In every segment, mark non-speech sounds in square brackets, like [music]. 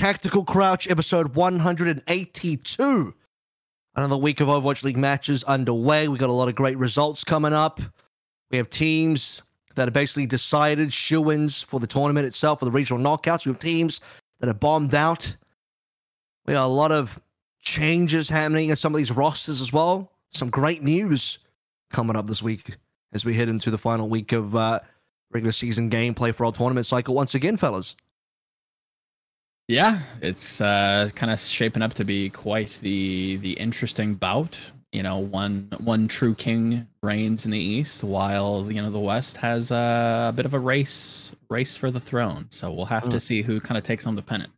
Tactical Crouch, episode 182. Another week of Overwatch League matches underway. We got a lot of great results coming up. We have teams that are basically decided shoe ins for the tournament itself, for the regional knockouts. We have teams that are bombed out. We got a lot of changes happening in some of these rosters as well. Some great news coming up this week as we head into the final week of uh, regular season gameplay for our tournament cycle once again, fellas. Yeah, it's uh, kind of shaping up to be quite the the interesting bout. You know, one one true king reigns in the east, while you know the west has uh, a bit of a race race for the throne. So we'll have mm. to see who kind of takes home the pennant.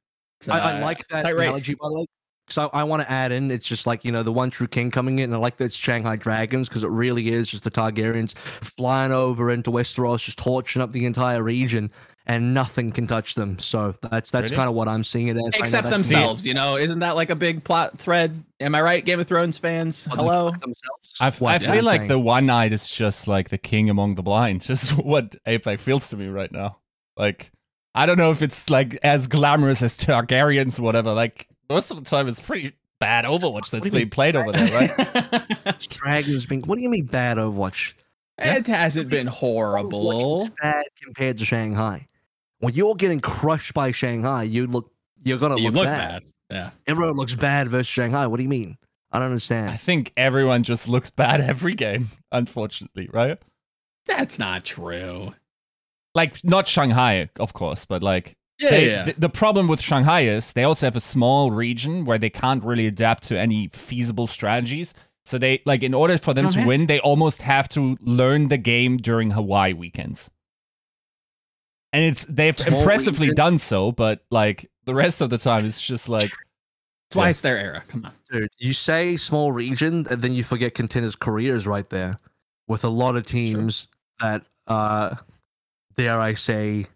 Uh, I, I, like that analogy, race. by the way. So I, I want to add in, it's just like you know the one true king coming in, and I like that it's Shanghai Dragons because it really is just the Targaryens flying over into Westeros, just torching up the entire region and nothing can touch them. So that's that's really? kind of what I'm seeing it as. Except themselves, you know, isn't that like a big plot thread? Am I right, Game of Thrones fans? Hello. I, I feel like the one eyed is just like the king among the blind. [laughs] Just what APAC feels to me right now. Like I don't know if it's like as glamorous as Targaryens, or whatever. Like most of the time, it's pretty bad Overwatch that's being played over there, right? [laughs] Dragons being. What do you mean bad Overwatch? It hasn't been horrible. Bad compared to Shanghai when you're getting crushed by Shanghai, you look you're gonna you look, look bad. bad. Yeah. Everyone looks bad versus Shanghai. What do you mean? I don't understand. I think everyone just looks bad [laughs] every game, unfortunately, right? That's not true. Like not Shanghai, of course, but like yeah, they, yeah. The, the problem with Shanghai is they also have a small region where they can't really adapt to any feasible strategies. So they like in order for them to win, they almost have to learn the game during Hawaii weekends and it's they've Small impressively region. done so, but like the rest of the time, it's just like that's why yeah. it's their era. Come on, dude. You say small region, and then you forget contenders' Korea right there, with a lot of teams True. that, uh, dare I say,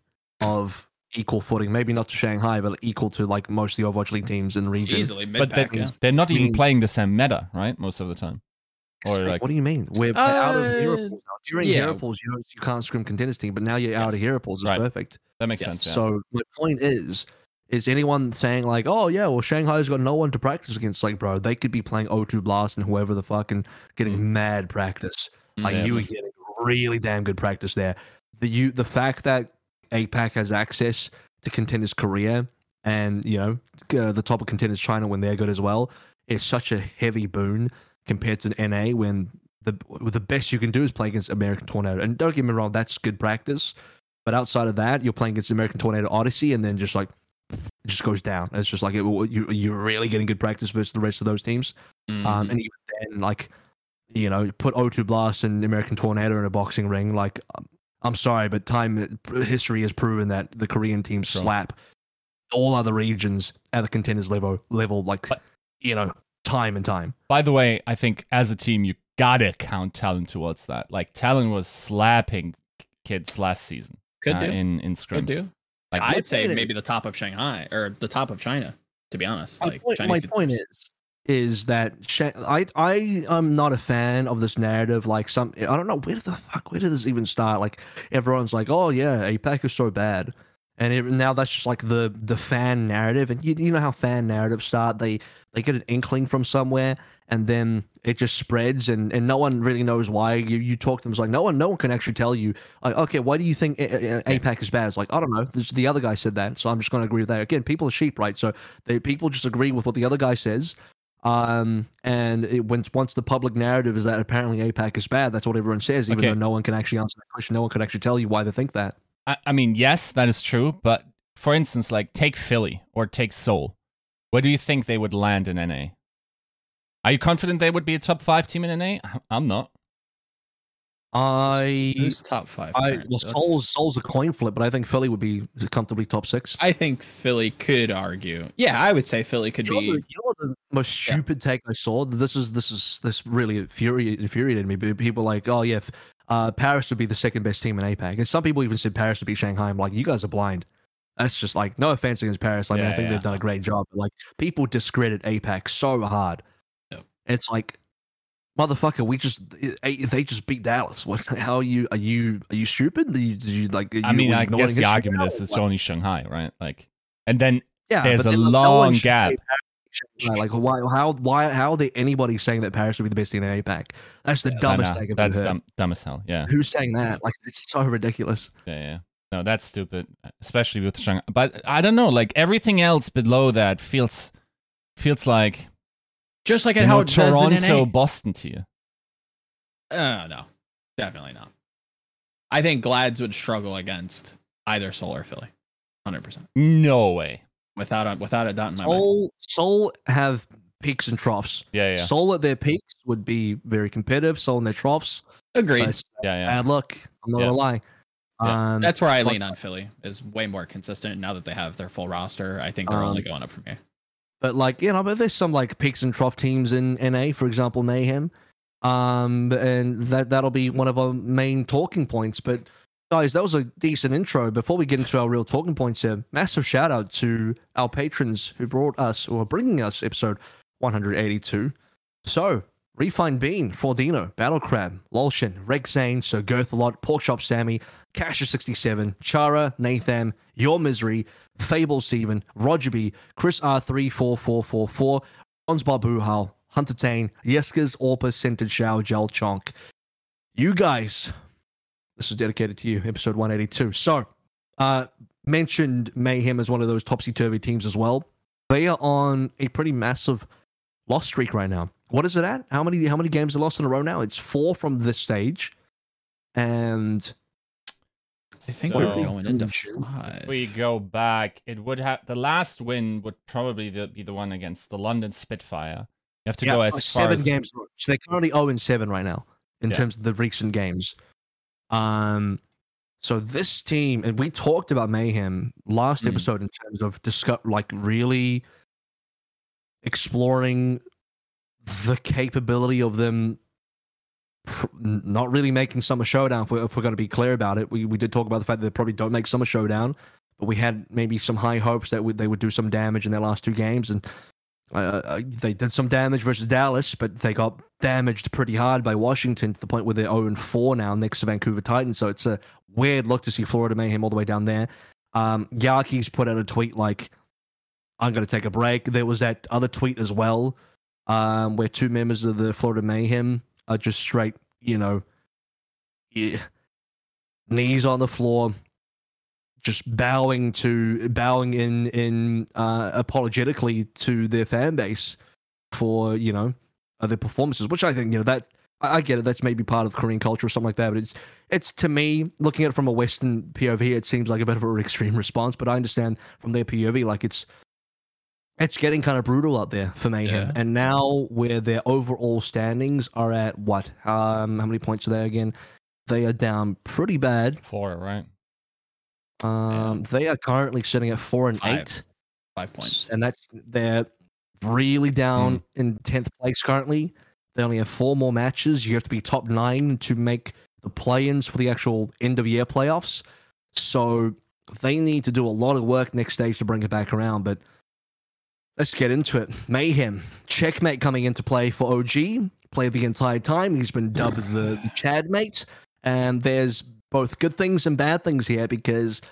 of equal footing. Maybe not to Shanghai, but equal to like most of the Overwatch League teams in the region. Easily, but they're, yeah. they're not even playing the same meta, right? Most of the time. Or like, what do you mean? We're uh, out of hero pools. During yeah. hero pools, you know, you can't scrim contenders team, but now you're yes. out of hero pools. It's right. perfect. That makes yes. sense. Yeah. So my point is, is anyone saying like, oh yeah, well Shanghai's got no one to practice against? Like, bro, they could be playing O2 Blast and whoever the fucking getting mm. mad practice. Like yeah, you were getting really damn good practice there. The you the fact that APAC has access to contenders Korea and you know uh, the top of contenders China when they're good as well is such a heavy boon compared to an NA when the the best you can do is play against American Tornado. And don't get me wrong, that's good practice. But outside of that, you're playing against American Tornado Odyssey, and then just like it just goes down. It's just like it, you you're really getting good practice versus the rest of those teams. Um, mm-hmm. Um, and even then, like you know, put O2 Blast and American Tornado in a boxing ring. Like, um, I'm sorry, but time history has proven that the Korean teams slap all other regions at the contenders level level. Like, but, you know, time and time. By the way, I think as a team, you gotta count Talon towards that. Like Talon was slapping kids last season. Could uh, do. in in scrims. Could do. Like I'd say maybe the top of Shanghai or the top of China. To be honest, my like point, my point is is that I I am not a fan of this narrative. Like some I don't know where the fuck where did this even start? Like everyone's like, oh yeah, APAC is so bad, and it, now that's just like the the fan narrative. And you you know how fan narratives start? They they get an inkling from somewhere and then it just spreads and, and no one really knows why. You, you talk to them it's like no one no one can actually tell you. Like okay why do you think apac is bad? It's like i don't know. This, the other guy said that so i'm just going to agree with that. Again people are sheep right? So they people just agree with what the other guy says. Um and it, once once the public narrative is that apparently apac is bad that's what everyone says even okay. though no one can actually answer that question. No one can actually tell you why they think that I, I mean yes that is true but for instance like take philly or take seoul where do you think they would land in NA? Are you confident they would be a top five team in NA? [laughs] I'm not. I who's top five? I well, Seoul's Seoul's a coin flip, but I think Philly would be comfortably top six. I think Philly could argue. Yeah, I would say Philly could you be. Know the, you know the most stupid yeah. take I saw? This is this is this really infuriated, infuriated me. People like, oh yeah, uh, Paris would be the second best team in APAC, and some people even said Paris would be Shanghai. I'm like, you guys are blind. That's just like no offense against Paris. I mean, yeah, I think yeah. they've done a great job. But like people discredit APAC so hard. Yep. It's like, motherfucker, we just eh, they just beat Dallas. What? How are you? Are you are you stupid? Do you, you like? I mean, I guess the argument is it's only Shanghai, right? Like, and then Yeah, There's a no long should gap. [laughs] Paris- Like why? How? Why? How are they anybody saying that Paris would be the best team in APAC? That's the I dumbest I've That's dumb, dumb as hell. Yeah. Who's saying that? Like it's so ridiculous. Yeah, yeah. No, that's stupid, especially with Shanghai. But I don't know, like everything else below that feels feels like Just like at how know, it does in Toronto, Boston to you. Uh, no, definitely not. I think Glads would struggle against either Seoul or Philly, hundred percent, No way. Without a without a doubt in my mind. Seoul, Seoul have peaks and troughs. Yeah, yeah, Seoul at their peaks would be very competitive. Seoul in their troughs, Agreed. it's yeah, yeah. bad luck. I'm not Yeah. gonna lie. Yeah. Um, That's where I but- lean on Philly. Is way more consistent now that they have their full roster. I think they're Um, only going up from here. But like you know, but there's some like peaks and trough teams in NA, for example, Mayhem, um, and that that'll be one of our main talking points. But guys, that was a decent intro. Before we get into our real talking points here, massive shout out to our patrons who brought us or bringing us episode 182. So. Refined Bean, Fordino, Battle Crab, Lolshin, Rex Zane, Sir Girthalot, Porkchop Sammy, Casher67, Chara, Nathan, Your Misery, Fable Steven, Roger B, Chris R34444, Onsbar Buhal, Hunter Tane, Yeskas, Orpa, Scented Shao, Gel Chonk. You guys, this is dedicated to you, episode 182. So, uh, mentioned Mayhem as one of those topsy turvy teams as well. They are on a pretty massive loss streak right now. What is it at? How many how many games are lost in a row now? It's four from this stage. And I think So, we're going into June. five. if we go back, it would have the last win would probably be the one against the London Spitfire. You have to go Yeah, as uh, far seven as games. So they're currently 0 and 7 right now in Yeah. terms of the recent games. Um, so this team, and we talked about Mayhem last Mhm. episode in terms of discuss, like really exploring the capability of them pr- not really making Summer Showdown. If we're, if we're going to be clear about it, we we did talk about the fact that they probably don't make Summer Showdown, but we had maybe some high hopes that would, they would do some damage in their last two games, and uh, uh, they did some damage versus Dallas, but they got damaged pretty hard by Washington to the point where they're 0 and 4 now next to Vancouver Titans. So it's a weird look to see Florida Mayhem all the way down there. Um, put out a tweet like, I'm going to take a break. There was that other tweet as well um, where two members of the Florida Mayhem are just straight, you know, yeah, knees on the floor, just bowing to bowing in in uh, apologetically to their fan base for you know uh, their performances, which I think you know that I I get it. That's maybe part of Korean culture or something like that. But it's it's to me looking at it from a Western POV, it seems like a bit of an [laughs] extreme response. But I understand from their POV, like it's it's getting kind of brutal out there for Mayhem. Yeah. And now where their overall standings are at what? Um, how many points are they again? They are down pretty bad. four, right? Um, they are currently sitting at four and Five. eight, Five points. and that's they're really down in tenth place currently. They only have four more matches. You have to be top nine to make the play-ins for the actual end of year playoffs. So they need to do a lot of work next stage to bring it back around. But let's get into it. Mayhem checkmate coming into play for OG. Played the entire time. He's been dubbed the, the Chad mate. And there's both good things and bad things here because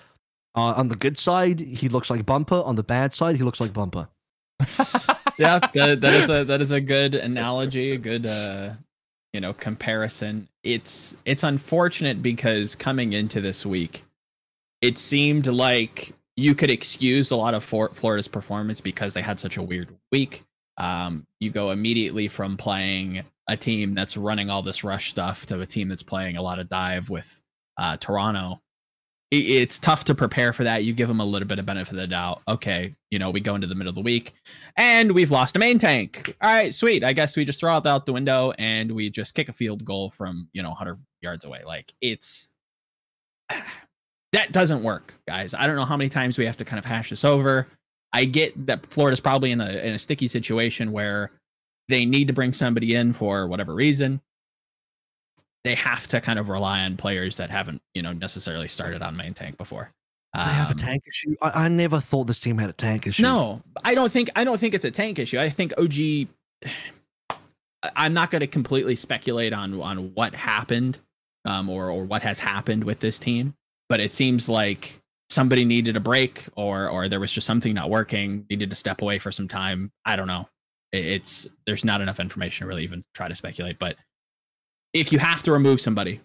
uh, on the good side, he looks like Bumper. On the bad side, he looks like Bumper. [laughs] yeah, that, that is a that is a good analogy, a good uh you know comparison. It's it's unfortunate because coming into this week, it seemed like you could excuse a lot of For- Florida's performance because they had such a weird week. Um, you go immediately from playing a team that's running all this rush stuff to a team that's playing a lot of dive with uh, Toronto. I- It's tough to prepare for that. You give them a little bit of benefit of the doubt. Okay, you know, we go into the middle of the week and we've lost a main tank. All right, sweet. I guess we just throw it out the window and we just kick a field goal from, you know, 100 yards away. Like it's [sighs] that doesn't work, guys. I don't know how many times we have to kind of hash this over. I get that Florida's probably in a in a sticky situation where they need to bring somebody in for whatever reason. They have to kind of rely on players that haven't, you know, necessarily started on main tank before. They have a Um, tank issue. I, I never thought this team had a tank issue. no, I don't think I don't think it's a tank issue. I think OG. [sighs] I'm not going to completely speculate on on what happened, um, or or what has happened with this team, but it seems like somebody needed a break or or there was just something not working, needed to step away for some time. I don't know. It's there's not enough information to really even try to speculate. But if you have to remove somebody,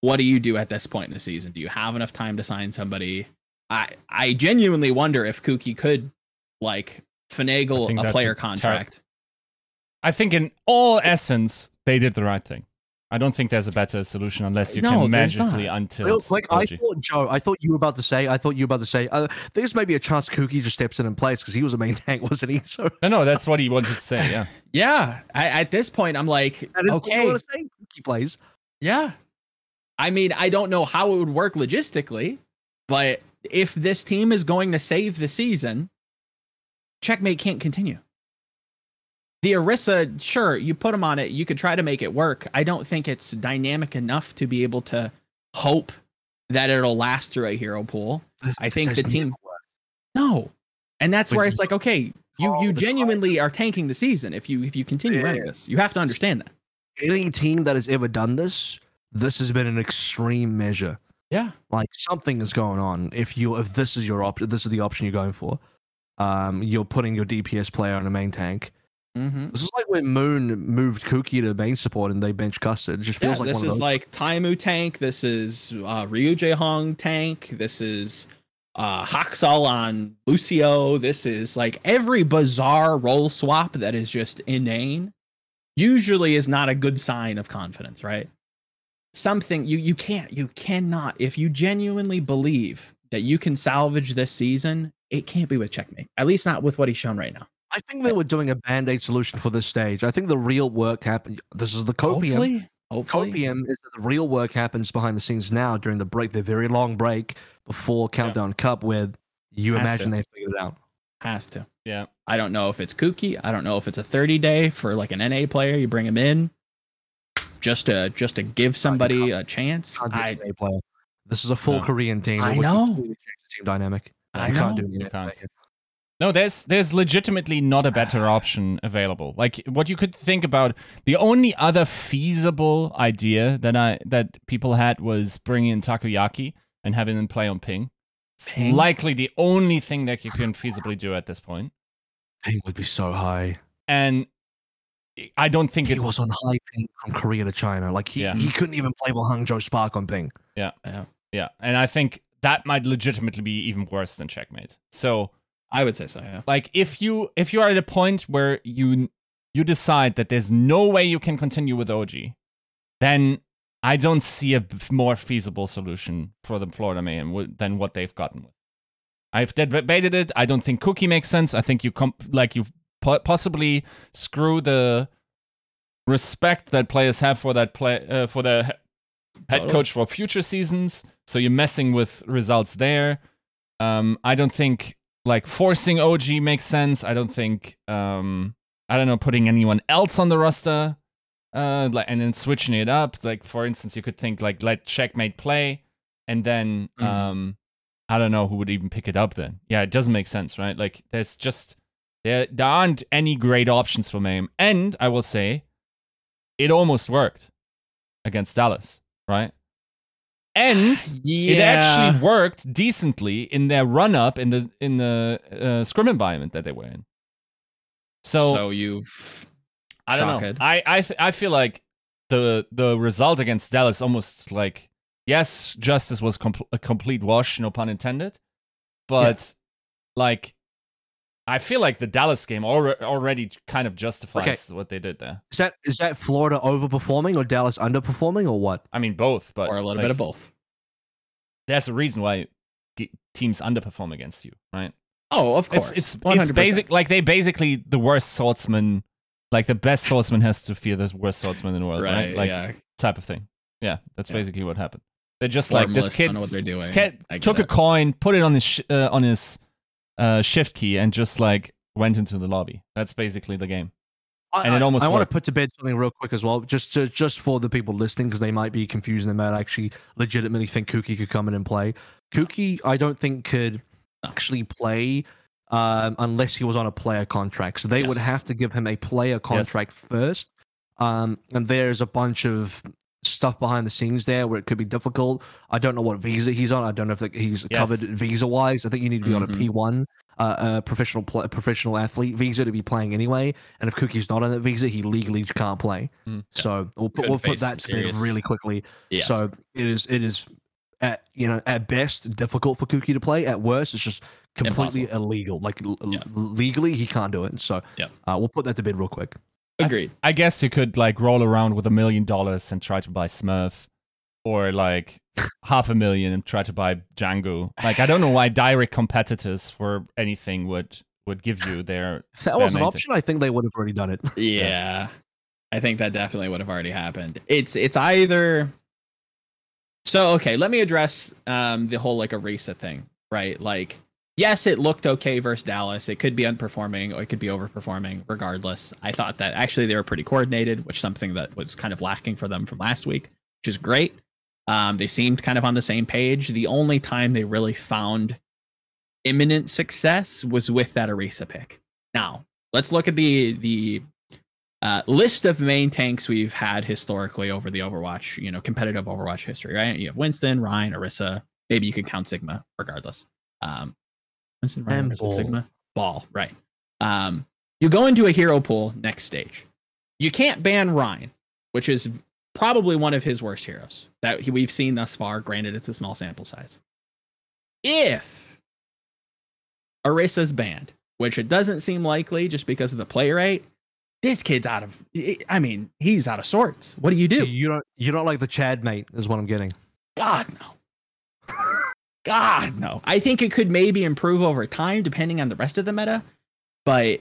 what do you do at this point in the season? Do you have enough time to sign somebody? I I genuinely wonder if Kuki could like finagle a player a contract. Ter- I think in all essence they did the right thing. I don't think there's a better solution unless you no, can magically until. Like I thought, Joe. I thought you were about to say. I thought you were about to say. Uh, there's maybe a chance Kuki just steps in and plays because he was a main [laughs] tank, wasn't he? So. No, no, that's what he wanted to say. Yeah. [laughs] yeah. I, at this point, I'm like, okay, Kuki plays. Yeah. I mean, I don't know how it would work logistically, but if this team is going to save the season, checkmate can't continue the Orisa, sure, you put them on it, you could try to make it work. I don't think it's dynamic enough to be able to hope that it'll last through a hero pool. I think the team No. And that's where it's like, okay, you you genuinely are tanking the season if you if you continue yeah. running this. You have to understand that. Any team that has ever done this, this has been an extreme measure. Yeah. Like something is going on. If you if this is your option this is the option you're going for. Um, you're putting your DPS player on a main tank Mm-hmm. This is like when Moon moved Kuki to main support and they bench Custard. It just feels yeah, like this is like Taimou tank. This is uh, Ryu Hong tank. This is uh, Haksal on Lucio. This is like every bizarre role swap that is just inane. Usually is not a good sign of confidence, right? Something you you can't you cannot if you genuinely believe that you can salvage this season, it can't be with checkmate. At least not with what he's shown right now. I think they eh were doing a band aid solution for this stage. I think the real work happened. This is the copium. Hopefully, hopefully. Copium is the real work happens behind the scenes now during the break, the very long break before Countdown yeah. Cup, where you Has imagine to. they figured it out. Have to. Yeah. I don't know if it's Kuki. I don't know if it's a 30 day for like an NA player. You bring him in just to just to give somebody a chance. I, player. This is a full no. Korean team. I know. Team dynamic. I know. Can't do. No, there's there's legitimately not a better [sighs] option available. Like what you could think about the only other feasible idea that I that people had was bringing in Takoyaki and having them play on ping. It's likely the only thing that you can feasibly do at this point. Ping would be so high. And I don't think he it was on high ping from Korea to China. Like he, yeah. he couldn't even play with Hangzhou Spark on ping. Yeah, yeah, yeah. And I think that might legitimately be even worse than checkmate. So I would say so. Yeah. Like if you if you are at a point where you you decide that there's no way you can continue with OG, then I don't see a more feasible solution for the Florida Mayhem than what they've gotten with. I've debated it. I don't think Kuki makes sense. I think you comp- like you po- possibly screw the respect that players have for that play uh, for the he- head coach for future seasons. So you're messing with results there. Um, I don't think like forcing OG makes sense. I don't think um I don't know putting anyone else on the roster uh like and then switching it up. Like for instance, you could think like let checkmate play and then mm-hmm. um I don't know who would even pick it up then. Yeah, it doesn't make sense, right? Like there's just there there aren't any great options for Mayhem. And I will say it almost worked against Dallas, right? And yeah. it actually worked decently in their run up in the in the uh, scrim environment that they were in. So, so you've I don't know. I I th- I feel like the the result against Dallas almost like yes, justice was com- a complete wash, no pun intended, but yeah. like I feel like the Dallas game al- already kind of justifies okay. what they did there. Is that is that Florida overperforming or Dallas underperforming or what? I mean both, but or a little like, bit of both. There's a reason why teams underperform against you, right? Oh, of course. It's it's, it's basic like they basically the worst swordsman, like the best swordsman has to fear the worst swordsman in the world, right? right? Like yeah. type of thing. Yeah, that's yeah. basically what happened. They're just like this kid. Know what they're doing. This kid took it. a coin, put it on his sh- uh, on his uh, shift key and just like went into the lobby. That's basically the game. and it almost. I, I want to put to bed something real quick as well, just to, just for the people listening, because they might be confused and they might actually legitimately think Kuki could come in and play. Kuki, I don't think could actually play um, unless he was on a player contract. So they yes. would have to give him a player contract yes. first. Um, and there's a bunch of stuff behind the scenes there where it could be difficult. I don't know what visa he's on. I don't know if he's Yes. covered visa wise. I think you need to be on a Mhm. P1 uh, uh, professional pl- professional athlete visa to be playing anyway. And if Kuki's not on that visa, he legally can't play. Mm. So we'll put, we'll put that to bed really quickly. Yes. So it is it is at you know at best difficult for Cookie to play. At worst, it's just completely illegal. Like l- l- legally, he can't do it. So Yeah. uh, we'll put that to bed real quick. Agreed. I guess you could like roll around with a million dollars and try to buy Smurf, or like half a million and try to buy Django. Like I don't know why direct competitors for anything would would give you their. [laughs] That was an option, I think they would have already done it. [laughs] Yeah. I think that definitely would have already happened. It's it's either So okay, let me address um the whole like Orisa thing, right? Like yes, it looked okay versus Dallas. It could be underperforming or it could be overperforming regardless. I thought that actually they were pretty coordinated, which something that was kind of lacking for them from last week, which is great. Um, they seemed kind of on the same page. The only time they really found imminent success was with that Orisa pick. Now, let's look at the the uh, list of main tanks we've had historically over the Overwatch, you know, competitive Overwatch history, right? You have Winston, Rein, Orisa. Maybe you can count Sigma, regardless. Um, And Orisa, Ball. Sigma, Ball, right? Um, you go into a hero pool next stage. You can't ban Rein, which is probably one of his worst heroes that we've seen thus far. Granted, it's a small sample size. If Orisa's banned, which it doesn't seem likely just because of the play rate, this kid's out of. I mean, he's out of sorts. What do you do? you don't you don't like the Chad mate is what I'm getting. God no. God no. I think it could maybe improve over time depending on the rest of the meta, but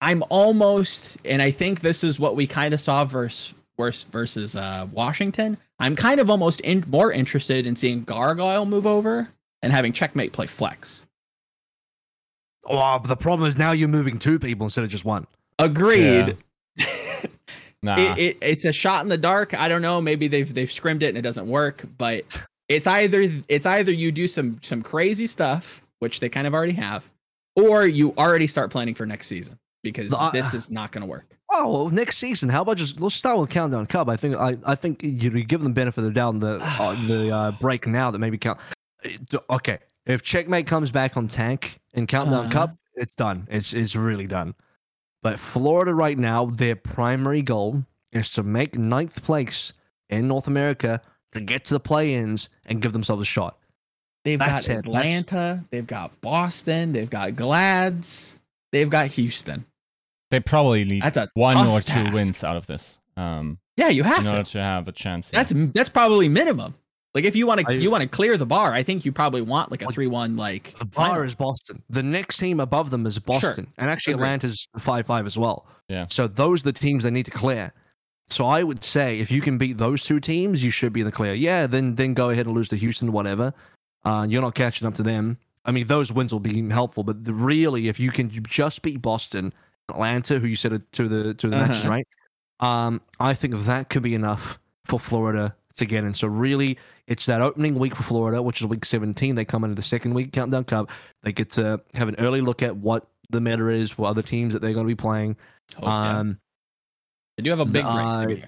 I'm almost, and I think this is what we kind of saw versus versus, versus uh, Washington. I'm kind of almost in, more interested in seeing Gargoyle move over and having Checkmate play flex. Oh, but the problem is now you're moving two people instead of just one. Agreed. Nah. [laughs] it, it, it's a shot in the dark. I don't know. Maybe they've they've scrimmed it and it doesn't work. But it's either it's either you do some some crazy stuff, which they kind of already have, or you already start planning for next season because The- uh, this is not going to work. Oh, well, next season. How about just let's start with countdown cup. I think I, I think you, give them the benefit of the doubt in the uh, [sighs] the uh, break now that maybe count. Okay, if checkmate comes back on tank and countdown Uh-huh. cup, it's done. It's it's really done. But Florida right now, their primary goal is to make ninth place in North America to get to the play-ins and give themselves a shot. They've That's got it. That's- Atlanta, they've got Boston, they've got Glads, they've got Houston. they probably need That's a one tough or two wins out of this. Um, Yeah, you in have order to. to have a chance. here. That's that's probably minimum. Like if you want to you want to clear the bar, I think you probably want like a three one like The bar final. is Boston. The next team above them is Boston, and actually Agreed. Atlanta's five five as well. Yeah. So those are the teams they need to clear. So I would say if you can beat those two teams, you should be in the clear. Yeah, then then go ahead and lose to Houston, whatever. Uh, you're not catching up to them. I mean, those wins will be helpful, but the, really, if you can just beat Boston, Atlanta, who you said to the to the Uh-huh. right? Um, I think that could be enough for Florida to get in. So really, it's that opening week for Florida, which is week 17. They come into the second week countdown cup. They get to have an early look at what the meta is for other teams that they're going to be playing. Oh, yeah. Um, They do have a big break uh.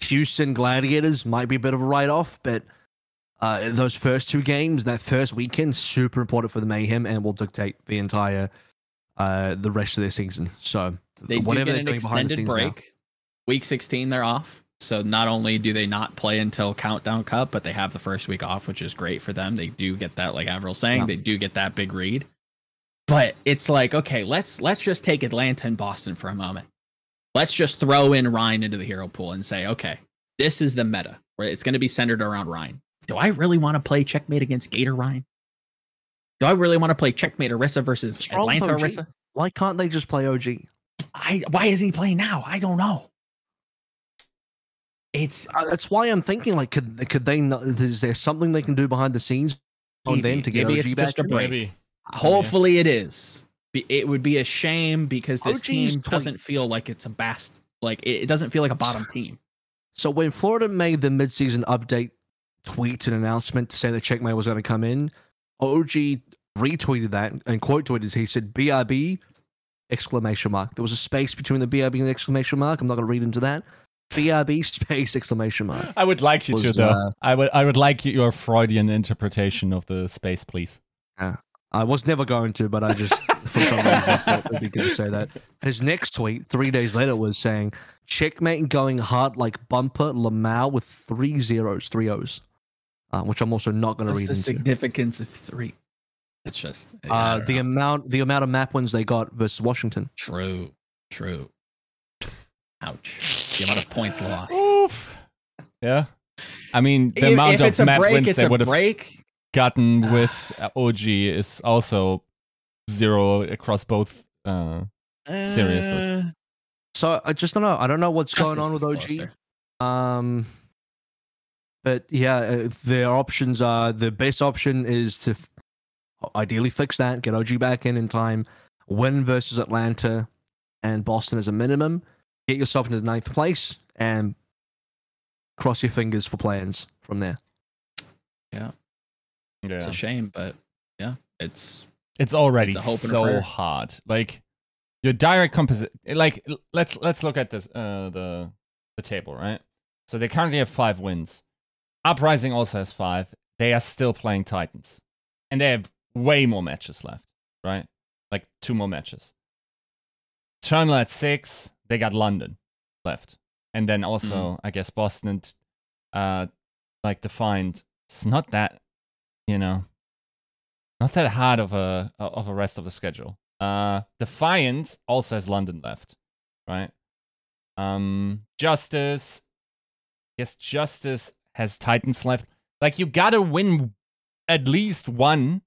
Houston Gladiators might be a bit of a write off, but uh, those first two games, that first weekend, super important for the Mayhem and will dictate the entire uh, the rest of their season. So They do whatever get they're an extended scenes now- break. Week 16, they're off. So not only do they not play until Countdown Cup, but they have the first week off, which is great for them. They do get that, like Avril saying, Yeah. they do get that big read. But it's like, okay, let's let's just take Atlanta and Boston for a moment. Let's just throw in Rein into the hero pool and say, okay, this is the meta where it's going to be centered around Rein. Do I really want to play checkmate against Gator Rein? Do I really want to play checkmate Orisa versus What's wrong with Atlanta OG? Orisa? Why can't they just play OG? I why is he playing now? I don't know. It's Uh, that's why I'm thinking like could could they not, is there something they can do behind the scenes on Maybe. them to get Maybe OG it's back? just a break. Maybe. hopefully it is. Be- It would be a shame because this OG's team 20 doesn't feel like it's a bast like it, it doesn't feel like a bottom [sighs] team. So when Florida made the midseason update tweet and announcement to say that Checkmate was going to come in, OG retweeted that and quote tweeted. He said "BRB!" exclamation mark. There was a space between the BRB and the exclamation mark. I'm not going to read into that. BRB [laughs] space exclamation mark. I would like you Was, to though. uh, I would I would like your Freudian interpretation of the space, please. I was never going to, but I just [laughs] for some reason thought it'd be good to say that. His next tweet, three days later, was saying checkmate going hard like bumper Lamau with three zeros, three O's, uh, which I'm also not going to read the into. significance of three? It's just I Uh, the know. amount, the amount of map wins they got versus Washington. true, true. Ouch! The amount of points lost. Oof. Yeah. I mean, the If- amount if of it's map break, wins it's they would have break. gotten with uh, OG is also zero across both. Uh, Seriousness. Uh, So I just don't know. I don't know what's going on with OG. closer. Um, but yeah, uh, their options are the best option is to f- ideally fix that, get OG back in in time, win versus Atlanta and Boston as a minimum, get yourself into ninth place, and cross your fingers for plans from there. It's yeah. It's a shame, but yeah, it's It's already It's so hard. Like your direct composite. Like let's let's look at this uh the the table right. So they currently have five wins. Uprising also has five. They are still playing Titans, and they have way more matches left. Right, like two more matches. Eternal at six. They got London left, and then also I guess Boston and uh like Defiant. It's not that you know not that hard of a of a rest of the schedule. Uh, Defiant also has London left, right? Um, Justice, yes, Justice has Titans left. Like you gotta win at least one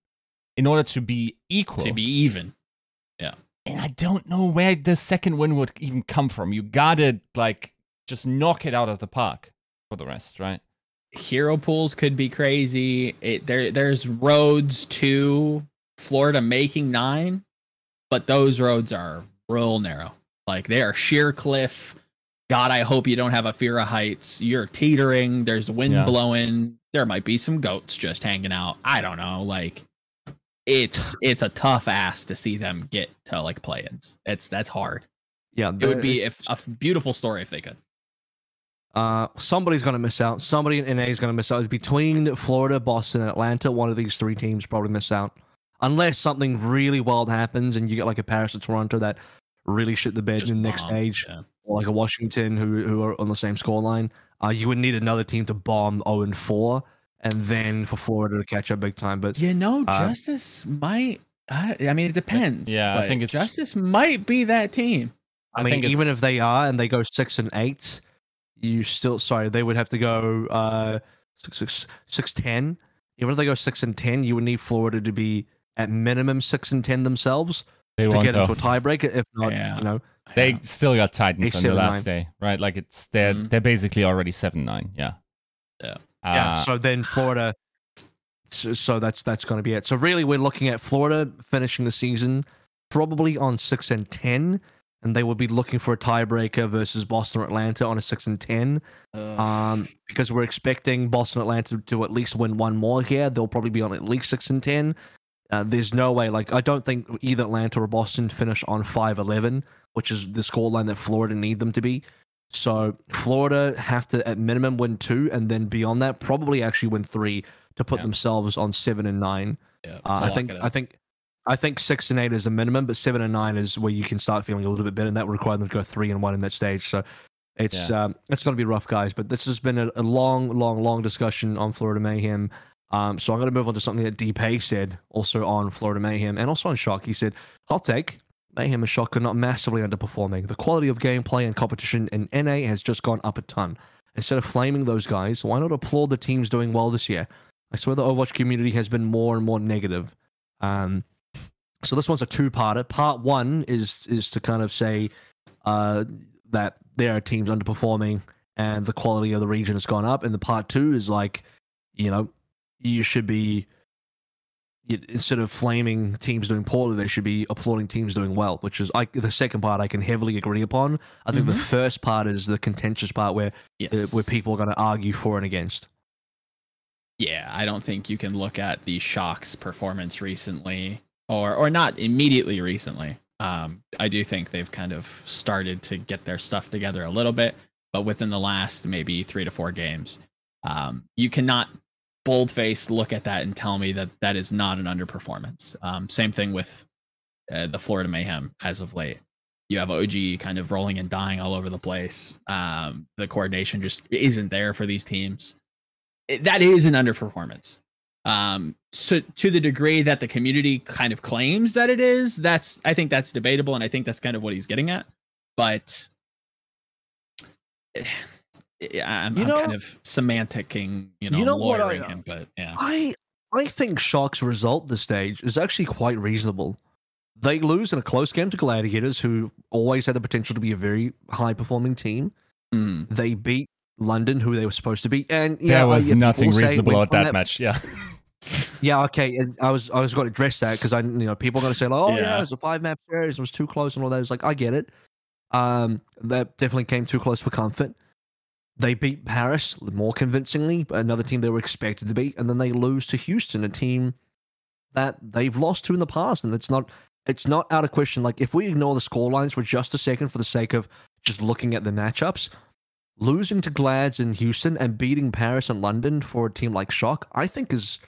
in order to be equal. to be even. Yeah, and I don't know where the second win would even come from. You gotta like just knock it out of the park for the rest, right? Hero pools could be crazy. It there there's roads to Florida making nine, but those roads are real narrow. Like they are sheer cliff. God, I hope you don't have a fear of heights. You're teetering. There's wind Yeah. blowing. There might be some goats just hanging out. I don't know. Like it's it's a tough ass to see them get to like play-ins. It's that's hard. Yeah, It would be if, a beautiful story if they could. Uh, somebody's going to miss out. Somebody in NA is going to miss out. It's between Florida, Boston, and Atlanta. One of these three teams probably miss out, unless something really wild happens and you get like a Paris or Toronto that really shit the bed Just in the next bomb. stage, Yeah. or like a Washington who who are on the same scoreline. Uh, you would need another team to bomb 0 and 4, and then for Florida to catch up big time. But You know, Uh, Justice might. I, I mean, it depends. Yeah, I think it's- Justice might be that team. I, I mean, think even if they are and they go six and eight, you still sorry they would have to go uh six six six ten. Even if they go six and ten, you would need Florida to be at minimum six and ten themselves They to get though. into a tiebreaker. If not, Yeah. you know, They Yeah. still got Titans on the last nine. day, right? Like it's they're Mhm. they're basically already seven nine. Yeah. Yeah. yeah. Uh, So then Florida. So, so that's that's going to be it. So really, we're looking at Florida finishing the season probably on six and ten, and they will be looking for a tiebreaker versus Boston or Atlanta on a six and ten. Ugh. um, because we're expecting Boston Atlanta to at least win one more here. They'll probably be on at least six and ten. Uh, there's no way. Like I don't think either Atlanta or Boston finish on five eleven, which is the scoreline that Florida need them to be. So Florida have to at minimum win two, and then beyond that, probably actually win three to put Yeah. themselves on seven and nine. yeah, Uh, I think. I think I think six and eight is the minimum, but seven and nine is where you can start feeling a little bit better, and that would require them to go three and one in that stage. So it's um, it's going to be rough, guys. But this has been a, a long, long, long discussion on Florida Mayhem. Um, so I'm going to move on to something that DP said also on Florida Mayhem and also on Shock. He said, "Hot take: Mayhem and Shock are not massively underperforming. The quality of gameplay and competition in NA has just gone up a ton. Instead of flaming those guys, why not applaud the teams doing well this year? I swear the Overwatch community has been more and more negative. Um, so this one's a two-parter. Part one is is to kind of say uh, that there are teams underperforming and the quality of the region has gone up, and the part two is like, you know, you should be instead of flaming teams doing poorly, they should be applauding teams doing well. Which is like the second part I can heavily agree upon. I think the Mhm. first part is the contentious part where yes. uh, where people are going to argue for and against. yeah, I don't think you can look at the Shock's performance recently, or or not immediately recently. Um, I do think they've kind of started to get their stuff together a little bit. but within the last maybe three to four games, um, you cannot boldface look at that and tell me that that is not an underperformance. Um, same thing with uh, the Florida Mayhem as of late. You have OG kind of rolling and dying all over the place. Um, the coordination just isn't there for these teams. It, that is an underperformance. Um, so to the degree that the community kind of claims that it is, that's I think that's debatable, and I think that's kind of what he's getting at. But [sighs] I'm, you know, I'm kind of semanticing, you know, you know lawyering I, him, but yeah. I I think Shock's result this stage is actually quite reasonable. They lose in a close game to Gladiators, who always had the potential to be a very high performing team. Mm. They beat London, who they were supposed to beat, and yeah, there was nothing reasonable about that, that match. Yeah. [laughs] yeah, okay. And I was I was going to address that because I you know people are going to say like, oh yeah, yeah it's a five map series, it was too close and all that. It's like I get it. Um, that definitely came too close for comfort. They beat Paris more convincingly, another team they were expected to beat, and then they lose to Houston, a team that they've lost to in the past, and it's not it's not out of question. Like if we ignore the score lines for just a second for the sake of just looking at the matchups, losing to Glads in Houston and beating Paris and London for a team like Shock, I think is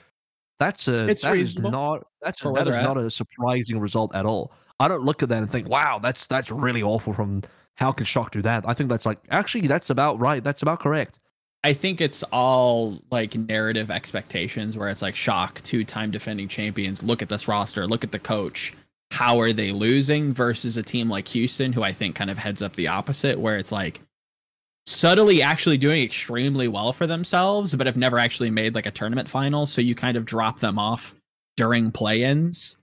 that's a it's that is not that's that is not a surprising result at all. I don't look at that and think, wow, that's that's really awful from how can Shock do that? I think that's like actually that's about right. That's about correct. I think it's all like narrative expectations where it's like Shock, two time defending champions. Look at this roster, look at the coach. How are they losing versus a team like Houston, who I think kind of heads up the opposite, where it's like subtly actually doing extremely well for themselves, but have never actually made like a tournament final. So you kind of drop them off during play ins.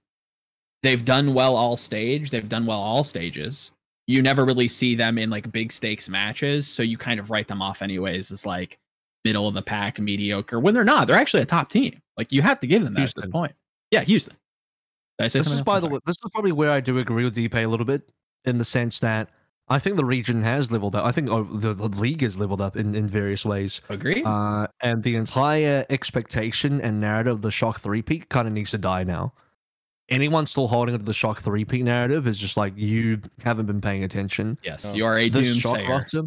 They've done well all stage, they've done well all stages you never really see them in like big stakes matches, so you kind of write them off anyways as like middle of the pack, mediocre. When they're not, they're actually a top team. Like you have to give them that Houston. at this point. Yeah, Houston. this is by the way, this is probably where I do agree with DP a little bit in the sense that I think the region has leveled up. I think oh, the, the league has leveled up in, in various ways. Agree. Uh, and the entire expectation and narrative of the Shock Three peak kind of needs to die now anyone still holding to the shock three peat narrative is just like you haven't been paying attention. Yes, you are a this shock roster.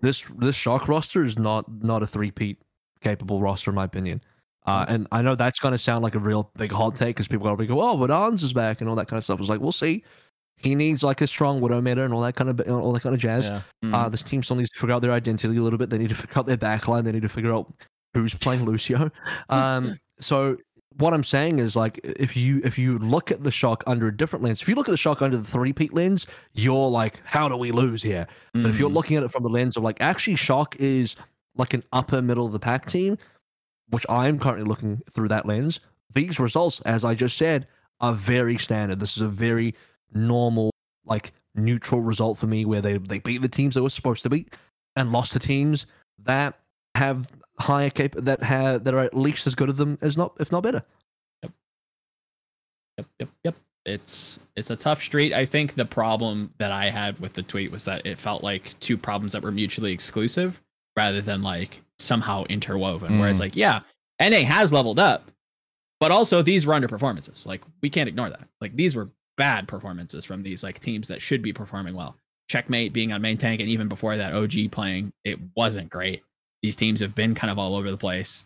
This this shock roster is not not a three peat capable roster in my opinion. Uh, and I know that's going to sound like a real big hot take because people are going to go, "Oh, but ANS is back" and all that kind of stuff. It's like we'll see. He needs like a strong widow meta and all that kind of all that kind of jazz. Yeah. Mm. Uh, this team still needs to figure out their identity a little bit. They need to figure out their backline. They need to figure out who's playing Lucio. [laughs] Um, so what I'm saying is like if you if you look at the shock under a different lens, if you look at the shock under the three peat lens, you're like, how do we lose here? Mm. But if you're mm. looking at it from the lens of like actually shock is like an upper middle of the pack team, which I'm currently looking through that lens, these results, as I just said, are very standard. This is a very normal, like neutral result for me where they, they beat the teams they were supposed to beat and lost to teams that have higher cap that have that are at least as good of them as not if not better. Yep. Yep. Yep. Yep. It's it's a tough street. I think the problem that I had with the tweet was that it felt like two problems that were mutually exclusive rather than like somehow interwoven. Mm. Whereas like, yeah, NA has leveled up, but also these were underperformances. Like we can't ignore that. Like these were bad performances from these like teams that should be performing well. Checkmate being on main tank, and even before that, OG playing, it wasn't great these teams have been kind of all over the place.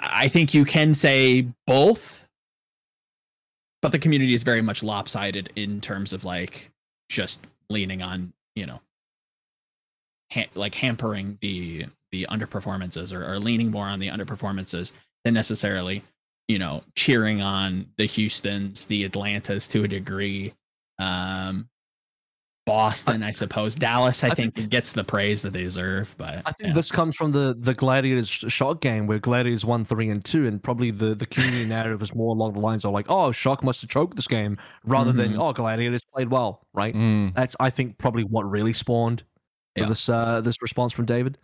I think you can say both, but the community is very much lopsided in terms of like just leaning on, you know, ha- like hampering the the underperformances or, or leaning more on the underperformances than necessarily, you know, cheering on the Houston's, the Atlantas to a degree. Um, Boston, I, I suppose. Dallas, I, I think, think, gets the praise that they deserve. But I think yeah. this comes from the the Gladiators shot game where Gladiators won three and two, and probably the the community narrative is more along the lines of like, oh, Shock must have choked this game, rather mm-hmm. than oh, Gladiators played well, right? Mm. That's I think probably what really spawned yeah. this uh this response from David.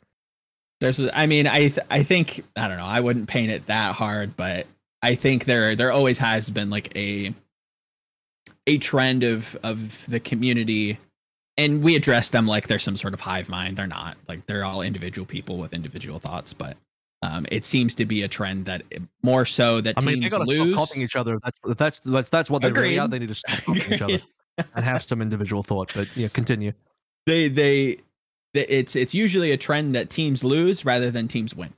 There's, I mean, I th- I think I don't know. I wouldn't paint it that hard, but I think there there always has been like a a trend of of the community and we address them like they're some sort of hive mind. They're not. Like they're all individual people with individual thoughts, but um, it seems to be a trend that more so that I mean, teams they gotta lose. Stop copying each other. That's that's that's that's what they Agreed. really are. They need to stop copying each other [laughs] and have some individual thought. But yeah, continue. They they it's it's usually a trend that teams lose rather than teams win,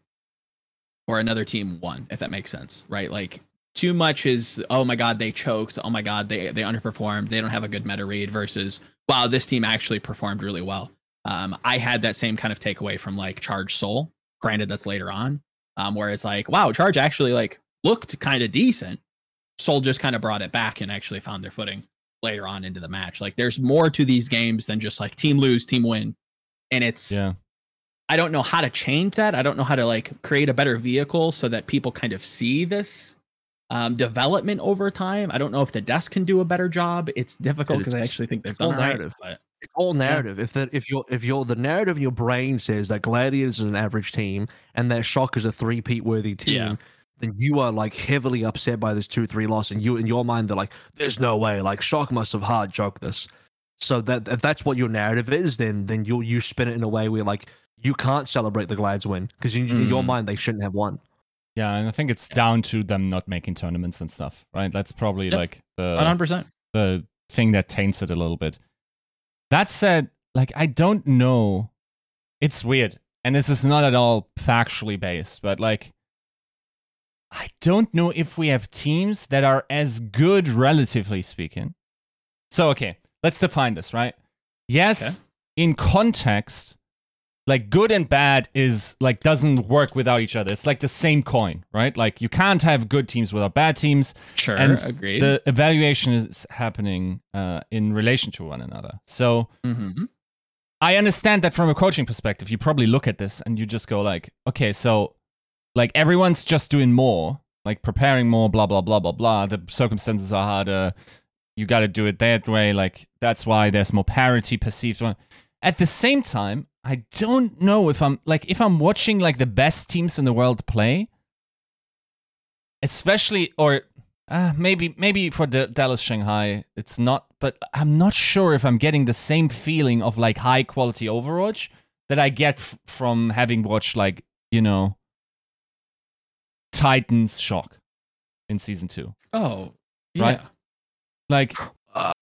or another team won, if that makes sense, right? Like too much is oh my god they choked, oh my god they they underperformed, they don't have a good meta read versus wow this team actually performed really well. Um, I had that same kind of takeaway from like Charge Seoul. Granted, that's later on, um, where it's like wow Charge actually like looked kind of decent. Seoul just kind of brought it back and actually found their footing later on into the match. Like there's more to these games than just like team lose, team win. And it's yeah. I don't know how to change that. I don't know how to like create a better vehicle so that people kind of see this um, development over time. I don't know if the desk can do a better job. It's difficult because I actually think they've done narrative. Right, it's all narrative. Yeah. If that if you're if you're the narrative in your brain says that Gladiators is an average team and that Shock is a three peat worthy team, yeah then you are like heavily upset by this two three loss, and you in your mind they're like, "There's no way." Like Shock must have hard joked this. So that if that's what your narrative is, then then you you spin it in a way where like you can't celebrate the Glads win because in, mm. in, your mm. mind they shouldn't have won. Yeah, and I think it's down to them not making tournaments and stuff, right? That's probably yep. like the 100 the thing that taints it a little bit. That said, like I don't know, it's weird, and this is not at all factually based, but like I don't know if we have teams that are as good, relatively speaking. So, okay, let's define this, right? Yes, okay. in context, like good and bad is like doesn't work without each other. It's like the same coin, right? Like you can't have good teams without bad teams. Sure, and agreed. The evaluation is happening uh, in relation to one another. So mm-hmm. I understand that from a coaching perspective, you probably look at this and you just go like, okay, so like everyone's just doing more, like preparing more, blah blah blah blah blah. The circumstances are harder. You got to do it that way. Like that's why there's more parity perceived. At the same time, I don't know if I'm like if I'm watching like the best teams in the world play, especially or uh, maybe maybe for D- Dallas Shanghai it's not, but I'm not sure if I'm getting the same feeling of like high quality Overwatch that I get f- from having watched like you know Titans shock in season two. Oh, yeah. right. Like, uh,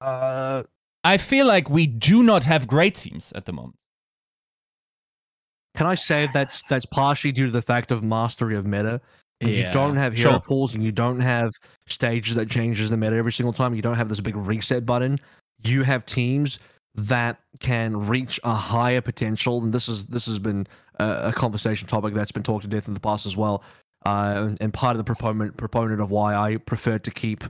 uh, I feel like we do not have great teams at the moment. Can I say that's that's partially due to the fact of mastery of meta? Yeah. You don't have hero sure. pools and you don't have stages that changes the meta every single time. You don't have this big reset button. You have teams that can reach a higher potential, and this is this has been a, a conversation topic that's been talked to death in the past as well. Uh, and part of the proponent proponent of why I prefer to keep,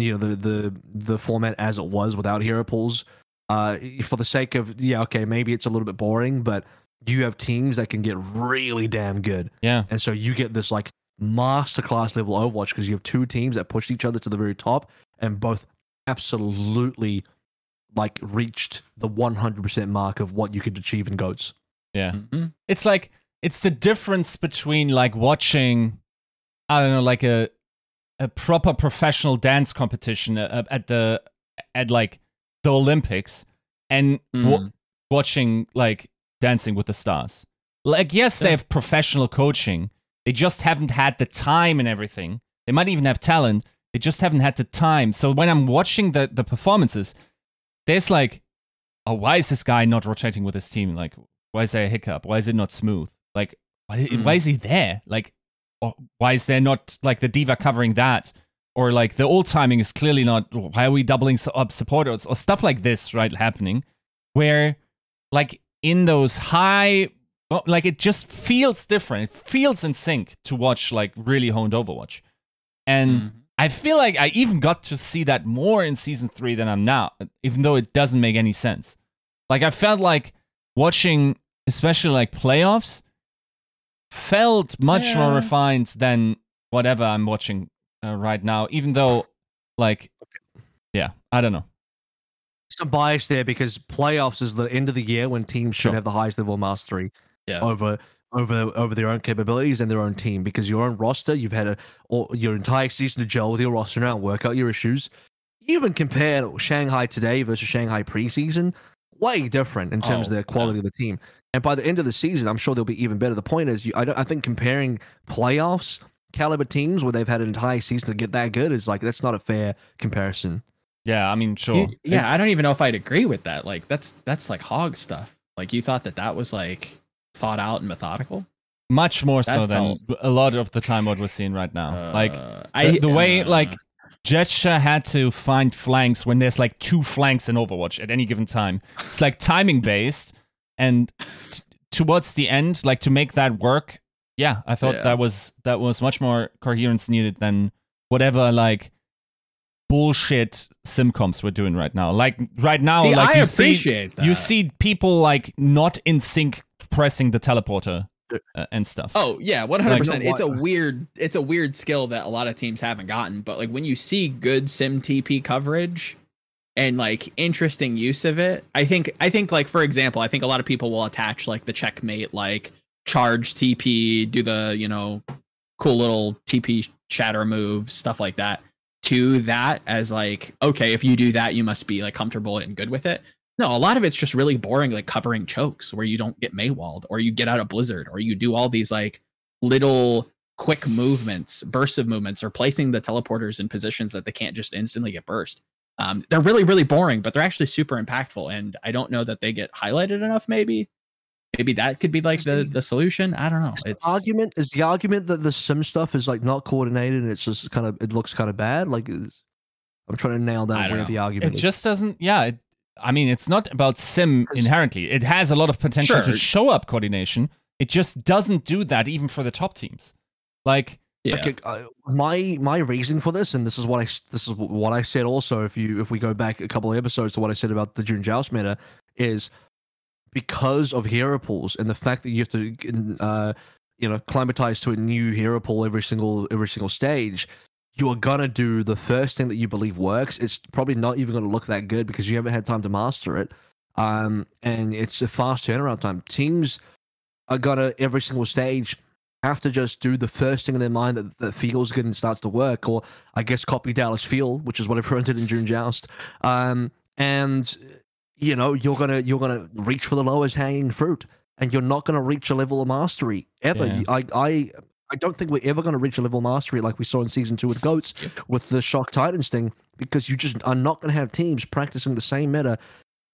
you know, the the the format as it was without hero pools. Uh, for the sake of yeah, okay, maybe it's a little bit boring, but you have teams that can get really damn good. Yeah, and so you get this like masterclass level Overwatch because you have two teams that pushed each other to the very top, and both absolutely like reached the 100% mark of what you could achieve in goats. Yeah. Mm-hmm. It's like it's the difference between like watching I don't know like a a proper professional dance competition uh, at the at like the Olympics and mm. watching like Dancing with the Stars. Like yes, yeah. they have professional coaching. They just haven't had the time and everything. They might even have talent. They just haven't had the time. So when I'm watching the the performances, there's like, oh, why is this guy not rotating with his team? Like, why is there a hiccup? Why is it not smooth? Like, why, mm. why is he there? Like, why is there not like the D.Va covering that? Or like the old timing is clearly not. Why are we doubling up supporters or stuff like this? Right, happening where like in those high, like it just feels different. It feels in sync to watch like really honed Overwatch, and. Mm. I feel like I even got to see that more in season three than I'm now, even though it doesn't make any sense. Like I felt like watching, especially like playoffs, felt much yeah. more refined than whatever I'm watching uh, right now. Even though, like, yeah, I don't know. Some bias there because playoffs is the end of the year when teams should sure. have the highest level of mastery yeah. over over over their own capabilities and their own team because your own roster you've had a or your entire season to gel with your roster now and work out your issues even compare shanghai today versus shanghai preseason way different in terms oh, of the quality yeah. of the team and by the end of the season, I'm sure they'll be even better. The point is, you, I, don't, I think comparing playoffs caliber teams where they've had an entire season to get that good is like that's not a fair comparison. Yeah, I mean, sure. You, yeah, I don't even know if I'd agree with that. Like that's that's like hog stuff. Like you thought that that was like thought out and methodical. Much more That so than a lot of the time what we're seeing right now. like Uh, the, the way uh, like Jetsha had to find flanks when there's like two flanks in Overwatch at any given time. It's like timing based, and t- towards the end, like to make that work, yeah, I thought Yeah. that was that was much more coherence needed than whatever like bullshit simcoms we're doing right now. Like right now, see, like I you see that. you see people like not in sync pressing the teleporter uh, and stuff. Oh yeah, one hundred percent. It's a weird, it's a weird skill that a lot of teams haven't gotten. But like when you see good sim TP coverage and like interesting use of it, I think, I think like for example, I think a lot of people will attach like the checkmate, like charge TP, do the you know cool little TP shatter moves, stuff like that, to that as like okay, if you do that, you must be like comfortable and good with it. No, a lot of it's just really boring, like covering chokes where you don't get Mei-walled or you get out of Blizzard or you do all these like little quick movements, bursts of movements, or placing the teleporters in positions that they can't just instantly get burst. Um, they're really, really boring, but they're actually super impactful. And I don't know that they get highlighted enough, maybe. Maybe that could be like the, the- the solution. I don't know. Is the It's argument is the argument that the sim stuff is like not coordinated and it's just kind of it looks kind of bad. Like is, I'm trying to nail down where know. the argument is. just doesn't. Yeah, it, I mean, it's not about sim inherently. It has a lot of potential to show up coordination. It just doesn't do that even for the top teams. Like, yeah. Okay, uh, my my reason for this, and this is what I this is what I said also. If you if we go back a couple of episodes to what I said about the June Joust meta, is because of hero pools and the fact that you have to uh, you know climatize to a new hero pool every single every single stage. You are gonna do the first thing that you believe works. It's probably not even gonna look that good because you haven't had time to master it. Um, and it's a fast turnaround time. Teams are gonna every single stage have to just do the first thing in their mind that, that feels good and starts to work, or I guess copy Dallas Fuel, which is what everyone [laughs] did in June Joust. Um, and you know you're gonna you're gonna reach for the lowest hanging fruit, and you're not gonna reach a level of mastery ever. Yeah. I I I don't think we're ever gonna reach a level of mastery like we saw in season two with Goats with the Shock Titans thing, because you just are not gonna have teams practicing the same meta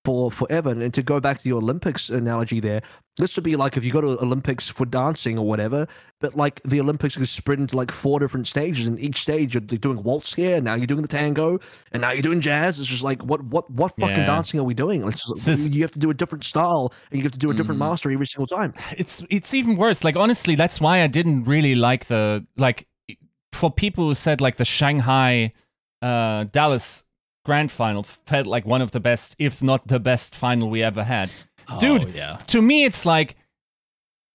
for forever. And to go back to your Olympics analogy there, this would be like if you go to Olympics for dancing or whatever, but like the Olympics is spread into like four different stages, and each stage you're doing waltz here, now you're doing the tango, and now you're doing jazz. It's just like what what what fucking Yeah. dancing are we doing? It's just, It's you have to do a different style, and you have to do a different Mhm. mastery every single time. it's it's even worse. Like honestly, that's why I didn't really like the like for people who said like the Shanghai uh Dallas grand final felt like one of the best, if not the best final we ever had. Dude. Oh, yeah. To me, it's like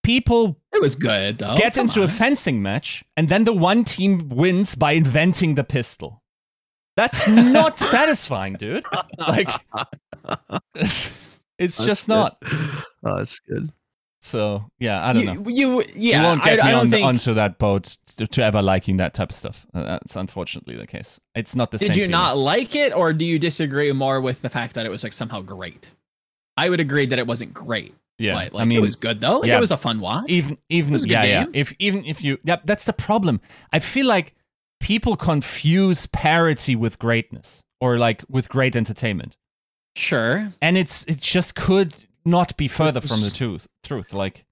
people It was good though. get Come into a fencing match and then the one team wins by inventing the pistol. That's not [laughs] satisfying, dude. Like it's just not. Oh, that's good. So yeah, I don't you, know. You, yeah. you won't I, get I me don't on, think. onto that boat to, to ever liking that type of stuff. Uh, that's unfortunately the case. It's not the Did same. Did you feeling. not like it, or do you disagree more with the fact that it was like somehow great? I would agree that it wasn't great. Yeah, but, like, I mean, it was good though. Like, yeah. it was a fun watch. even even was a good yeah yeah. If even if you yeah, that's the problem. I feel like people confuse parity with greatness or like with great entertainment, Sure. and it's it just could not be further This- from the truth. Truth, like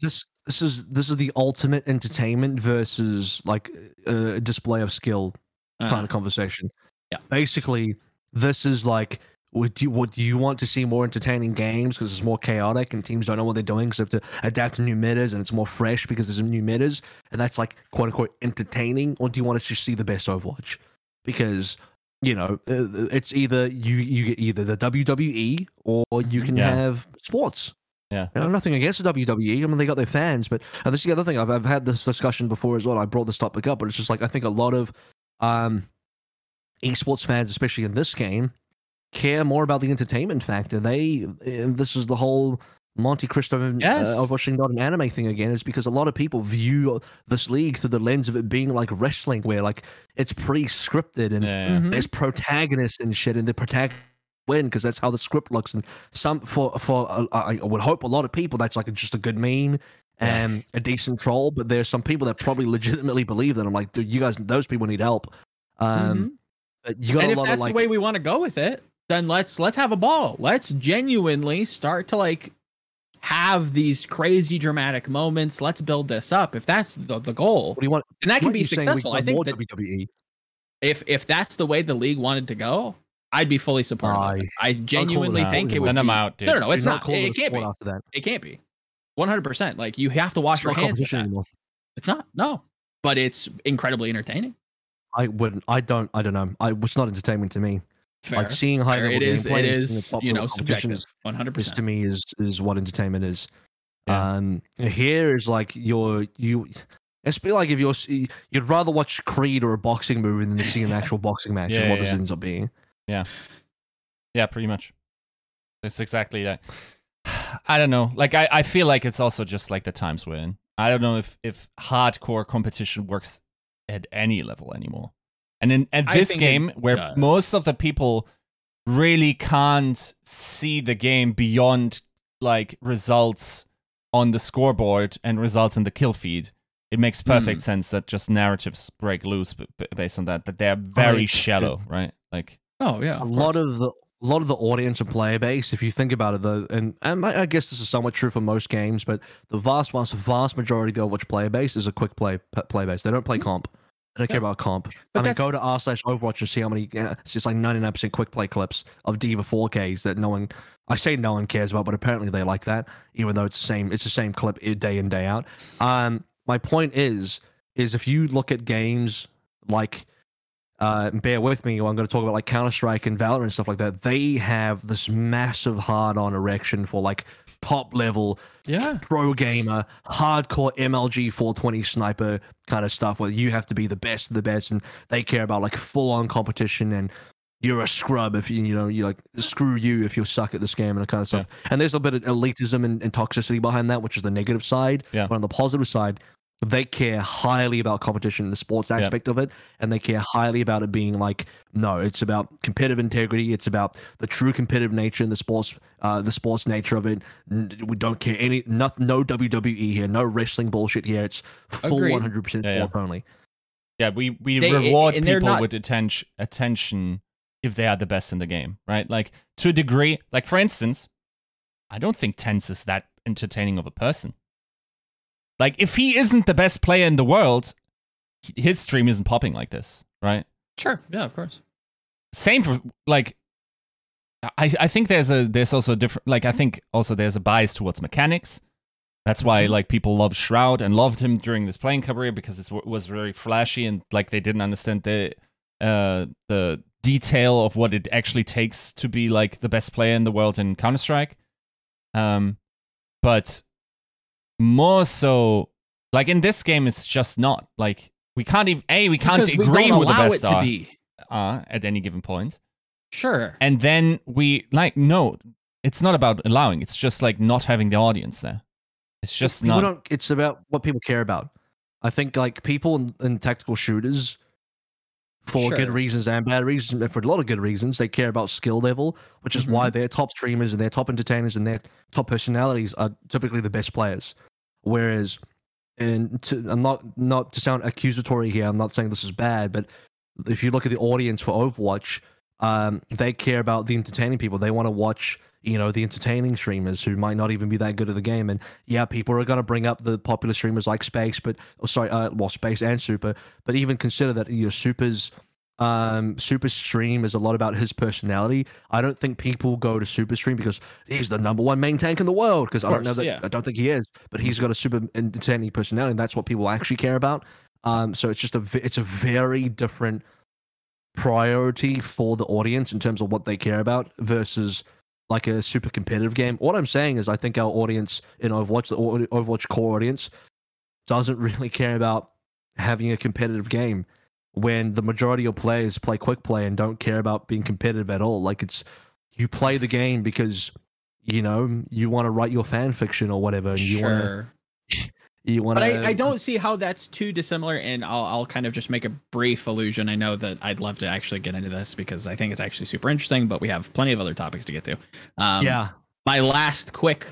this this is this is the ultimate entertainment versus like uh, a display of skill kind Uh, of conversation. Yeah. Basically, this is like, would you would you want to see more entertaining games because it's more chaotic and teams don't know what they're doing because they have to adapt to new metas and it's more fresh because there's new metas and that's like quote unquote entertaining, or do you want to just see the best Overwatch? Because you know uh, it's either you you get either the WWE or you can Yeah. have sports. Yeah. You know, nothing against the WWE. I mean, they got their fans, but and this is the other thing. I've, I've had this discussion before as well. I brought this topic up, but it's just like I think a lot of um, esports fans, especially in this game, care more about the entertainment factor. They, this is the whole Monte Cristo Yes. uh, of watching not an anime thing again, is because a lot of people view this league through the lens of it being like wrestling, where like it's pre-scripted and yeah, Mhm. there's protagonists and shit, and the protagonist win because that's how the script looks. And some for for uh, I I would hope a lot of people that's like just a good meme and a decent troll. But there's some people that probably legitimately believe that. I'm like, dude, you guys, those people need help. Um, Mhm. you got and a if lot that's of like, the way we want to go with it, then let's let's have a ball. Let's genuinely start to like have these crazy dramatic moments. Let's build this up. If that's the, the goal, What do you want? and that can be you're saying we successful. I think that WWE. if if that's the way the league wanted to go, I'd be fully supportive. of. I genuinely it think it would. Then I'm be- out, dude. No, no, no, it's You're not. calling It, can't be. sport after that. It can't be. One hundred percent. Like you have to wash It's your not hands. With competition that. It's not. No, but it's incredibly entertaining. I wouldn't. I don't. I don't know. I it's not entertainment to me. Fair. Like seeing high Fair. level It is. gameplay It and You know, subjective. One hundred is to me is is what entertainment is. Yeah. Um, here is like you're you. It's be like if you're you'd rather watch Creed or a boxing movie than see an actual [laughs] boxing match. Yeah, is what yeah, this yeah. ends up being. Yeah, yeah, pretty much. That's exactly that. I don't know. Like I, I feel like it's also just like the times we're in. I don't know if if hardcore competition works at any level anymore. And in at this game where does. most of the people really can't see the game beyond like results on the scoreboard and results in the kill feed, it makes perfect sense that just narratives break loose b- b- based on that. That they're very Like, shallow, right? Like Oh yeah. a lot of the a lot of the audience and player base, if you think about it, though, and, and I I guess this is somewhat true for most games, but the vast, vast, vast majority of the Overwatch player base is a quick play p- play base. They don't play comp. They don't care. About comp. But I mean, that's- go to r slash Overwatch and see how many. Uh, it's just like ninety nine percent quick play clips of D.Va 4Ks that no one. I say no one cares about, but apparently they like that, even though it's the same. It's the same clip day in day out. Um, my point is, is if you look at games like uh, bear with me, I'm going to talk about like Counter Strike and Valorant and stuff like that. They have this massive hard on erection for like top level Yeah. pro gamer, hardcore MLG 420 sniper kind of stuff where you have to be the best of the best and they care about like full on competition and you're a scrub if you you know you like screw you if you suck at this game and that kind of stuff. And there's a bit of elitism and, and toxicity behind that, which is the negative side. Yeah. But on the positive side, they care highly about competition, the sports aspect of it, and they care highly about it being like no, it's about competitive integrity. It's about the true competitive nature and the sports, uh, the sports nature of it. We don't care any, no, no WWE here, no wrestling bullshit here. It's full Agreed. one hundred percent Yeah, yeah. sport only. Yeah, we we They- reward and people not- with attention attention if they are the best in the game, right? Like to a degree. Like for instance, I don't think TenZ is that entertaining of a person. Like if he isn't the best player in the world, his stream isn't popping like this, right? Sure. Yeah. Of course. Same for like I I think there's a there's also a different like I think also there's a bias towards mechanics. That's why Mhm. like people love Shroud and loved him during this playing career because it was very flashy and like they didn't understand the uh the detail of what it actually takes to be like the best player in the world in Counter Strike. Um, but more so like in this game, it's just not like we can't even a we can't Because agree don't with the best it to are, be. uh, at any given point Sure. and then we like no it's not about allowing it's just like not having the audience there it's just people not don't. It's about what people care about. I think like people in, in tactical shooters, for good reasons and bad reasons, and for a lot of good reasons, they care about skill level, which is Mm-hmm. why their top streamers and their top entertainers and their top personalities are typically the best players. Whereas, and to, I'm not not to sound accusatory here. I'm not saying this is bad, but if you look at the audience for Overwatch, um, they care about the entertaining people. They want to watch, you know, the entertaining streamers who might not even be that good at the game. And yeah, people are going to bring up the popular streamers like Space, but oh, sorry, uh, well, Space and Super, but even consider that you know, Super's um super stream is a lot about his personality. I don't think people go to super stream because he's the number one main tank in the world because i don't know that yeah. i don't think he is but he's got a super entertaining personality and that's what people actually care about. Um so it's just a it's a very different priority for the audience in terms of what they care about versus like a super competitive game. What i'm saying is i think our audience in overwatch the overwatch core audience doesn't [laughs] really care about having a competitive game when the majority of players play quick play and don't care about being competitive at all. Like it's you play the game because you know you want to write your fan fiction or whatever, and you want to [laughs] you want But. I, I don't see how that's too dissimilar, and I'll, I'll kind of just make a brief allusion. I know that I'd love to actually get into this because I think it's actually super interesting, but we have plenty of other topics to get to. Um, Yeah, My last quick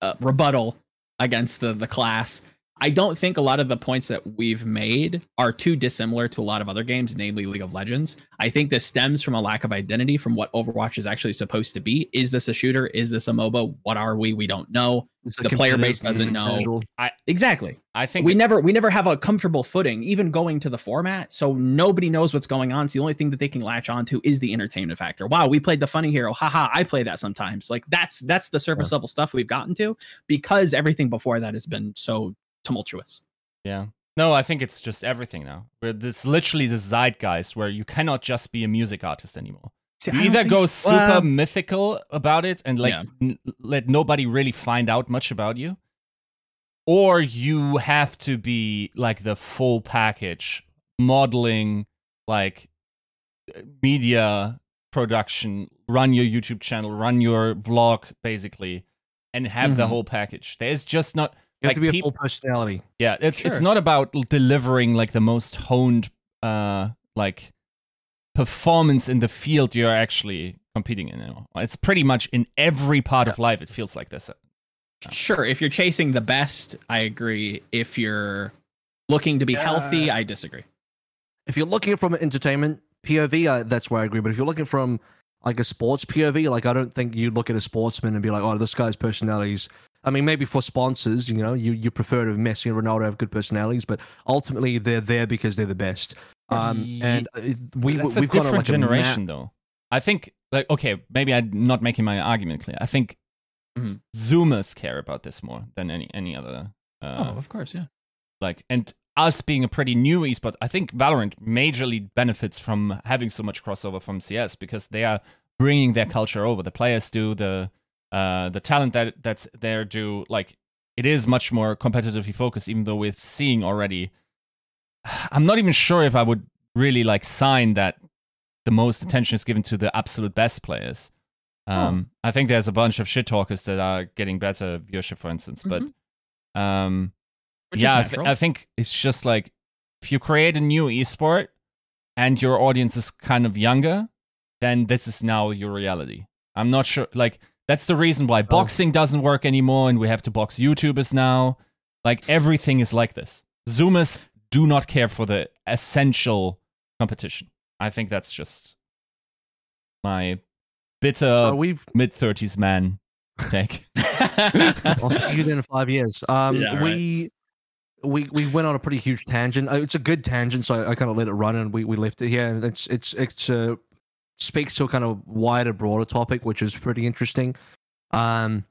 uh, rebuttal against the, the class I don't think a lot of the points that we've made are too dissimilar to a lot of other games, namely League of Legends. I think this stems from a lack of identity from what Overwatch is actually supposed to be. Is this a shooter? Is this a MOBA? What are we? We don't know. It's The player base doesn't know. casual. Exactly. I think We never we never have a comfortable footing, even going to the format. So nobody knows what's going on. So the only thing that they can latch onto is the entertainment factor. Wow, we played the funny hero. Haha, I play that sometimes. Like that's that's the surface level stuff we've gotten to because everything before that has been so tumultuous. Yeah. No, I think it's just everything now. Where this literally the zeitgeist where you cannot just be a music artist anymore. See, You either go so- super well, mythical about it and like Yeah. n- let nobody really find out much about you, or you have to be like the full package, modeling, like media production, run your YouTube channel, run your vlog, basically, and have the Mhm. whole package. There's just not You have to be a peop- full personality. yeah, it's it's not about delivering like the most honed uh like performance in the field you're actually competing in anymore. It's pretty much in every part of life it feels like this. Sure, if you're chasing the best, I agree. If you're looking to be healthy, I disagree. If you're looking from an entertainment POV, uh, that's where I agree. But if you're looking from like a sports POV, like I don't think you'd look at a sportsman and be like, "Oh, this guy's personalities." I mean, maybe for sponsors, you know, you you prefer to have Messi and Ronaldo have good personalities, but ultimately they're there because they're the best. Um, and uh, we That's we've a got different like a ma- generation though. I think like okay, maybe I'm not making my argument clear. I think Mhm. Zoomers care about this more than any any other uh, oh, of course, yeah. like and us being a pretty new esport i think valorant majorly benefits from having so much crossover from cs because they are bringing their culture over the players do the uh the talent that that's there do like it is much more competitively focused even though we're seeing already [sighs] i'm not even sure if i would really like sign that the most attention is given to the absolute best players um i think there's a bunch of shit talkers that are getting better viewership for instance but um yeah, I, th- I think it's just like if you create a new esport and your audience is kind of younger, then this is now your reality. I'm not sure. Like that's the reason why boxing doesn't work anymore, and we have to box YouTubers now. Like everything is like this. Zoomers do not care for the essential competition. I think that's just my bitter So we've mid thirties man take. [laughs] I'll see you then in five years. Um, Yeah, right. we we we went on a pretty huge tangent. Uh, It's a good tangent, so I, I kind of let it run, and we, we left it here. And it's it's it's uh, speaks to a kind of wider, broader topic, which is pretty interesting. Um,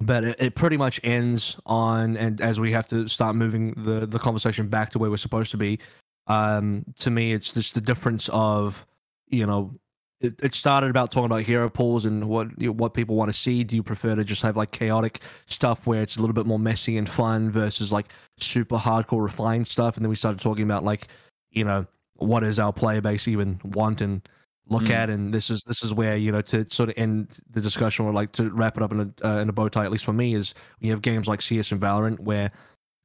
but it, it pretty much ends on, and as we have to start moving the the conversation back to where we're supposed to be. Um, to me, it's just the difference of you know it, it started about talking about hero pools and what you know, what people want to see. Do you prefer to just have like chaotic stuff where it's a little bit more messy and fun versus like super hardcore refined stuff? And then we started talking about like, you know, what does our player base even want and look Mm. at? And this is this is where you know to sort of end the discussion or like to wrap it up in a uh, in a bow tie. At least for me, is we have games like CS and Valorant where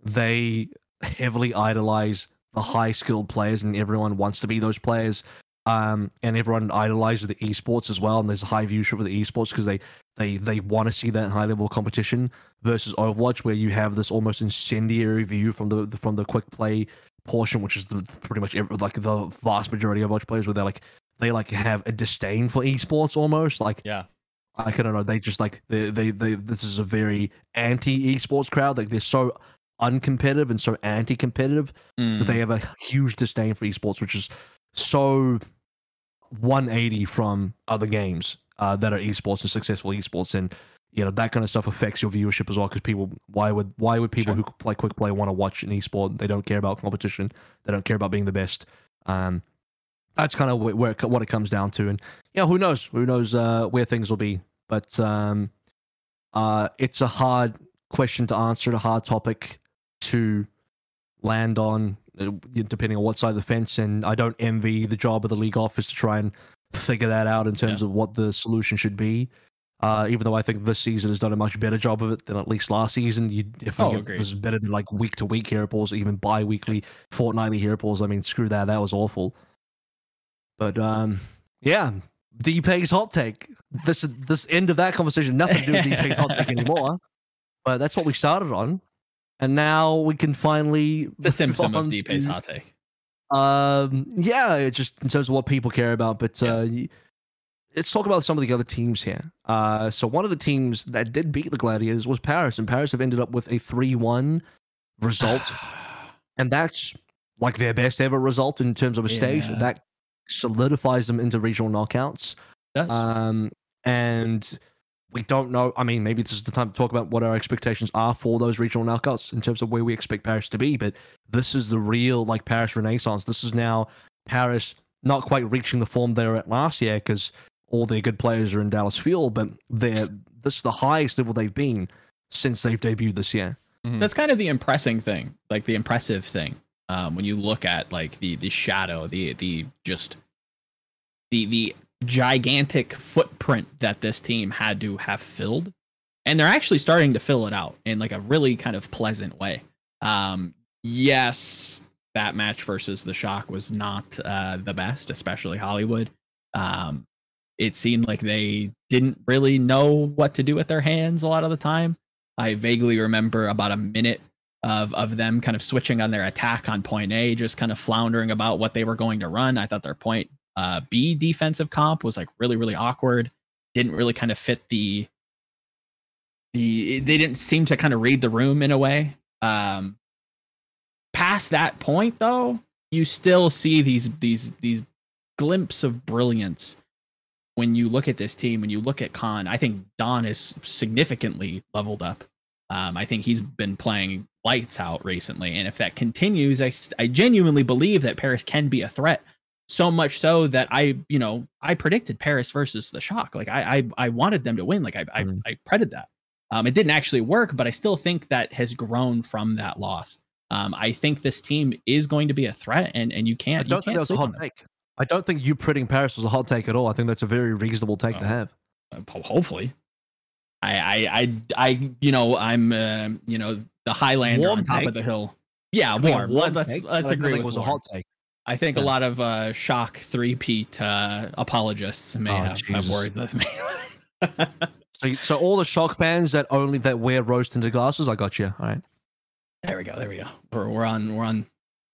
they heavily idolize the high skilled players and everyone wants to be those players um, and everyone idolizes the esports as well. And there's a high viewership for the esports because they they they want to see that high level competition versus Overwatch, where you have this almost incendiary view from the from the quick play portion, which is the, pretty much every, like the vast majority of Overwatch players, where they're like they like have a disdain for esports almost like yeah. I don't know. They just like they, they they this is a very anti esports crowd. Like they're so uncompetitive and so anti-competitive Mm. that they have a huge disdain for esports, which is so 180 from other games uh, that are esports and successful esports, and you know that kind of stuff affects your viewership as well. Because people, why would why would people Sure. who play quick play want to watch an esport? They don't care about competition. They don't care about being the best. Um, that's kind of where, it, what it comes down to, and yeah, who knows? Who knows uh, where things will be? But um, uh, it's a hard question to answer, a hard topic to land on, uh, depending on what side of the fence. And I don't envy the job of the league office to try and figure that out in terms of what the solution should be. Uh, even though I think this season has done a much better job of it than at least last season. You definitely Oh, get, this is better than like week to week hero pools, even bi weekly, fortnightly hero pools. I mean, screw that. That was awful. But um, yeah, DPEG's hot take. This this end of that conversation, nothing to do with DPEG's hot take anymore. But that's what we started on. and now we can finally. It's a symptom of on hot take. Um, yeah, it just in terms of what people care about, but Yeah. uh, let's talk about some of the other teams here. Uh, so one of the teams that did beat the Gladiators was Paris, and Paris have ended up with a three-one result, [sighs] and that's like their best ever result in terms of a stage. Yeah. That solidifies them into regional knockouts. Does. Um, and we don't know. I mean, maybe this is the time to talk about what our expectations are for those regional knockouts in terms of where we expect Paris to be. But this is the real like Paris Renaissance. This is now Paris not quite reaching the form they were at last year because all their good players are in Dallas Fuel, but they're this is the highest level they've been since they've debuted this year. Mhm. That's kind of the impressing thing, like the impressive thing. Um, when you look at like the the shadow, the the just the the gigantic footprint that this team had to have filled, and they're actually starting to fill it out in like a really kind of pleasant way. Um, yes, that match versus the Shock was not uh, the best, especially Hollywood. Um, it seemed like they didn't really know what to do with their hands a lot of the time. I vaguely remember about a minute of of them kind of switching on their attack on point A, just kind of floundering about what they were going to run. I thought their point uh, B defensive comp was like really really awkward. Didn't really kind of fit the the. They didn't seem to kind of read the room in a way. Um, past that point, though, you still see these these these glimpse of brilliance when you look at this team, when you look at Khan, I think Don is significantly leveled up. Um, I think he's been playing lights out recently, and if that continues, I, I genuinely believe that Paris can be a threat. So much so that I, you know, I predicted Paris versus the Shock. Like I, I, I wanted them to win. Like I, I, Mhm. I predicted that. Um, it didn't actually work, but I still think that has grown from that loss. Um, I think this team is going to be a threat, and and you can't, you don't think can't that's a hot take. I don't think you predicting Paris was a hot take at all. I think that's a very reasonable take to Oh. have. Uh, hopefully i i i, I you know i'm uh, you know the highlander Warm on top take. of the hill yeah I warm, warm let's take, let's I agree think with it was a hot take. i think a lot of uh shock three peat uh apologists may Oh, have, have words with me [laughs] So, so all the shock fans that only that wear rose tinted glasses, I got you. All right. there we go there we go we're, we're on we're on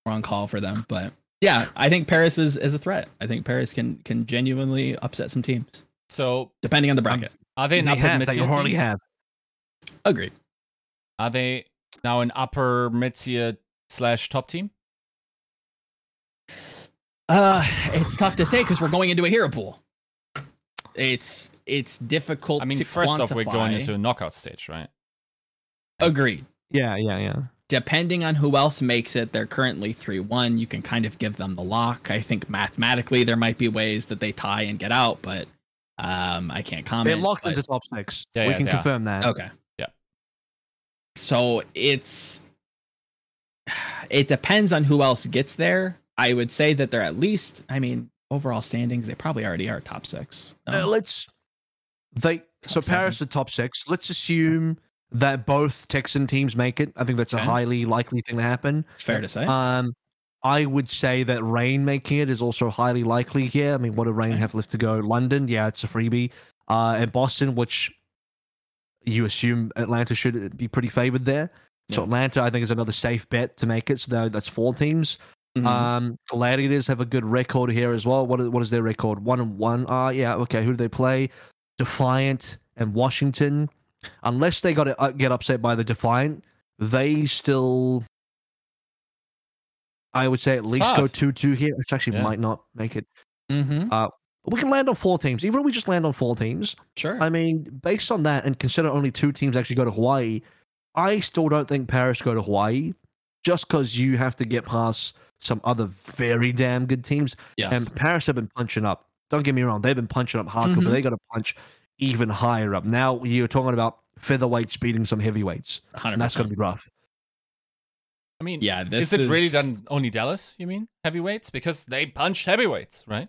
we're on call for them but yeah i think paris is is a threat i think paris can can genuinely upset some teams So depending on the bracket are they an They upper have. mid They already have. agreed Are they now an upper mid tier slash top team? Uh, it's tough to say because we're going into a hero pool. It's it's difficult. I mean, to first off, we're going into a knockout stage, right? Agreed. Yeah, yeah, yeah. Depending on who else makes it, they're currently three one. You can kind of give them the lock. I think mathematically there might be ways that they tie and get out, but um, I can't comment. They're locked but- into top six. Yeah, we yeah, can they are. confirm that. Okay. So it's it depends on who else gets there. I would say that they're at least. I mean, overall standings, they probably already are top six. Uh, let's. They so Top seven. Paris the top six. Let's assume that both Texan teams make it. I think that's a highly likely thing to happen. Fair to say. Um, I would say that Reign making it is also highly likely here. I mean, what do Reign Okay. have left to go? London, yeah, it's a freebie. Uh, and Boston, which you assume Atlanta should be pretty favored there. So Yeah. Atlanta, I think, is another safe bet to make it. So that- that's four teams. Mhm. Um, Gladiators have a good record here as well. What is, what is their record? One and one. Ah, yeah, okay. Who do they play? Defiant and Washington. Unless they got to uh, get upset by the Defiant, they still, I would say, at least go two-two here, which actually Yeah. might not make it. Mhm. But we can land on four teams. Even if we just land on four teams, Sure. I mean, based on that, and consider only two teams actually go to Hawaii, I still don't think Paris go to Hawaii, just because you have to get past some other very damn good teams. yes. And Paris have been punching up. Don't get me wrong; they've been punching up hardcore, Mhm. but they got to punch even higher up. Now you're talking about featherweights beating some heavyweights, 100%. and that's going to be rough. I mean, yeah. This is it really done only Dallas? You mean heavyweights? Because they punch heavyweights, right?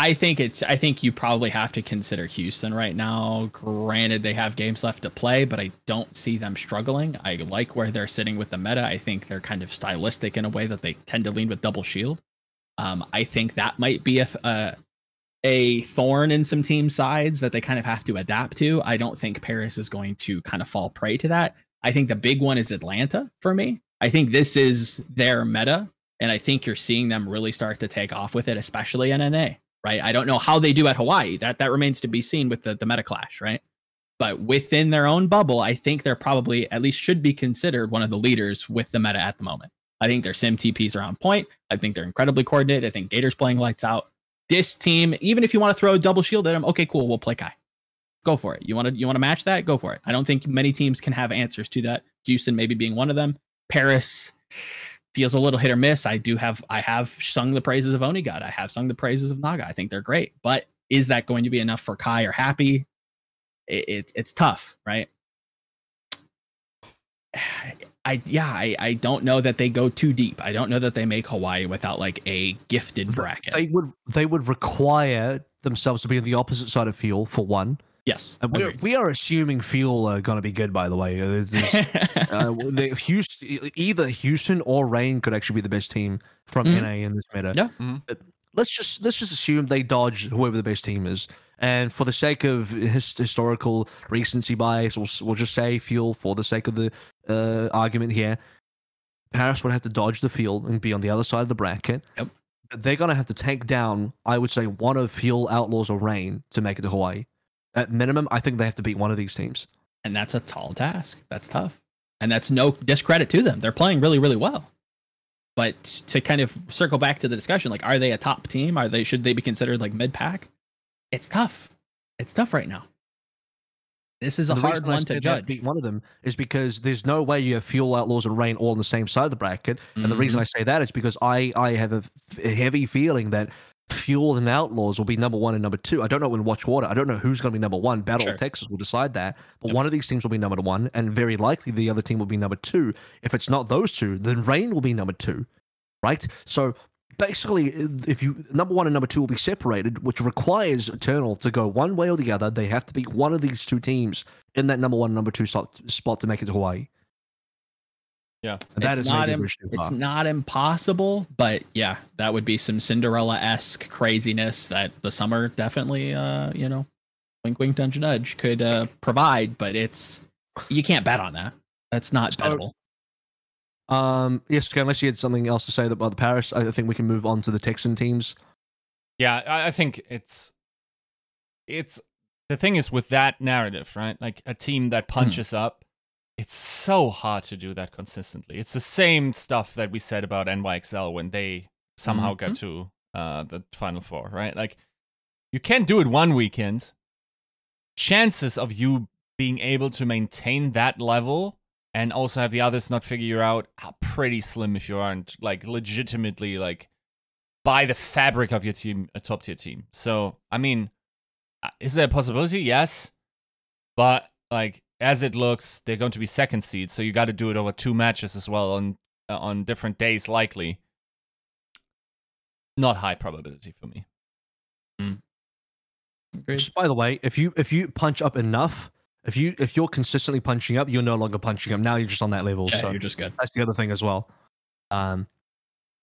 I think it's. I think you probably have to consider Houston right now. Granted, they have games left to play, but I don't see them struggling. I like where they're sitting with the meta. I think they're kind of stylistic in a way that they tend to lean with double shield. Um, I think that might be a, a a thorn in some team sides that they kind of have to adapt to. I don't think Paris is going to kind of fall prey to that. I think the big one is Atlanta for me. I think this is their meta, and I think you're seeing them really start to take off with it, especially in NA. Right? I don't know how they do at Hawaii. That that remains to be seen with the the meta clash. Right? But within their own bubble, I think they're probably at least should be considered one of the leaders with the meta at the moment. I think their sim TPs are on point. I think they're incredibly coordinated. I think Gator's playing lights out. This team, even if you want to throw a double shield at them, okay, cool, we'll play Kai. Go for it. You want to you want to match that? Go for it. I don't think many teams can have answers to that. Houston maybe being one of them. Paris feels a little hit or miss. I do have I have sung the praises of Onigod. I have sung the praises of Naga. I think they're great. But is that going to be enough for Kai or Happy? It, it it's tough, right? [sighs] I yeah, I, I don't know that they go too deep. I don't know that they make Hawaii without like a gifted bracket. They would they would require themselves to be on the opposite side of Fuel for one. Yes, we're, we are assuming Fuel are going to be good. By the way, there's, there's, [laughs] uh, Houston, either Houston or Reign could actually be the best team from mm-hmm. NA in this meta. Yeah. Mm-hmm. Let's just let's just assume they dodge whoever the best team is. And for the sake of his, historical recency bias, we'll, we'll just say Fuel for the sake of the uh, argument here. Paris would have to dodge the Fuel and be on the other side of the bracket. Yep. They're going to have to take down, I would say, one of Fuel, Outlaws, or Reign to make it to Hawaii. At minimum, I think they have to beat one of these teams. And that's a tall task. That's tough. And that's no discredit to them. They're playing really, really well. But to kind of circle back to the discussion, like, are they a top team? Are they should they be considered like mid pack? It's tough. It's tough right now. This is a hard one to judge. Beat one of them is because there's no way you have Fuel Outlaws and Reign all on the same side of the bracket. And mm-hmm. the reason mm-hmm. I say that is because I I have a, f- a heavy feeling that Fuel and Outlaws will be number one and number two. I don't know when Watch Water. I don't know who's going to be number one. Battle sure. of Texas will decide that. But yep. one of these teams will be number one, and very likely the other team will be number two. If it's not those two, then Reign will be number two, right? So basically, if you number one and number two will be separated, which requires Eternal to go one way or the other. They have to beat one of these two teams in that number one, number two spot, spot to make it to Hawaii. Yeah, and it's not Im- it's not impossible, but yeah, that would be some Cinderella esque craziness that the summer definitely, uh, you know, wink, wink, nudge, nudge could uh, provide. But it's you can't bet on that. That's not so, bettable. Um, yes, unless you had something else to say about the Paris, I think we can move on to the Texan teams. Yeah, I think it's it's the thing is with that narrative, right? Like a team that hmm. punches up, it's so hard to do that consistently. It's the same stuff that we said about NYXL when they somehow mm-hmm. got to uh, the final four, right? Like you can't do it one weekend. Chances of you being able to maintain that level and also have the others not figure you out are pretty slim if you aren't like legitimately like by the fabric of your team a top tier team. So I mean, uh, is there a possibility? Yes, but like as it looks, they're going to be second seed, so you got to do it over two matches as well on uh, on different days, likely. Not high probability for me. Mm. Just by the way, if you if you punch up enough, if you if you're consistently punching up, you're no longer punching up. Now you're just on that level. Yeah, so you're just good. That's the other thing as well. Um,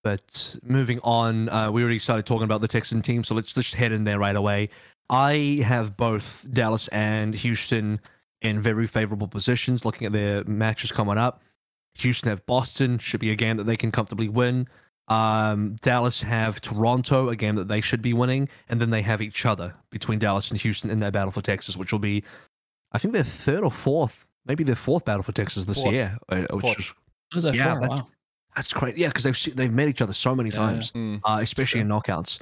but moving on, uh, we already started talking about the Texan team, so let's just head in there right away. I have both Dallas and Houston in very favorable positions. Looking at their matches coming up, Houston have Boston, should be a game that they can comfortably win. Um, Dallas have Toronto, a game that they should be winning, and then they have each other between Dallas and Houston in their battle for Texas, which will be I think their third or fourth, maybe their fourth battle for Texas this fourth. year, uh, which fourth. was yeah, that, wow. that's great. Yeah, because they've they've met each other so many yeah, times, yeah. Mm, uh, especially in knockouts.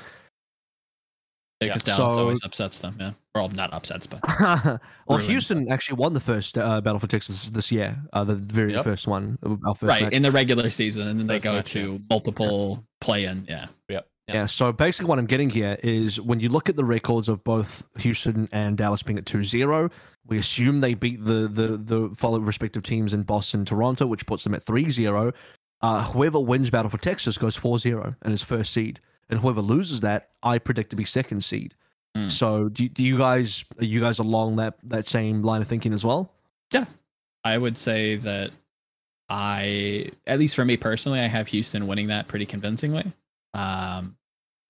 Because yeah, Dallas so, always upsets them, yeah. Well, not upsets, but [laughs] well, Houston actually won the first uh, Battle for Texas this year, uh, the very yep. first one, first right match. in the regular season, and then they go match, to yeah. multiple play-in. Yeah, yep. Yeah, so basically what I'm getting here is when you look at the records of both Houston and Dallas being at 2-0, we assume they beat the the the follow respective teams in Boston, Toronto, which puts them at 3-0. Uh, whoever wins Battle for Texas goes 4-0 and is first seed. And whoever loses that, I predict to be second seed. Mm. So do, do you guys are you guys along that that same line of thinking as well? Yeah. I would say that I at least for me personally, I have Houston winning that pretty convincingly. Um,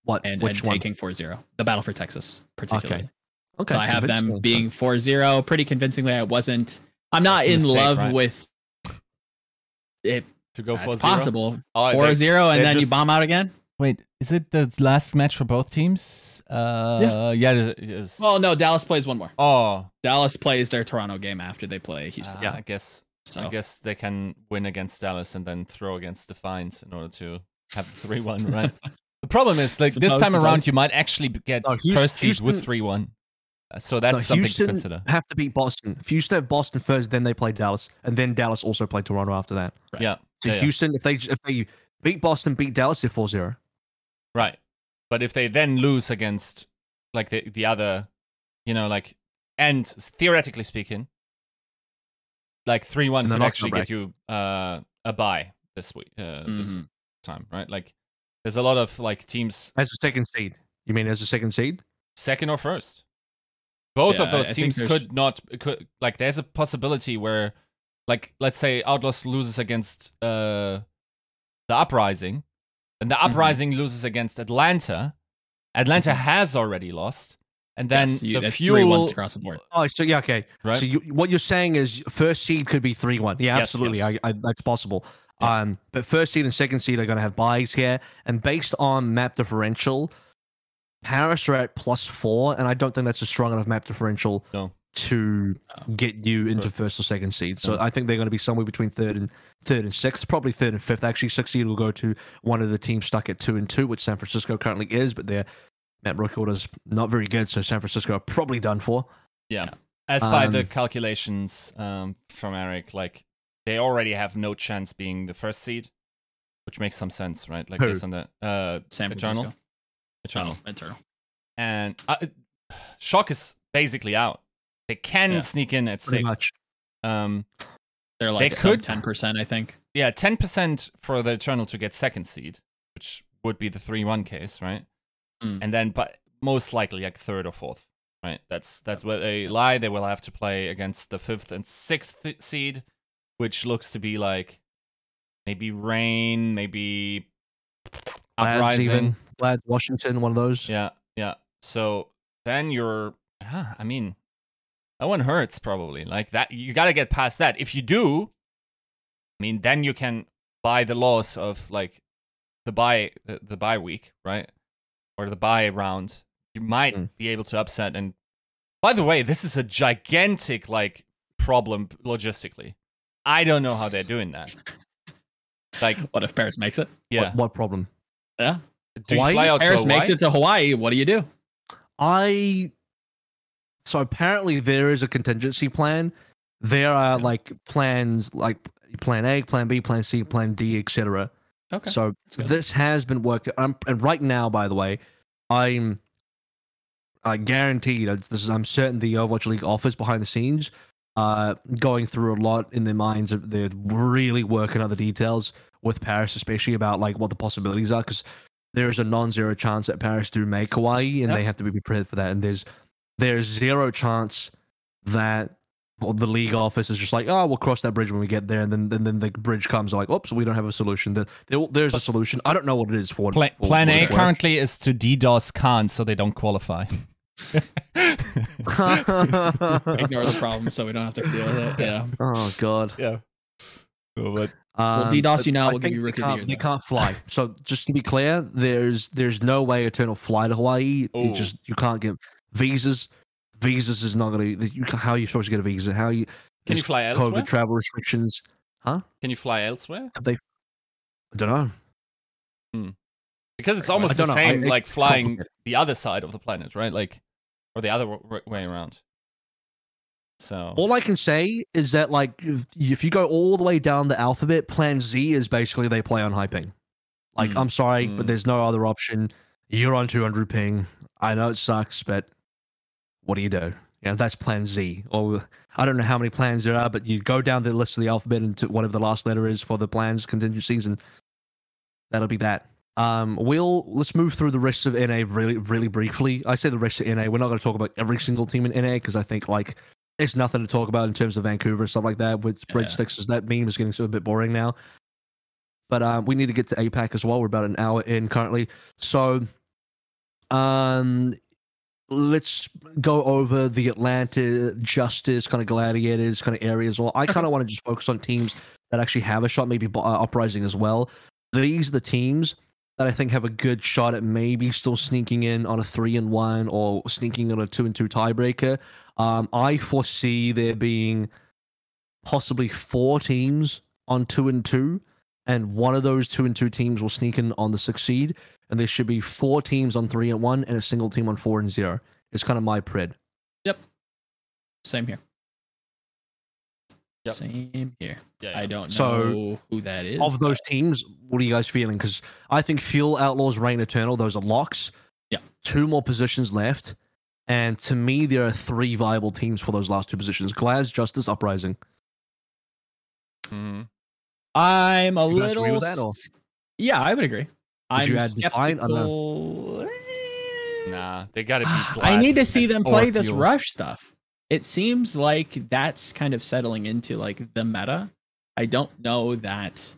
what? And, Which and taking 4-0. The battle for Texas, particularly. Okay. Okay. So I have them being 4-0 pretty convincingly. I wasn't. I'm not in love right? with It to go for zero. possible. Oh, Four they- zero, and they then you bomb out again. Wait, is it the last match for both teams? Uh, yeah, it is. Well, no, Dallas plays one more. oh, Dallas plays their Toronto game after they play Houston. uh, Yeah. I guess so I guess they can win against Dallas and then throw against Defiance in order to have the three one, [laughs] right? the problem is like this Suppose, time around you might actually get No, Houston- first seed with three one. So that's No, something Houston to consider. have to beat Boston. If Houston have Boston first, then they play Dallas, and then Dallas also play Toronto after that. Right. Yeah, So yeah, yeah. Houston, if they if they beat Boston, beat Dallas, they're 4-0. Right. But if they then lose against like the the other, you know, like and theoretically speaking, like three one could actually get you uh, a buy this week, uh, this Mhm. time, right? Like there's a lot of like teams As a second seed. You mean as a second seed? second or first. Both Yeah, of those I think teams could not could like there's a possibility where like let's say Outlaws loses against uh the Uprising and the Mhm. Uprising loses against Atlanta. Atlanta Mhm. has already lost. And then Yes, you, the that's fuel three ones across the board. Oh, so yeah, okay. right? So you, what you're saying is first seed could be 3-1. Yeah, Yes, absolutely. yes. I, I, that's possible. Yeah. Um, but first seed and second seed are going to have buys here, and based on map differential, Paris are at plus four, and I don't think that's a strong enough map differential No. to No. get you into first or second seed. So No. I think they're going to be somewhere between third and third and sixth, probably third and fifth. Actually, sixth seed will go to one of the teams stuck at two and two, which San Francisco currently is, but their map record is not very good, so San Francisco are probably done for. Yeah. As by the Um, calculations um, from Eric, like they already have no chance being the first seed, which makes some sense, right? Like Who? based on the uh, San Eternal. Francisco. Eternal. Oh, Eternal. And uh, Shock is basically out. They can Yeah. sneak in at Pretty six. much. Um, They're like could- ten percent, I think. yeah, ten percent for the Eternal to get second seed, which would be the three-one case, right? Mm. And then, but most likely like third or fourth, right? That's that's where they lie. They will have to play against the fifth and sixth seed, which looks to be like maybe Reign, maybe Glads Uprising. even. Glads Washington, one of those. Yeah, yeah. So then you're, huh, I mean, that one hurts probably. Like that, you got to get past that. If you do, I mean, then you can buy the loss of like the buy the, the buy week, right? Or the buy round. You might Mm. be able to upset. And by the way, this is a gigantic like problem logistically. I don't know how they're doing that. Like, What if Paris makes it? yeah, What, what problem? Yeah. do you Hawaii? fly out Paris to makes it to Hawaii. What do you do? I so apparently there is a contingency plan. There are like plans like plan A, plan B, plan C, plan D, etc. Okay. So this has been worked um, and right now by the way, I'm I guaranteed uh, this is I'm certain the Overwatch League office behind the scenes uh going through a lot in their minds of they're really working out the details with Paris especially about like what the possibilities are because there is a non-zero chance that Paris do make Hawaii and Yep. they have to be prepared for that and there's there's zero chance that well, the league office is just like, oh, we'll cross that bridge when we get there, and then then, then the bridge comes like, oops, we don't have a solution. There, there- there's a solution. I don't know what it is for. Pla- for plan A currently is to DDoS Khan so they don't qualify. [laughs] [laughs] Ignore the problem so we don't have to deal with it. Yeah. oh god. yeah. but Um, DDoS but you now, we'll give think you they Rookie of can't- Year, They can't fly. So just to be clear, there's there's no way Eternal fly to Hawaii. Oh. You just you can't get visas. Visas is not gonna. You, how are you supposed to get a visa? How you? Can you fly elsewhere? COVID travel restrictions. Huh? Can you fly elsewhere? Have they? I don't know. Because it's almost the know. I- same, it's like flying the other side of the planet, right? Like, or the other w- way around. So All I can say is that like if, if you go all the way down the alphabet, Plan Z is basically they play on high ping. Like Mm. I'm sorry, Mm. but there's no other option. You're on 200 ping. I know it sucks, but what do you do? Yeah, that's Plan Z. Or I don't know how many plans there are, but you go down the list of the alphabet and to whatever the last letter is for the plans contingencies, and that'll be that. Um, we'll let's move through the rest of NA really, really briefly. I say the rest of NA. We're not going to talk about every single team in NA because I think like there's nothing to talk about in terms of Vancouver and stuff like that. With Yeah. breadsticks, that meme is getting so a bit boring now. But um, we need to get to APAC as well. We're about an hour in currently, so um, let's go over the Atlanta Justice kind of gladiators kind of areas. Well, I kind of want to just focus on teams that actually have a shot, maybe uh, uprising as well. These are the teams that I think have a good shot at maybe still sneaking in on a three and one or sneaking on a two and two tiebreaker. Um, I foresee there being possibly four teams on two and two, and one of those two and two teams will sneak in on the succeed, and there should be four teams on three and one and a single team on four and zero. It's kind of my pred. Yep. Same here. Yep. Same here. Yeah, yeah. I don't know So, who that is. Of those teams, what are you guys feeling? Because I think Fuel Outlaws, Reign Eternal, those are locks. Yeah. Two more positions left. And to me, there are three viable teams for those last two positions Glads, Justice, Uprising. Mm-hmm. I'm a You guys agree little. with that, or- Yeah, I would agree. I'm you add Defiant or skeptical. Nah, they gotta be. Ah, [sighs] I need to see them play this Fuel. rush stuff. It seems like that's kind of settling into like the meta. I don't know that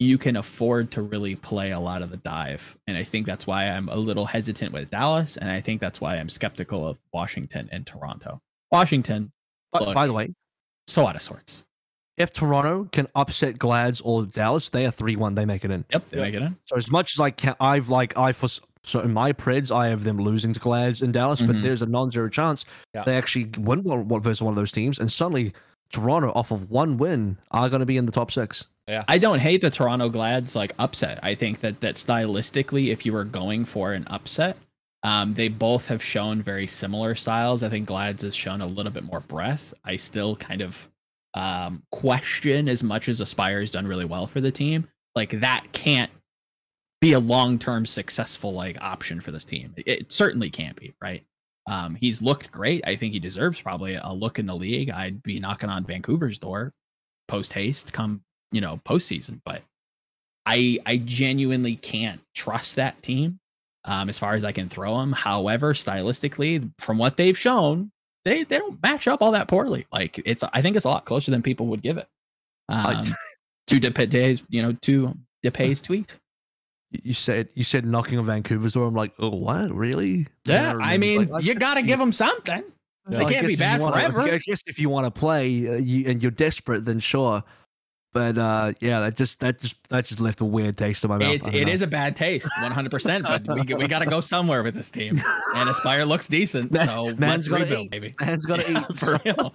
you can afford to really play a lot of the dive. And I think that's why I'm a little hesitant with Dallas. And I think that's why I'm skeptical of Washington and Toronto. Washington, But Look. by the way, so out of sorts. If Toronto can upset Glads or Dallas, they are 3 1. They make it in. Yep, they Yep. make it in. So as much as I can, I've like I for so in my preds, I have them losing to Glads in Dallas, Mhm. but there's a non-zero chance Yeah. they actually win one, one versus one of those teams, and suddenly Toronto, off of one win, are going to be in the top six. Yeah. I don't hate the Toronto Glads like upset. I think that that stylistically, if you were going for an upset, um, they both have shown very similar styles. I think Glads has shown a little bit more breath. I still kind of um, question as much as Aspire has done really well for the team. Like that can't be a long term successful like option for this team. It, it certainly can't be, right? Um, he's looked great. I think he deserves probably a look in the league. I'd be knocking on Vancouver's door post haste come you know postseason but i i genuinely can't trust that team um as far as i can throw them however stylistically from what they've shown they they don't match up all that poorly like it's i think it's a lot closer than people would give it um [laughs] to Depay's, you know to Depay's [laughs] tweet You said you said knocking on Vancouver's door. I'm like, oh, what? Really? yeah And i mean like, you gotta give them something Yeah. they can't be bad wanna- forever I guess if you want to play uh, you, and you're desperate, then sure. But uh, yeah, that just that just that just left a weird taste in my mouth. It, it know. is a bad taste, 100%. But we, we got to go somewhere with this team. And Aspire looks decent. Man- So man's let's gotta rebuild, eat. baby. Man's got to Yeah, eat. for real.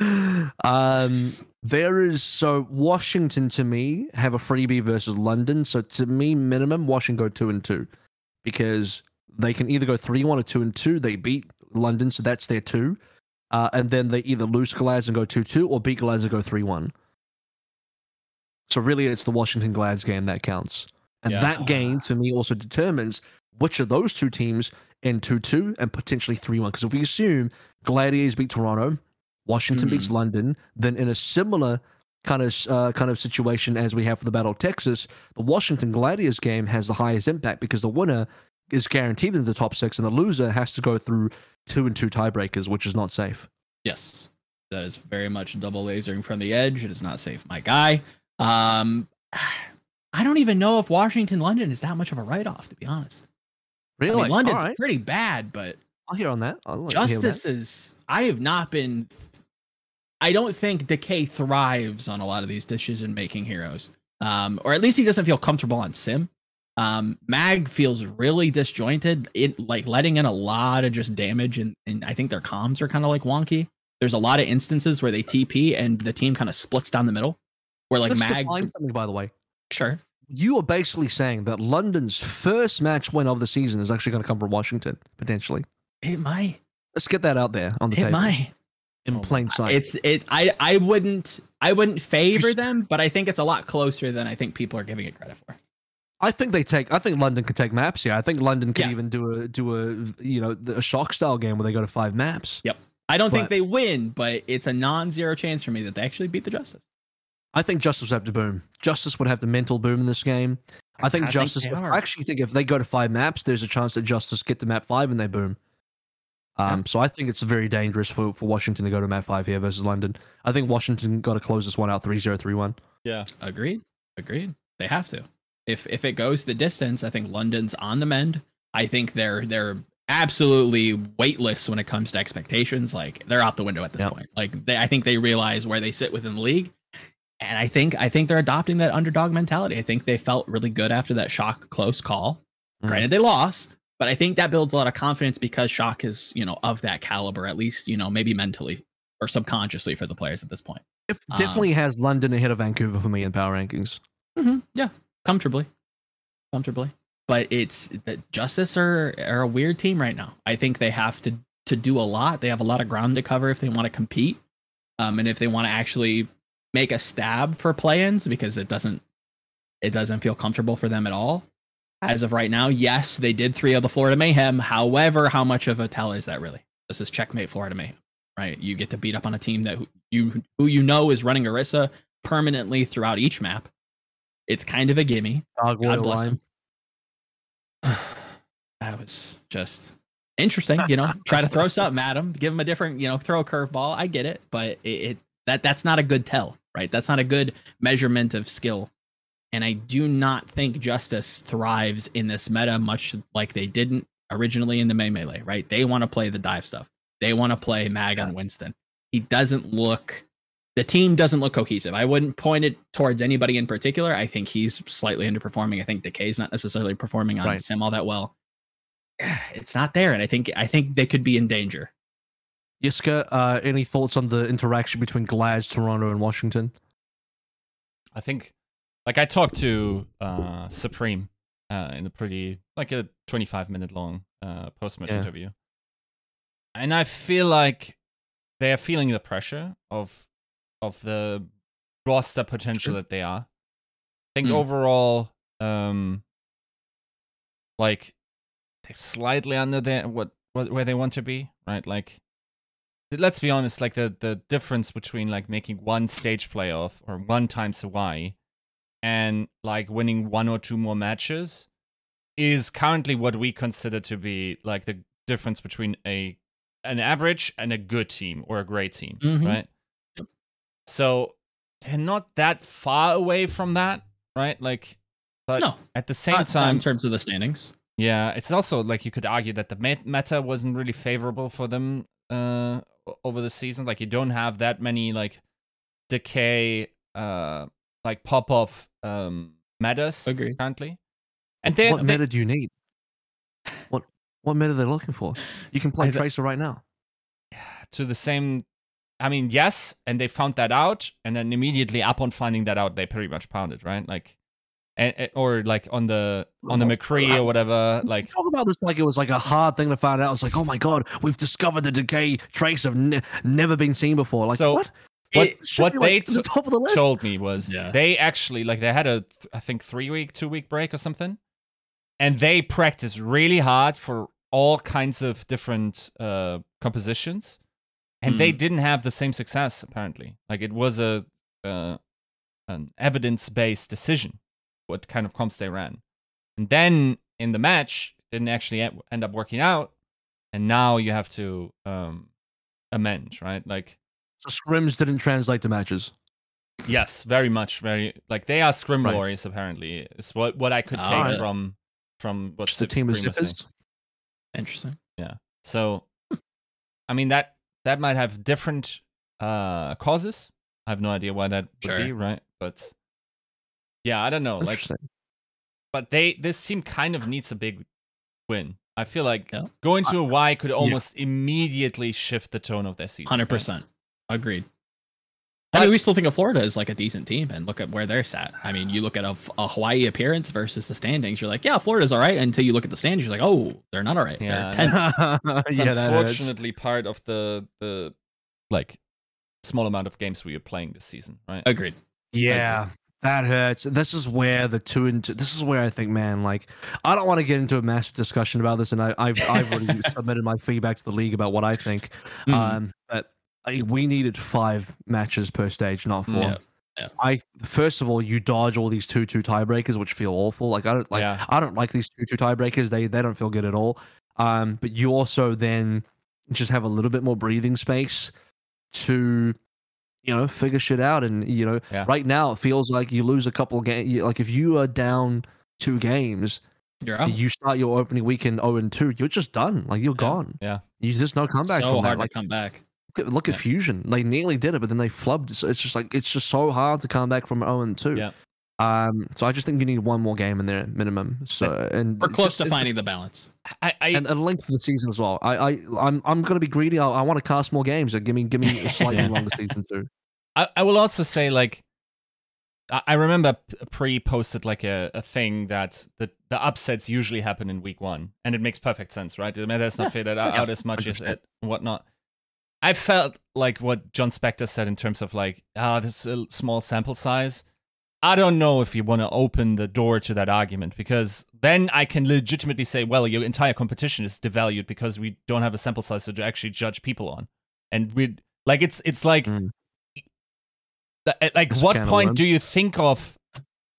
[laughs] um, there is so Washington to me have a freebie versus London. So to me, minimum Washington go two and two because they can either go three one or two and two. They beat London, so that's their two, uh, and then they either lose Glads and go two two or beat Glads and go three one. So really, it's the Washington Glads game that counts, and Yeah. that game to me also determines which of those two teams in two two and potentially three one. Because if we assume Gladiators beat Toronto, Washington Mhm. beats London, then in a similar kind of uh, kind of situation as we have for the Battle of Texas, the Washington Gladiators game has the highest impact because the winner is guaranteed in the top six, and the loser has to go through two and two tiebreakers, which is not safe. Yes. That is very much double lasering from the edge. It is not safe, my guy. Um, [sighs] I don't even know if Washington London is that much of a write off, to be honest. Really, I mean, London's right. pretty bad, but I'll hear on that. I'll hear that. Justice is. I have not been. I don't think Decay thrives on a lot of these decision making heroes, um, or at least he doesn't feel comfortable on Sim. Um, Mag feels really disjointed, it like letting in a lot of just damage, and, and I think their comms are kind of like wonky. There's a lot of instances where they TP and the team kind of splits down the middle, where like Let's Mag, define something, by the way. sure, You are basically saying that London's first match win of the season is actually going to come from Washington potentially. it might, Let's get that out there on the table. it table might. in Oh, plain sight. It's it. I I wouldn't I wouldn't favor Just- them, but I think it's a lot closer than I think people are giving it credit for. I think they take. I think London could take maps here. I think London could Yeah. even do a do a you know a shock style game where they go to five maps. Yep. I don't think they win, but it's a non-zero chance for me that they actually beat the Justice. I think Justice would have to boom. Justice would have the mental boom in this game. I think I Justice. they if- I actually think if they go to five maps, there's a chance that Justice get to map five and they boom. Um, so I think it's very dangerous for, for Washington to go to map five here versus London. I think Washington got to close this one out 3-0, 3-1. Yeah. Agreed. Agreed. They have to. If if it goes the distance, I think London's on the mend. I think they're they're absolutely weightless when it comes to expectations. Like they're out the window at this Yep. point. Like they, I think they realize where they sit within the league. And I think I think they're adopting that underdog mentality. I think they felt really good after that shock close call. Mm. Granted, they lost, but I think that builds a lot of confidence because shock is you know of that caliber, at least you know maybe mentally or subconsciously for the players at this point. It Um, definitely has London ahead of Vancouver for me in power rankings. Mm-hmm. Yeah, comfortably, comfortably. But it's the Justice are are a weird team right now. I think they have to to do a lot. They have a lot of ground to cover if they want to compete, um, and if they want to actually make a stab for play-ins because it doesn't it doesn't feel comfortable for them at all. As of right now, yes, they did three of the Florida Mayhem. However, how much of a tell is that really? This is checkmate Florida Mayhem, right? You get to beat up on a team that who you who you know is running Orisa permanently throughout each map. It's kind of a gimme. Gargoyle God bless line. him. [sighs] that was just interesting. You know, [laughs] try to throw something at him, give him a different, you know, throw a curveball. I get it, but it, it that that's not a good tell, right? That's not a good measurement of skill. And I do not think Justice thrives in this meta much like they didn't originally in the May Melee, right? They want to play the dive stuff. They want to play Mag on Winston. He doesn't look the team doesn't look cohesive. I wouldn't point it towards anybody in particular. I think he's slightly underperforming. I think Decay's not necessarily performing on Right. Sim all that well. [sighs] It's not there, and I think I think they could be in danger. Yiska, uh, any thoughts on the interaction between Glads, Toronto, and Washington? I think, like, I talked to uh, Supreme uh, in a pretty, like, a 25 minute long uh, post match Yeah. interview. And I feel like they are feeling the pressure of of the roster potential Sure. that they are. I think Mm. overall, um, like, they're slightly under their what, what where they want to be, right? Like, let's be honest, like the the difference between like making one stage playoff or one times Y and like winning one or two more matches is currently what we consider to be like the difference between a an average and a good team or a great team, Mhm. right? So they're not that far away from that, right? Like, but no, at the same not- not time, in terms of the standings. yeah, it's also like you could argue that the meta wasn't really favorable for them uh over the season. Like you don't have that many like decay uh like pop off um metas Agreed. currently. And they, what they meta do you need? What what meta they're looking for? You can play I th- Tracer right now. to the same I mean, yes, and they found that out, and then immediately upon finding that out, they pretty much pounded, right? Like, and, and- or like on the on the Oh, McCree or whatever, like talk about this like it was like a hard thing to find out. It's like, oh my god, we've discovered the decay trace of ne- never been seen before. Like So, what? what what be, like, they the top of the list. told me was Yeah. they actually like they had a th- I think three week, two week break or something, and they practiced really hard for all kinds of different uh, compositions, and they Mm. didn't have the same success apparently. Like it was a uh, an evidence based decision what kind of comps they ran, and then in the match didn't actually end up working out, and now you have to um, amend right like. So scrims didn't translate to matches. Yes, very much. Very like they are scrim Right. warriors. Apparently, is what what I could take Alright. from from what the team is. Saying. Interesting. Yeah. So, I mean that that might have different uh causes. I have no idea why that would be, right? But yeah, I don't know. Like, but they this team kind of needs a big win. I feel like Yeah. going to a Y could almost immediately shift the tone of their season. Hundred percent Agreed. I mean, we still think of Florida as like a decent team, and look at where they're sat. I mean, you look at a, a Hawaii appearance versus the standings. You're like, yeah, Florida's all right. Until you look at the standings, you're like, oh, they're not all right. Yeah, they're tenth. It's [laughs] yeah, that unfortunately part of the the like small amount of games we are playing this season, right? Agreed. Yeah, that hurts. This is where the two and two, this is where I think, man, like I don't want to get into a massive discussion about this, and I, I've I've already [laughs] submitted my feedback to the league about what I think. Mhm. Um, but I, we needed five matches per stage, not four. Yeah, yeah. I first of all, you dodge all these two two tiebreakers, which feel awful. Like I don't like Yeah. I don't like these two two tiebreakers. They they don't feel good at all. Um, but you also then just have a little bit more breathing space to you know figure shit out and you know Yeah. right now it feels like you lose a couple games like if you are down two games You're you start your opening weekend 0 and 2 you're just done like you're Yeah. gone Yeah. you just no comeback so from that hard like to come back. Look at, look at Fusion. They nearly did it, but then they flubbed. So it's just like it's just so hard to come back from 0 and 2. Yeah. Um. So I just think you need one more game in there minimum. So and We're close just- to finding the balance. I, I and a length of the season as well. I, I, I'm, I'm gonna be greedy. I, I want to cast more games. So give me, give me a slightly Yeah. longer season too. [laughs] I, I will also say like I, I remember pre posted like a, a thing that the, the upsets usually happen in week one, and it makes perfect sense, right? It matters not faded out, Yeah, out as much as 100%. it and whatnot. I felt like what Jon Spector said in terms of like, ah, this is a small sample size. I don't know if you want to open the door to that argument because then I can legitimately say, well, your entire competition is devalued because we don't have a sample size to actually judge people on, and we like it's it's like Mm. Li- like It's what point do you think of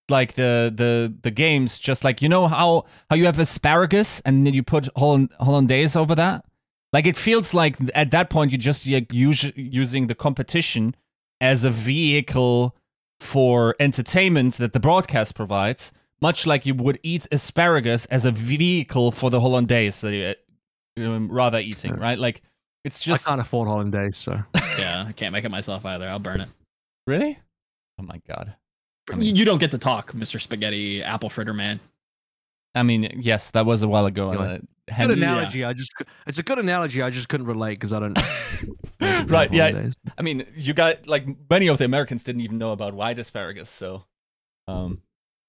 like the the the games? Just like you know how how you have asparagus and then you put holland hollandaise over that? Like it feels like at that point you're just like, us- using the competition as a vehicle for entertainment that the broadcast provides much like you would eat asparagus as a vehicle for the hollandaise that you're um, rather eating Yeah. right like it's just I can't afford hollandaise, so [laughs] Yeah, I can't make it myself either. I'll burn it. really oh my god I You- mean- you don't get to talk, Mr. Spaghetti Apple Fritter Man. I mean, yes, that was a while ago. Anyway, uh, good hence- analogy. I just, it's a good analogy. I just couldn't relate because I don't. [laughs] [laughs] right? Yeah. Hollandaise. I mean, you got like many of the Americans didn't even know about white asparagus, so um,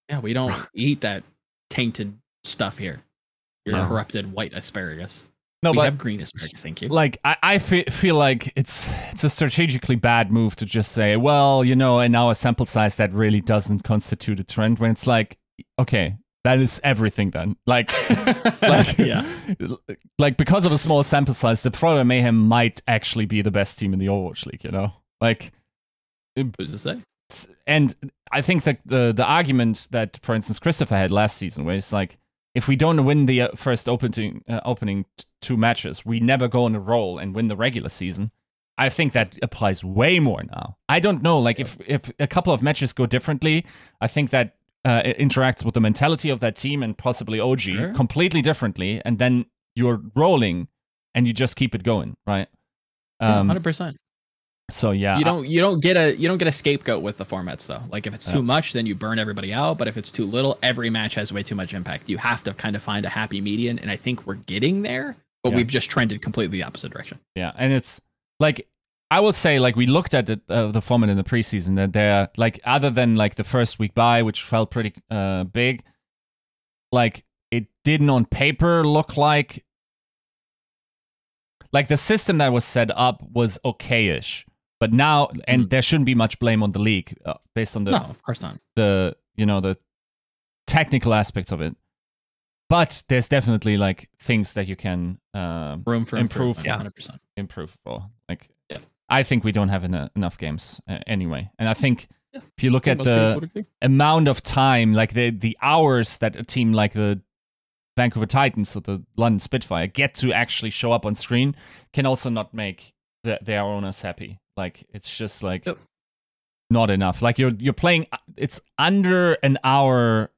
Yeah, we don't eat that tainted stuff here. Your No. corrupted white asparagus. no, we but have green asparagus, thank you. like I, I fe- feel like it's it's a strategically bad move to just say, well, you know, in our sample size, that really doesn't constitute a trend. When it's like, okay, that is everything then. Like, [laughs] like yeah. like because of a small sample size, the Florida Mayhem might actually be the best team in the Overwatch League. You know, like. Who's to say? and I think that the the argument that, for instance, Christopher had last season, where it's like, if we don't win the uh, first opening uh, opening t- two matches, we never go on a roll and win the regular season. I think that applies way more now. I don't know, like if if a couple of matches go differently, I think that uh, it interacts with the mentality of that team and possibly OG Sure. completely differently, and then you're rolling and you just keep it going, right? Um, Hundred percent. so yeah, You don't you don't get a you don't get a scapegoat with the formats though. Like if it's Yeah. too much, then you burn everybody out. But if it's too little, every match has way too much impact. You have to kind of find a happy median, and I think we're getting there. But Yeah. we've just trended completely the opposite direction. Yeah, and it's like I will say, like we looked at the, uh, the format in the preseason, that they're like other than like the first week by, which felt pretty uh, big, like it didn't on paper look like like the system that was set up was okayish, but now and Mm. there shouldn't be much blame on the league uh, based on the no, of course not. the you know the technical aspects of it. But there's definitely like things that you can um, Room for Improve. improvement. Yeah. hundred percent. improve for. Like, Yeah. I think we don't have ena- enough games uh, anyway, and I think if you look at the amount of time, like the the hours that a team like the Vancouver Titans or the London Spitfire get to actually show up on screen, can also not make the, their owners happy. Like, it's just like Yep. not enough. Like you're you're playing. It's under an hour,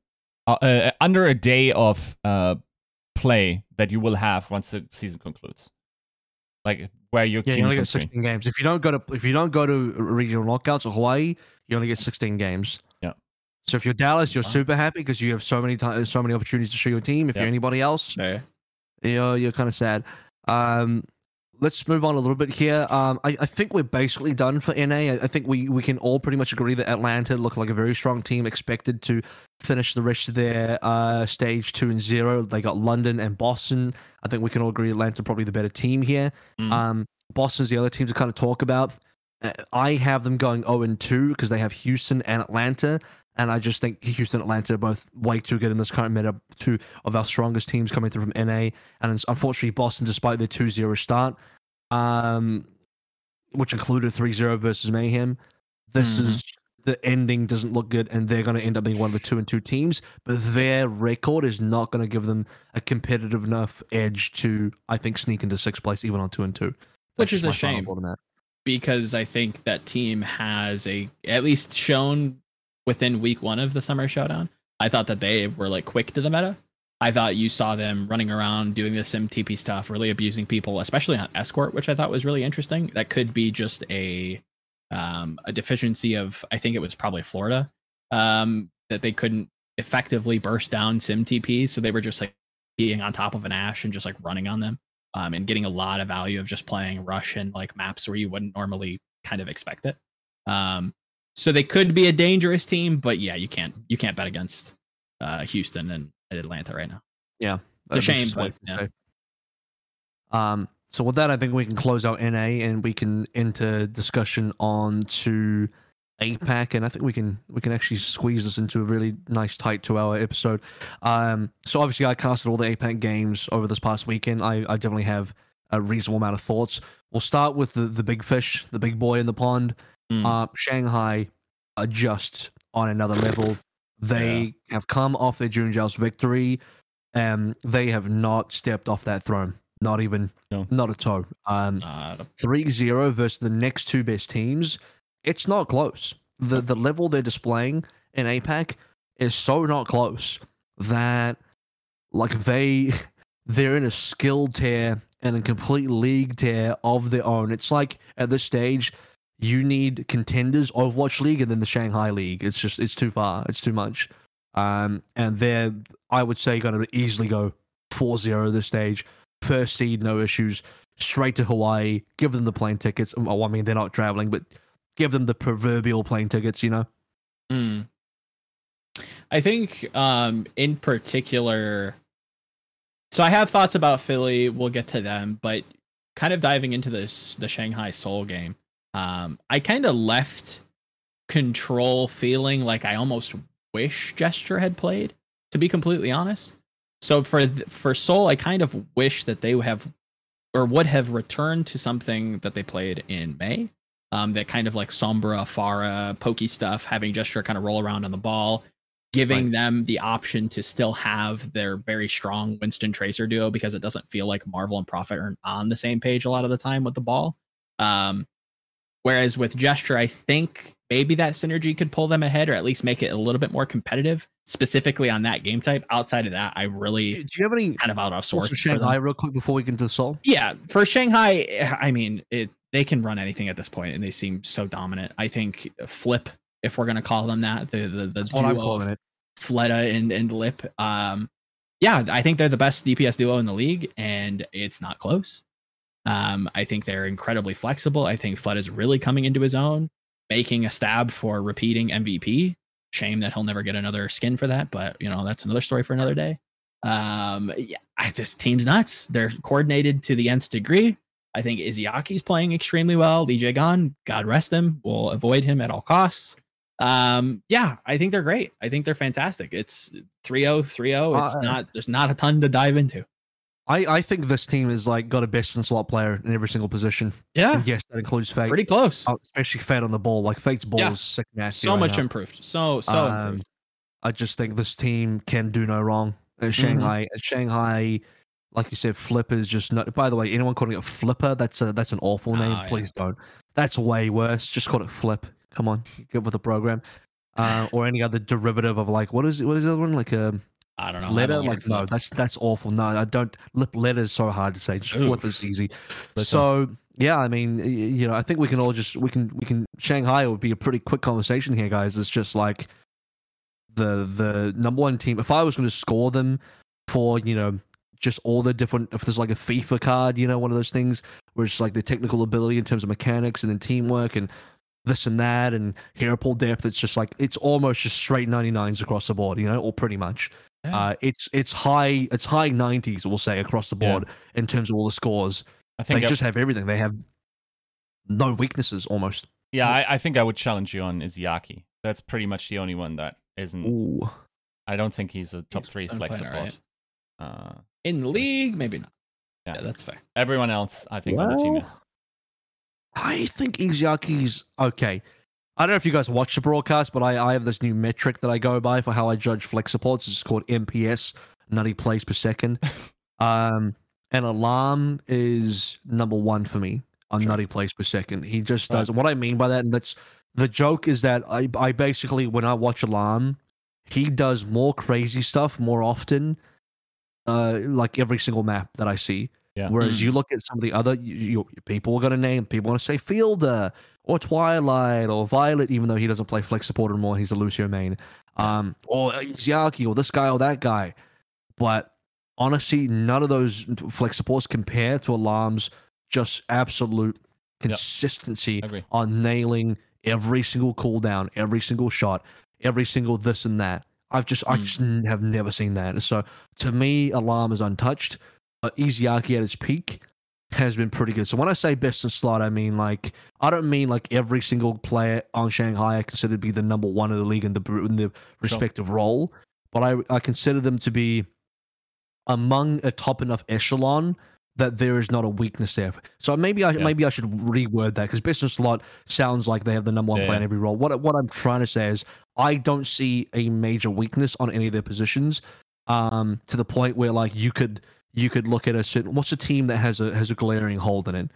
uh, uh, under a day of uh play that you will have once the season concludes. Like where your Yeah, you team only is on get screen. 16 games. If you don't go to if you don't go to regional knockouts or Hawaii, you only get 16 games. Yeah. So if you're Dallas, you're Wow. super happy because you have so many times, so many opportunities to show your team. If Yeah. you're anybody else, yeah. you're you're kind of sad. Um, let's move on a little bit here. Um, I, I think we're basically done for NA. I, I think we we can all pretty much agree that Atlanta look like a very strong team, expected to finish the rest of their uh, stage two and zero. They got London and Boston. I think we can all agree Atlanta probably the better team here. Mm. Um, Boston's the other team to kind of talk about. Uh, I have them going 0 and 2 because they have Houston and Atlanta. And I just think Houston and Atlanta are both way too good in this current meta. Two of our strongest teams coming through from NA. And it's- unfortunately, Boston, despite their 2 0 start, um, which included 3 0 versus Mayhem, this Mhm. is the ending doesn't look good. And they're going to end up being one of the 2 and 2 teams. But their record is not going to give them a competitive enough edge to, I think, sneak into sixth place, even on 2 and 2. Which is a shame. thought on that. because I think that team has a at least shown within week one of the summer showdown. I thought that they were like quick to the meta. I thought you saw them running around doing the sim TP stuff, really abusing people, especially on escort, which I thought was really interesting. That could be just a um, a deficiency of I think it was probably Florida um, that they couldn't effectively burst down sim TPs, so they were just like being on top of an ash and just like running on them um, and getting a lot of value of just playing rush and like maps where you wouldn't normally kind of expect it. Um, so they could be a dangerous team, but yeah, you can't you can't bet against uh, Houston and Atlanta right now. Yeah, it's a shame, but yeah. Um, so with that, I think we can close out NA and we can enter discussion on to APAC, and I think we can we can actually squeeze this into a really nice tight two hour episode. Um, so obviously I casted all the APAC games over this past weekend. I, I definitely have a reasonable amount of thoughts. We'll start with the the big fish, the big boy in the pond. Mm. Uh, Shanghai are just on another level. They yeah. have come off their June victory, and they have not stepped off that throne. Not even, no. not a toe. Um, 3-0 versus the next two best teams. It's not close. The the level they're displaying in APAC is so not close that like they [laughs] they're in a skill tier and a complete league tier of their own. It's like at this stage you need contenders Overwatch League and then the Shanghai League. It's just it's too far. It's too much. Um, and they're I would say going to easily go 4-0 this stage. First seed, no issues. Straight to Hawaii. Give them the plane tickets. Oh, I mean, they're not traveling, but give them the proverbial plane tickets. You know. Mm. I think, um, in particular, so I have thoughts about Philly. We'll get to them, but kind of diving into this the Shanghai Seoul game. Um, I kind of left control feeling like I almost wish Gesture had played, to be completely honest. So for for Seoul, I kind of wish that they would have or would have returned to something that they played in May. Um, that kind of like Sombra, Pharah, pokey stuff, having Gesture kind of roll around on the ball, giving right. them the option to still have their very strong Winston Tracer duo because it doesn't feel like Marvel and Profit are on the same page a lot of the time with the ball. Um, Whereas with gesture, I think maybe that synergy could pull them ahead or at least make it a little bit more competitive, specifically on that game type. Outside of that, I really do you have any kind of out of sorts. For Shanghai, real quick before we get into the Seoul. Yeah, for Shanghai, I mean, it they can run anything at this point, and they seem so dominant. I think Flip, if we're gonna call them that, the the, the duo calling it. Fleta and and Lip. Um, yeah, I think they're the best DPS duo in the league, and it's not close. Um, I think they're incredibly flexible. I think Fleta is really coming into his own, making a stab for repeating MVP. Shame that he'll never get another skin for that, but you know that's another story for another day. Um, yeah, this team's nuts. They're coordinated to the nth degree. I think Izayaki's playing extremely well. Lee Jae-gon, God rest him, will avoid him at all costs. Um, yeah, I think they're great. I think they're fantastic. It's 3-0, 3-0. It's uh, not there's not a ton to dive into. I, I think this team has like got a best in slot player in every single position. Yeah. And yes, that includes Fate. Pretty close. Uh, especially Fate on the ball. Like Fate's ball yeah. is sick nasty. So right much now. improved. So so um, improved. I just think this team can do no wrong. At Shanghai, mm-hmm. Shanghai, like you said, Flip is just not. By the way, anyone calling it Flipper, that's a that's an awful name. Oh, Please yeah. don't. That's way worse. Just call it Flip. Come on, get with the program. Uh, or any other derivative of like what is it? What is the other one? Like a um, I don't know. Letter, like no, that's that's awful. No, I don't. Lip letter is so hard to say. Just flip is easy. so yeah, I mean, you know, I think we can all just we can we can Shanghai would be a pretty quick conversation here, guys. It's just like the the number one team. If I was going to score them for you know just all the different, if there's like a FIFA card, you know, one of those things where it's like the technical ability in terms of mechanics and then teamwork and this and that and hero pool depth. It's just like it's almost just straight 99s across the board, you know, or pretty much. Yeah. Uh, it's it's high it's high 90s we'll say across the board yeah. in terms of all the scores. I think they just have everything. They have no weaknesses almost. Yeah, I, I, think I would challenge you on Izayaki. That's pretty much the only one that isn't. Ooh. I don't think he's a top he's three flex support. Right. Uh, in the league, maybe not. Yeah. yeah. that's fair. Everyone else, I think, well, on the team is. I think Izayaki's okay. I don't know if you guys watch the broadcast, but I, I have this new metric that I go by for how I judge flex supports. It's called MPS, nutty plays per second. [laughs] um, and Alarm is number one for me on sure. nutty plays per second. He just does. Right. What I mean by that, and that's the joke, is that I, I basically, when I watch Alarm, he does more crazy stuff more often uh, like every single map that I see. Yeah. Whereas Mm. you look at some of the other you, you, people are going to name people want to say Fielder or Twilight or Violet, even though he doesn't play flex support anymore. He's a Lucio main. Um, or Izayaki or this guy or that guy. But honestly, none of those flex supports compare to Alarm's just absolute consistency agree. on nailing every single cooldown, every single shot, every single this and that. I've just I Mm. just have never seen that. So to me, Alarm is untouched. But Izayaki at his peak has been pretty good. So when I say best in slot, I mean like I don't mean like every single player on Shanghai I consider to be the number one of the league in the in the respective role, but I I consider them to be among a top enough echelon that there is not a weakness there. So maybe I Yeah. maybe I should reword that because business slot sounds like they have the number one Yeah, player in every role. What what I'm trying to say is I don't see a major weakness on any of their positions. Um, to the point where like you could you could look at a certain what's a team that has a has a glaring hole in it.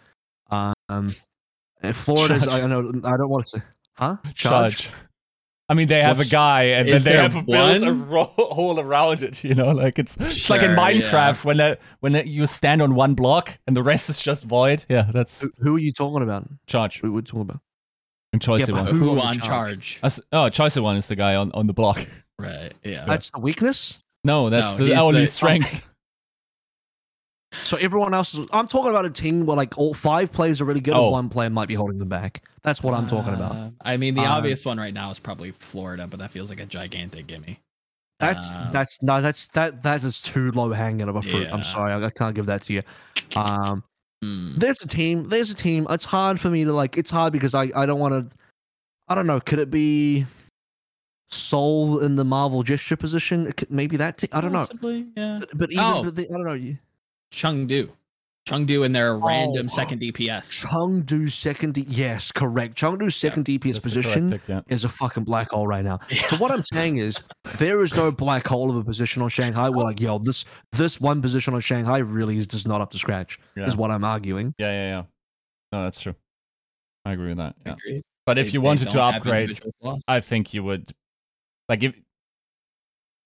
Um, and Florida's Charge. I know I don't want to say huh Charge. I mean, they have What's- a guy, and then they have a build a one? ro- [laughs] hole around it. You know, like it's it's like in Sure, yeah. Minecraft when that when that you stand on one block and the rest is just void. Yeah, that's Who, who are you talking about? charge Who we're talking about? and choice Yeah, one. who Who on the charge? charge? Oh, ChoiSehwan is the guy on, on the block. Right. Yeah. That's the weakness. No, that's No, the he's only the- strength. So everyone else is. I'm talking about a team where like all five players are really good, Oh. and one player might be holding them back. That's what I'm talking about. Uh, I mean, the Uh, obvious one right now is probably Florida, but that feels like a gigantic gimme. That's uh, that's no, that's that that is too low hanging of a fruit. I'm sorry, I, I can't give that to you. Um, Hmm. there's a team. There's a team. It's hard for me to like. It's hard because I I don't want to. I don't know. Could it be Seoul in the Marvel gesture position? It could- maybe that. Te- I don't know. Yeah. But, even Oh. the, I don't know. You, Chengdu. Chengdu in their oh, random Oh. second DPS. Chengdu's second. D- yes, correct. Chengdu's second DPS the correct position pick, yeah. is a fucking black hole right now. So what I'm saying is there is no black hole of a position on Shanghai. We're like, yo, this this one position on Shanghai really is just not up to scratch. Yeah. Is what I'm arguing. Yeah, yeah, yeah. No, that's true. I agree with that. Yeah. But if They- you wanted to upgrade. I think you would like if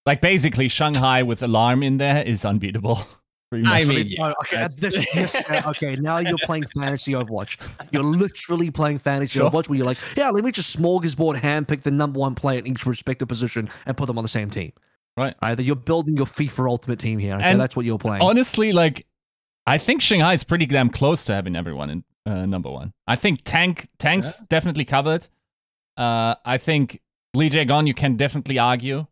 like basically Shanghai with alarm in there is unbeatable. [laughs] I mean, yeah, okay, that's- this, this, uh, okay, now you're [laughs] playing fantasy Overwatch. You're literally playing fantasy Sure. Overwatch where you're like, yeah, let me just smorgasbord handpick the number one player in each respective position and put them on the same team. Right. Either you're building your FIFA Ultimate team here. Okay, And that's what you're playing. honestly, like I think Shanghai is pretty damn close to having everyone in uh, number one. I think Tank Tank's definitely covered. Uh, I think Lee Jae Gon you can definitely argue.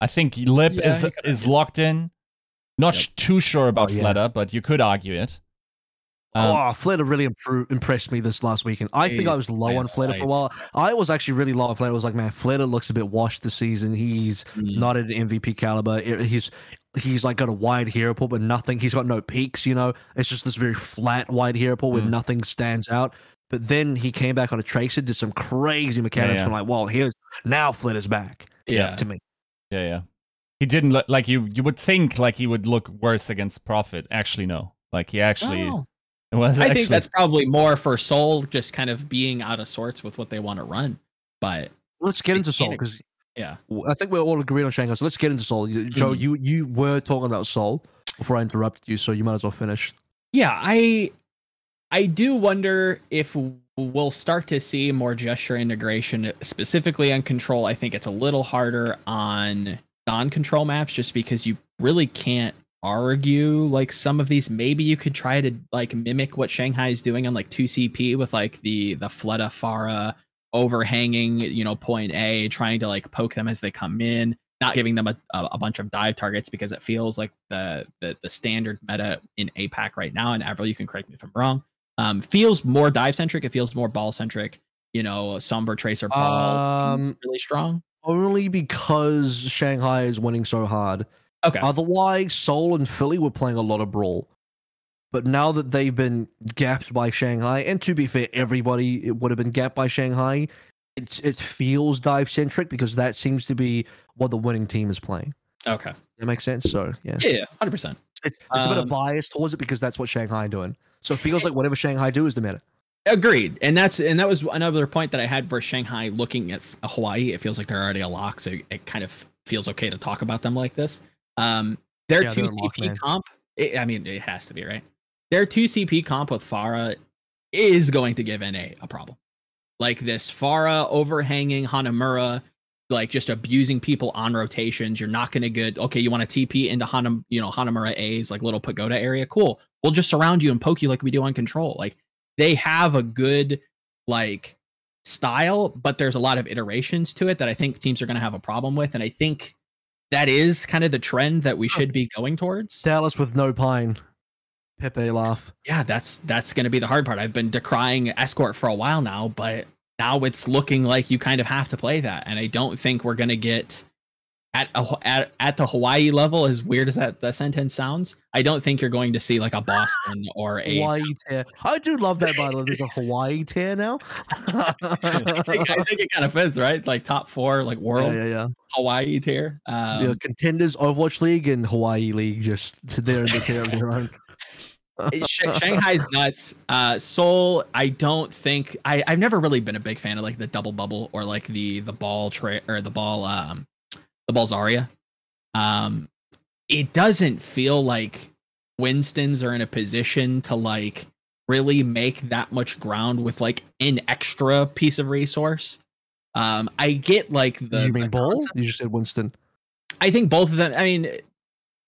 I think Lip Yeah, is is argue. locked in. Not Yep. sh- too sure about Oh, yeah. Fleta, but you could argue it. Um, oh, Fleta really improved, impressed me this last weekend. I think I was low playing on Fleta for a while. I was actually really low on Fleta. I was like, man, Fleta looks a bit washed this season. He's Mm. not at an MVP caliber. I- He's he's like got a wide hero pool, but nothing. He's got no peaks. You know, it's just this very flat wide hero pool where Mm. nothing stands out. But then he came back on a tracer, did some crazy mechanics. yeah. I'm like, well, here's now Fleta's back Yeah. to me. Yeah, yeah. He didn't look like you. You would think like he would look worse against Profit. Actually, no. Like he actually Oh, [laughs] was. I actually, think that's probably more for Seoul just kind of being out of sorts with what they want to run. But Let's get into Seoul because yeah. I think we're all agreed on Shanghai. So let's get into Seoul. You- Joe, Mhm. you you were talking about Seoul before I interrupted you, so you might as well finish. Yeah, I I do wonder if we'll start to see more gesture integration specifically on control. I think it's a little harder on non-control maps just because you really can't argue like some of these maybe you could try to like mimic what Shanghai is doing on like 2CP with like the the Fleta overhanging, you know, point A, trying to like poke them as they come in, not giving them a, a, a bunch of dive targets because it feels like the, the the standard meta in APAC right now. And Avril, you can correct me if I'm wrong. Um, feels more dive centric. It feels more ball centric. You know, Sombra Tracer ball Um, really strong. Only because Shanghai is winning so hard. Okay. Otherwise, Seoul and Philly were playing a lot of brawl. But now that they've been gapped by Shanghai, and to be fair, everybody it would have been gapped by Shanghai. It's it feels dive centric because that seems to be what the winning team is playing. Okay. That makes sense. So yeah, Yeah, hundred percent. it's, it's a bit of Um, bias towards it because that's what Shanghai doing. So it feels like whatever Shanghai do is the meta. Agreed, and that's and that was another point that I had for Shanghai. Looking at Hawaii, it feels like they're already a lock, so it kind of feels okay to talk about them like this. Um, Their Yeah, two CP Mothman. comp. It, I mean, it has to be right. Their two CP comp with Pharah is going to give NA a problem. Like this Pharah overhanging Hanamura, like just abusing people on rotations. You're not going to get okay. You want to TP into Hanam, you know Hanamura A's like little pagoda area. Cool. We'll just surround you and poke you like we do on control. Like they have a good like style, but there's a lot of iterations to it that I think teams are going to have a problem with, and I think that is kind of the trend that we should be going towards. Dallas with no pine. Pepe laugh. Yeah, that's that's going to be the hard part. I've been decrying escort for a while now, but now it's looking like you kind of have to play that, and I don't think we're going to get at a, at at the Hawaii level. As weird as that that sentence sounds, I don't think you're going to see like a Boston [laughs] or a. Hawaii tear. I do love that by the way. There's a Hawaii tear now. [laughs] I think, I think it kind of fits, right? Like top four, like world yeah, yeah. yeah. Hawaii tier. Um, yeah, contenders Overwatch League and Hawaii League just [laughs] they're in the tier of their own. Sh- Shanghai's nuts. Uh, Seoul, I don't think I, I've never really been a big fan of like the double bubble or like the the ball tra- or the ball um the ball Zarya. Um, it doesn't feel like Winston's are in a position to like really make that much ground with like an extra piece of resource. Um, I get like the you mean the Ball? concept- You just said Winston. I think both of them. I mean,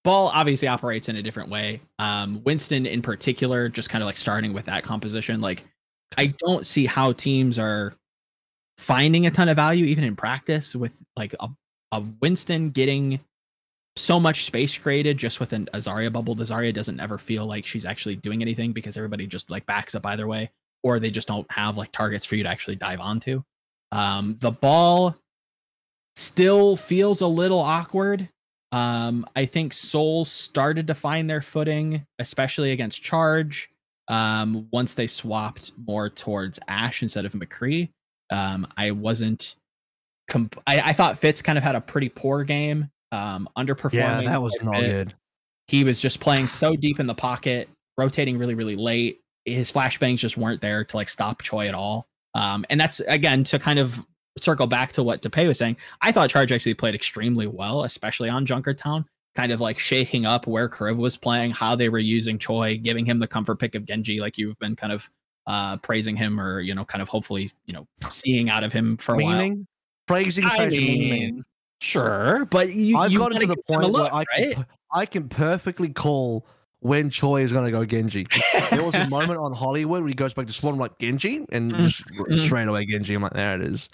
Ball obviously operates in a different way. Um, Winston, in particular, just kind of like starting with that composition. Like, I don't see how teams are finding a ton of value, even in practice, with like a, a Winston getting so much space created just with an Azaria bubble. The Zarya doesn't ever feel like she's actually doing anything because everybody just like backs up either way, or they just don't have like targets for you to actually dive onto. Um, the ball still feels a little awkward. Um, I think Seoul started to find their footing, especially against Charge. Um, once they swapped more towards Ash instead of McCree. Um, I wasn't. Comp- I, I thought Fits kind of had a pretty poor game. Um, underperforming. Yeah, that was not good. he was just playing so deep in the pocket, rotating really, really late. His flashbangs just weren't there to like stop Choi at all. Um, and that's again to kind of circle back to what DePay was saying. I thought Charge actually played extremely well, especially on Junkertown, kind of like shaking up where Kuriv was playing, how they were using Choi, giving him the comfort pick of Genji, like you've been kind of uh praising him or you know, kind of hopefully, you know, seeing out of him for a while. Praising I meaning. mean, sure, but you, I've you gotten gotta the give them a point look, where I can, right? I can perfectly call when Choi is going to go Genji. There was a [laughs] moment on Hollywood where he goes back to Swan, I'm like Genji, and Mm, just mm. straight away Genji. I'm like, there it is.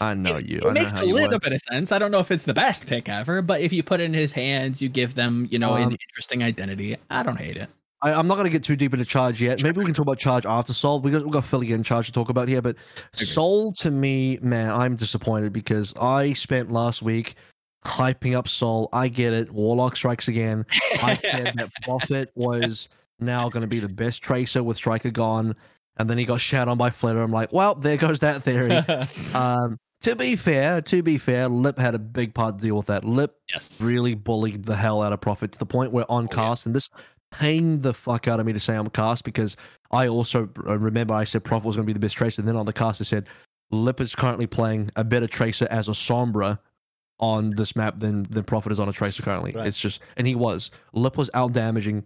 I know you. It I makes a little work. bit of sense. I don't know if it's the best pick ever, but if you put it in his hands, you give them, you know, an Um, interesting identity. I don't hate it. I, I'm not going to get too deep into charge yet. Maybe we can talk about charge after Seoul. We got we got Philly and charge to talk about here, but Agreed. Seoul to me, man, I'm disappointed because I spent last week hyping up Seoul. I get it. Warlock strikes again. I said that [laughs] Profit was now going to be the best tracer with Striker gone, and then he got shat on by Fleta. I'm like, well, there goes that theory. [laughs] um, to be fair, to be fair, Lip had a big part to deal with that. Lip yes. really bullied the hell out of Profit to the point where on Oh, yeah. cast, and this pained the fuck out of me to say on cast because I also uh, remember I said Profit was going to be the best tracer, and then on the cast I said Lip is currently playing a better tracer as a Sombra on this map than than Profit is on a tracer currently. Right. It's just, and he was Lip was out damaging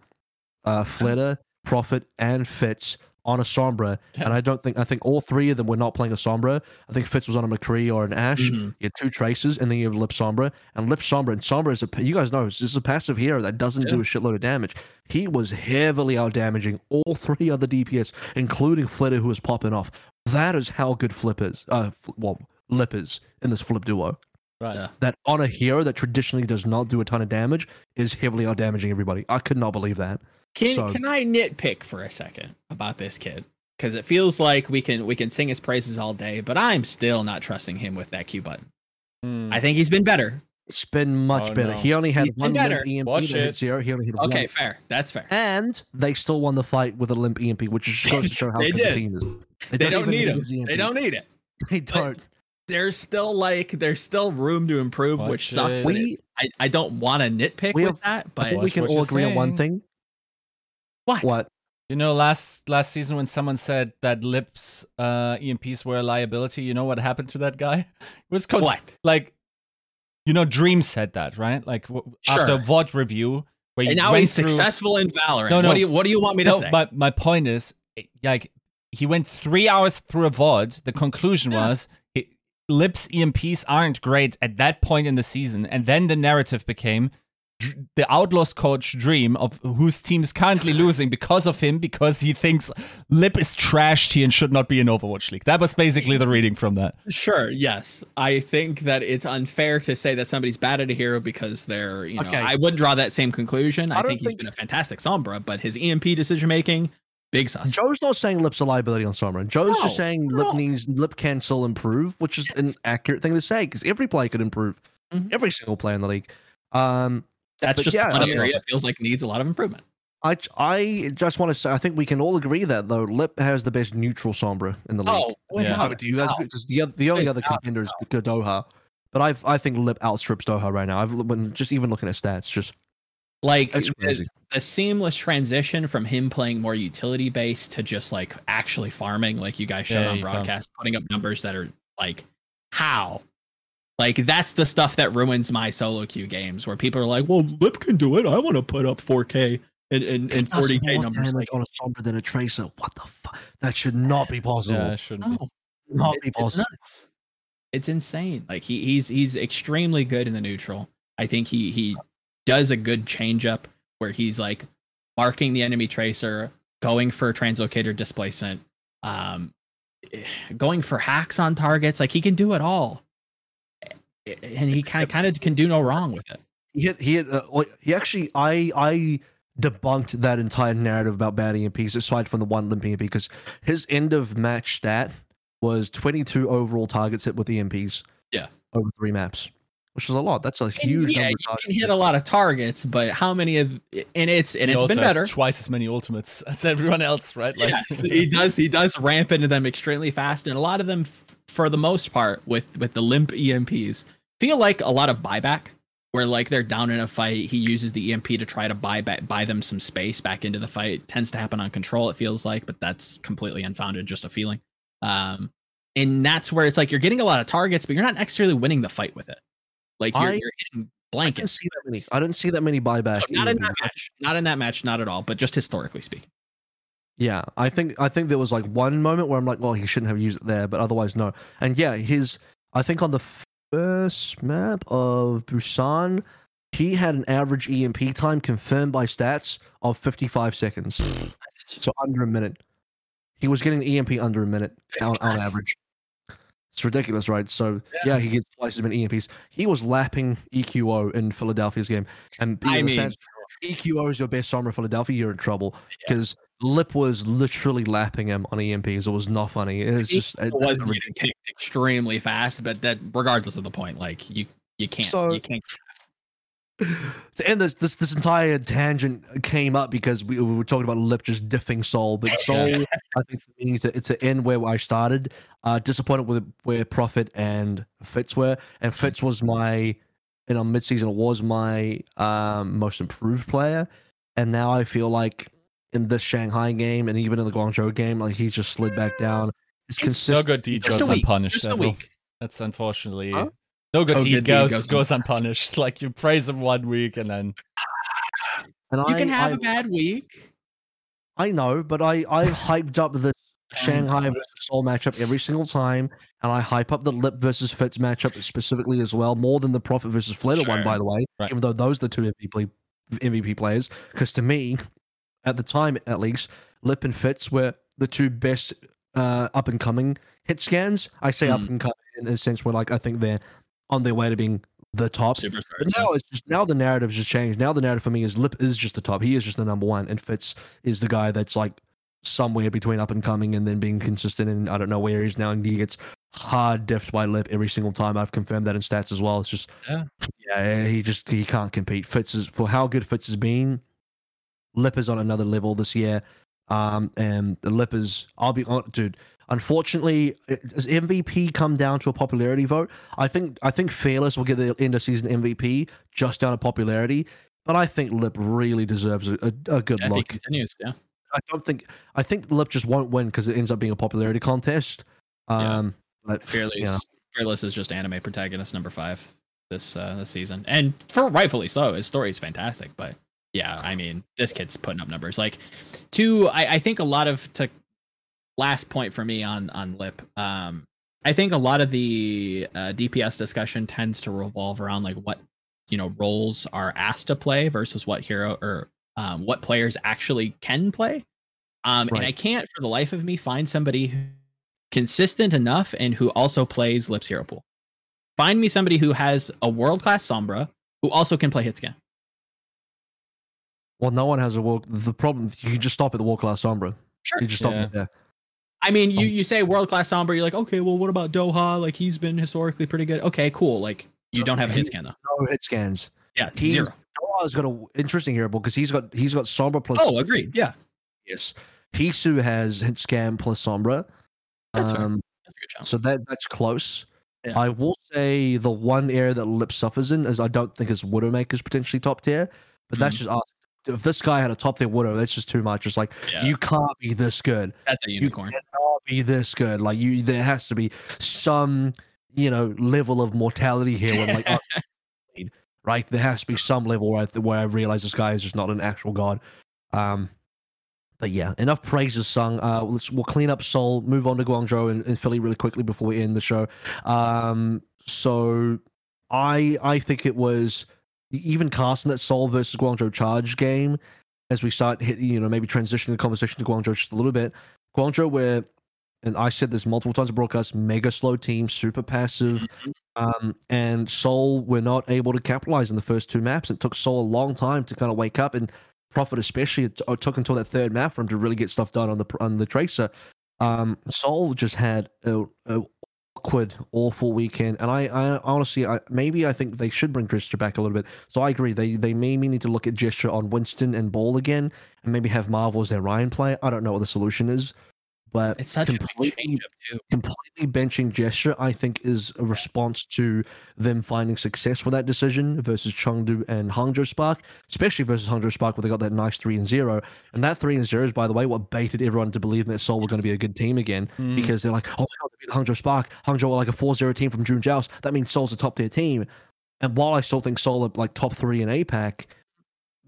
uh, Fleta, Profit, and Fits on a Sombra, and I don't think I think all three of them were not playing a Sombra. I think Fits was on a McCree or an Ash. Mhm. You had two traces, and then you have Lip Sombra. And Lip Sombra, and Sombra is a, you guys know, this is a passive hero that doesn't do a shitload of damage. He was heavily out damaging all three other DPS, including Fleta, who was popping off. That is how good Flip is. Uh, Fl- well, Lip is in this Flip duo. right. Yeah. That on a hero that traditionally does not do a ton of damage is heavily out damaging everybody. I could not believe that. Can So- can I nitpick for a second about this kid? Because it feels like we can we can sing his praises all day, but I'm still not trusting him with that Q button. Hmm. I think he's been better. It's been much Oh, better. no. He only had He's one limp EMP Watch that hit it. zero. He only hit one. Okay, fair. That's fair. And they still won the fight with a limp EMP, which just goes to [laughs] show how They good the did. team is. They don't even need him. his EMP. They don't need it. [laughs] They don't. There's still like there's still room to improve, which sucks. it. and it- We, I, I don't want to nitpick We with have- that, I but think we can all you're agree on one thing. What? What? You know, last last season when someone said that Lips uh, EMPs were a liability, you know what happened to that guy? [laughs] It was called What? like, you know, Dream said that, right? Like w- after Sure. VOD review, where he And now went he's through- successful in Valorant. No, no. What do you What do you want me to No, say? But my point is, eh, like, he went three hours through a VOD. The conclusion Yeah. was it, Lips EMPs aren't great at that point in the season, and then the narrative became Dr- the Outlaws coach Dream of whose team is currently losing because of him because he thinks Lip is trashed here and should not be in Overwatch League. That was basically the reading from that. Sure, yes. I think that it's unfair to say that somebody's bad at a hero because they're, you know, Okay. I wouldn't draw that same conclusion. I, I think he's think- been a fantastic Sombra, but his EMP decision making, big sus. Joe's not saying Lip's a liability on Sombra. Joe's No, just saying not at Lip all. needs Lip can still improve, which is an accurate thing to say because every player could improve. Mhm. Every single player in the league. Um, That's but just yeah, one I mean- area it feels like needs a lot of improvement. I I just want to say I think we can all agree that though Lip has the best neutral Sombra in the league. Oh, without How a do you guys? Because the the only other contender is Doha, but I I think Lip outstrips Doha right now. I've been just even looking at stats, just Like it's the, crazy. the seamless transition from him playing more utility based to just like actually farming, like you guys showed Yeah, on he farms. broadcast, putting up numbers that are like, how? Like that's the stuff that ruins my solo queue games, where people are like, "Well, Lip can do it. I want to put up 4K and and, and 40k numbers." Like, on a Sombra than a Tracer. What the fuck? That should not be possible. Yeah, it shouldn't be. no, not be it's, it's nuts. It's insane. Like he, he's he's extremely good in the neutral. I think he he does a good change up where he's like marking the enemy tracer, going for translocator displacement, um, going for hacks on targets. Like he can do it all, and he kind of kind of can do no wrong with it. he hit he hit, uh, he actually I I debunked that entire narrative about bad EMPs aside from the one limp EMP because his end of match stat was 22 overall targets hit with EMPs. Yeah. over three maps, which is a lot. That's a And huge yeah, number. you of can hit a lot of targets, but how many of and it's and He it's also been has better. Twice as many ultimates [laughs] as everyone else, right? Like, yes, he does. He does ramp into them extremely fast, and a lot of them, f- for the most part, with with the limp EMPs, feel like a lot of buyback. Where like they're down in a fight, he uses the EMP to try to buy back, buy them some space back into the fight. It tends to happen on control, it feels like, but that's completely unfounded, just a feeling. Um, and that's where it's like you're getting a lot of targets, but you're not necessarily winning the fight with it. Like you're, I- you're hitting I didn't see that many. I didn't see that many buyback. No, not in that match. Not in that match. Not at all. But just historically speaking. Yeah, I think I think there was like one moment where I'm like, well, he shouldn't have used it there, but otherwise no. And yeah, his I think on the first map of Busan, he had an average EMP time confirmed by stats of 55 seconds, so under a minute. He was getting EMP under a minute on, on average. It's ridiculous, right? So yeah. he gets twice as many EMPs. He was lapping EQO in Philadelphia's game, and I mean, fans- EQO is your best Sombra in Philadelphia, you're in trouble because Lip was literally lapping him on EMPs. It was not funny. It's He just it, was getting kicked extremely fast, but that regardless of the point, like you you can't So- you can't [sighs] and this, this this entire tangent came up because we, we were talking about Lip just diffing Seoul, but [laughs] Seoul, I think for me, it's a, end where I started. Uh, disappointed with where Profit and Fits were, and Fits was my, in our midseason, was my um, most improved player, and now I feel like in this Shanghai game and even in the Guangzhou game, like he's just slid back down. His It's no good deed just goes a week, unpunished. just a week. That's unfortunately Huh? no good No deed good goes goes goes unpunished. [laughs] Like you praise him one week and then And You I, can have I, a bad week. I know, but I I hyped up the Shanghai versus Seoul matchup every single time, and I hype up the Lip versus Fits matchup specifically as well, more than the Profit versus Fleta one, by the way. Right. Even though those are the two MVP MVP players, because to me, at the time at least, Lip and Fits were the two best uh, up and coming hit scans. I say up Mm. and coming in the sense where like I think they're on their way to being the top. But now it's just now the narrative's just changed. Now the narrative for me is Lip is just the top. He is just the number one, and Fits is the guy that's like somewhere between up and coming and then being consistent. And I don't know where he is now, and he gets hard diffed by Lip every single time. I've confirmed that in stats as well. It's just Yeah. yeah, he just he can't compete. Fits is for how good Fits has been. Lip is on another level this year. Um, and the Lip is, I'll be honest, dude. Unfortunately, does MVP come down to a popularity vote? I think I think Fearless will get the end of season MVP just down to popularity, but I think Lip really deserves a, a, a good Yeah, look. continues, yeah. I don't think I think Lip just won't win because it ends up being a popularity contest. Yeah. Um, but Fearless, yeah. Fearless is just anime protagonist number five this uh, this season, and for rightfully so. His story is fantastic, but yeah, I mean, this kid's putting up numbers. Like, two, I, I think a lot of to last point for me on on Lip. Um, I think a lot of the uh, DPS discussion tends to revolve around like what you know roles are asked to play versus what hero or um, what players actually can play. Um, right. And I can't for the life of me find somebody consistent enough and who also plays Lips Hero Pool. Find me somebody who has a world class Sombra who also can play Hitscan. Well, no one has a world. The problem you can just stop at the world class Sombra. Sure, you just stop yeah. there. I mean, you, um, you say world class Sombra, you're like, okay, well, what about Doha? Like, he's been historically pretty good. Okay, cool. Like, you don't have a hit scan though. No hit scans. Yeah, he's, zero. Doha's got a interesting here because he's got he's got Sombra plus. Oh, agreed. Yeah. Yes, Hisu has hit scan plus Sombra. That's um, That's a good job. So that that's close. Yeah. I will say the one area that Lip suffers in is I don't think his Widowmaker's potentially top tier, but mm-hmm. that's just if this guy had a top tier Widow, that's just too much. It's like yeah. you can't be this good. That's a unicorn. You cannot be this good. Like you, there has to be some you know level of mortality here. When like, [laughs] oh, right, there has to be some level where I, where I realize this guy is just not an actual god. Um, but yeah, enough praises sung. Uh, let's we'll clean up Seoul, move on to Guangzhou and, and Philly really quickly before we end the show. Um, so I I think it was even casting that Seoul versus Guangzhou Charge game as we start hitting, you know, maybe transitioning the conversation to Guangzhou just a little bit. Guangzhou, where, and I said this multiple times in broadcast, mega slow team, super passive. Mm-hmm. Um, and Seoul were not able to capitalize in the first two maps. It took Seoul a long time to kind of wake up and Profit, especially, it, took until that third map for him to really get stuff done on the on the Tracer. Um, Seoul just had a, a awkward, awful weekend. And I, I honestly, I, maybe I think they should bring Gesture back a little bit. So I agree. They they maybe need to look at Gesture on Winston and Ball again, and maybe have Marvel as their Rein play. I don't know what the solution is. But it's such completely, a completely benching gesture, I think, is a response to them finding success with that decision versus Chengdu and Hangzhou Spark, especially versus Hangzhou Spark, where they got that nice three and zero. And that three and zero is, by the way, what baited everyone to believe that Seoul were going to be a good team again mm. because they're like, oh my god, they beat Hangzhou Spark. Hangzhou are like a 4-0 team from June Joust. That means Seoul's a top tier team. And while I still think Seoul are like top three in APAC,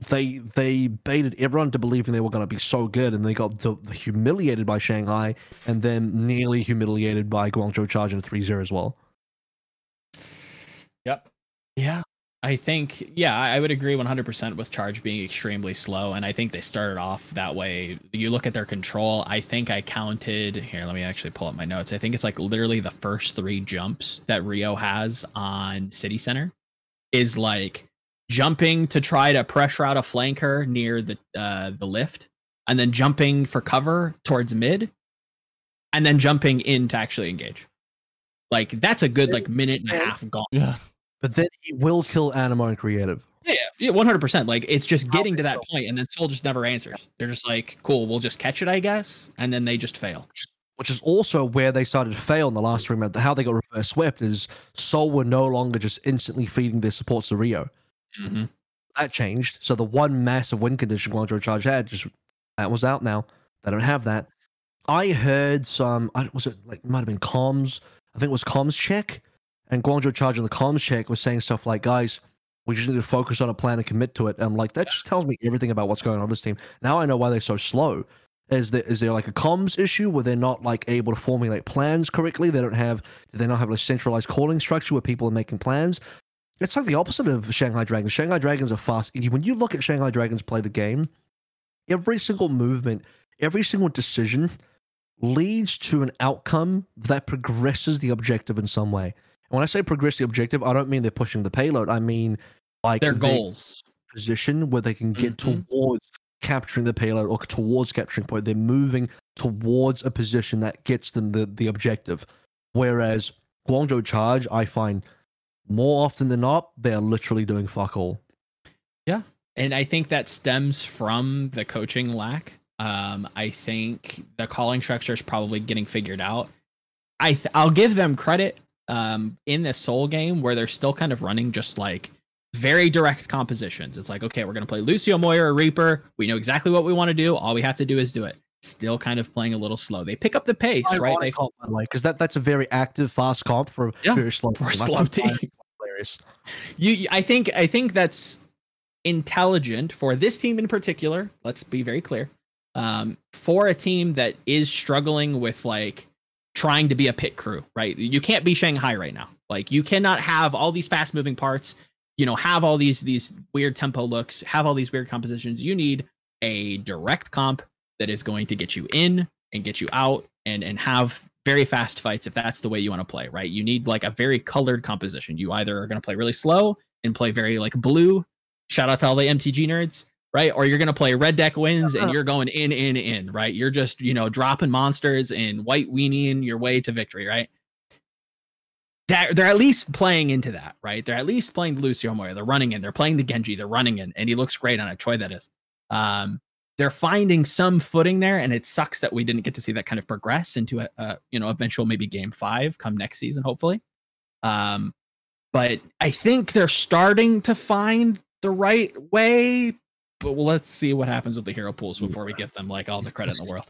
they they baited everyone to believing they were going to be so good, and they got humiliated by Shanghai, and then nearly humiliated by Guangzhou Charge in 3-0 as well. Yep. Yeah. I think, yeah, I would agree 100% with Charge being extremely slow. And I think they started off that way. You look at their control, I think I counted here. Let me actually pull up my notes. I think it's like literally the first three jumps that Rio has on City Center is like jumping to try to pressure out a flanker near the uh, the lift, and then jumping for cover towards mid, and then jumping in to actually engage. Like that's a good like minute and a half gone. Yeah, but then he will kill Anima and creative. Yeah, yeah, one hundred percent. Like it's just getting to that point, and then Seoul just never answers. They're just like, "Cool, we'll just catch it, I guess," and then they just fail. Which is also where they started to fail in the last three minutes. How they got reverse swept is Seoul were no longer just instantly feeding their supports to Rio. Mm-hmm. That changed. So the one massive win condition Guangzhou Charge had just that was out now. They don't have that. I heard some. I was it like might have been comms? I think it was comms check, and Guangzhou Charge on the comms check was saying stuff like, "Guys, we just need to focus on a plan and commit to it." And I'm like, that just tells me everything about what's going on this team. Now I know why they're so slow. Is there is there like a comms issue where they're not like able to formulate plans correctly? They don't have do they not have a centralized calling structure where people are making plans? It's like the opposite of Shanghai Dragons. Shanghai Dragons are fast. When you look at Shanghai Dragons play the game, every single movement, every single decision leads to an outcome that progresses the objective in some way. And when I say progress the objective, I don't mean they're pushing the payload. I mean like their goals position where they can get mm-hmm. towards capturing the payload or towards capturing point. They're moving towards a position that gets them the, the objective. Whereas Guangzhou Charge, I find more often than not, they're literally doing fuck all. Yeah. And I think that stems from the coaching lack. Um, I think the calling structure is probably getting figured out. I th- I'll give them credit um, in this Seoul game where they're still kind of running just like very direct compositions. It's like, okay, we're going to play Lucio Moyer Moira Reaper. We know exactly what we want to do. All we have to do is do it still kind of playing a little slow. They pick up the pace, right? They call like because that that's a very active, fast comp for yeah, very slow for a slow team. [laughs] Hilarious. You, I think, I think that's intelligent for this team in particular. Let's be very clear. Um, for a team that is struggling with like trying to be a pit crew, right? You can't be Shanghai right now. Like you cannot have all these fast moving parts, you know, have all these these weird tempo looks, have all these weird compositions. You need a direct comp that is going to get you in and get you out and and have very fast fights if that's the way you want to play, right? You need like a very colored composition. You either are going to play really slow and play very like blue. Shout out to all the MTG nerds, right? Or you're going to play red deck wins and you're going in, in, in, right? You're just, you know, dropping monsters and white weaning your way to victory, right? They're, they're at least playing into that, right? They're at least playing the Lucio Moira. They're running in. They're playing the Genji. They're running in. And he looks great on a Choi, that is. Um, they're finding some footing there, and it sucks that we didn't get to see that kind of progress into a, a you know eventual maybe game five come next season, hopefully. Um, but I think they're starting to find the right way. But well, let's see what happens with the hero pools before we give them like all the credit in the [laughs] world.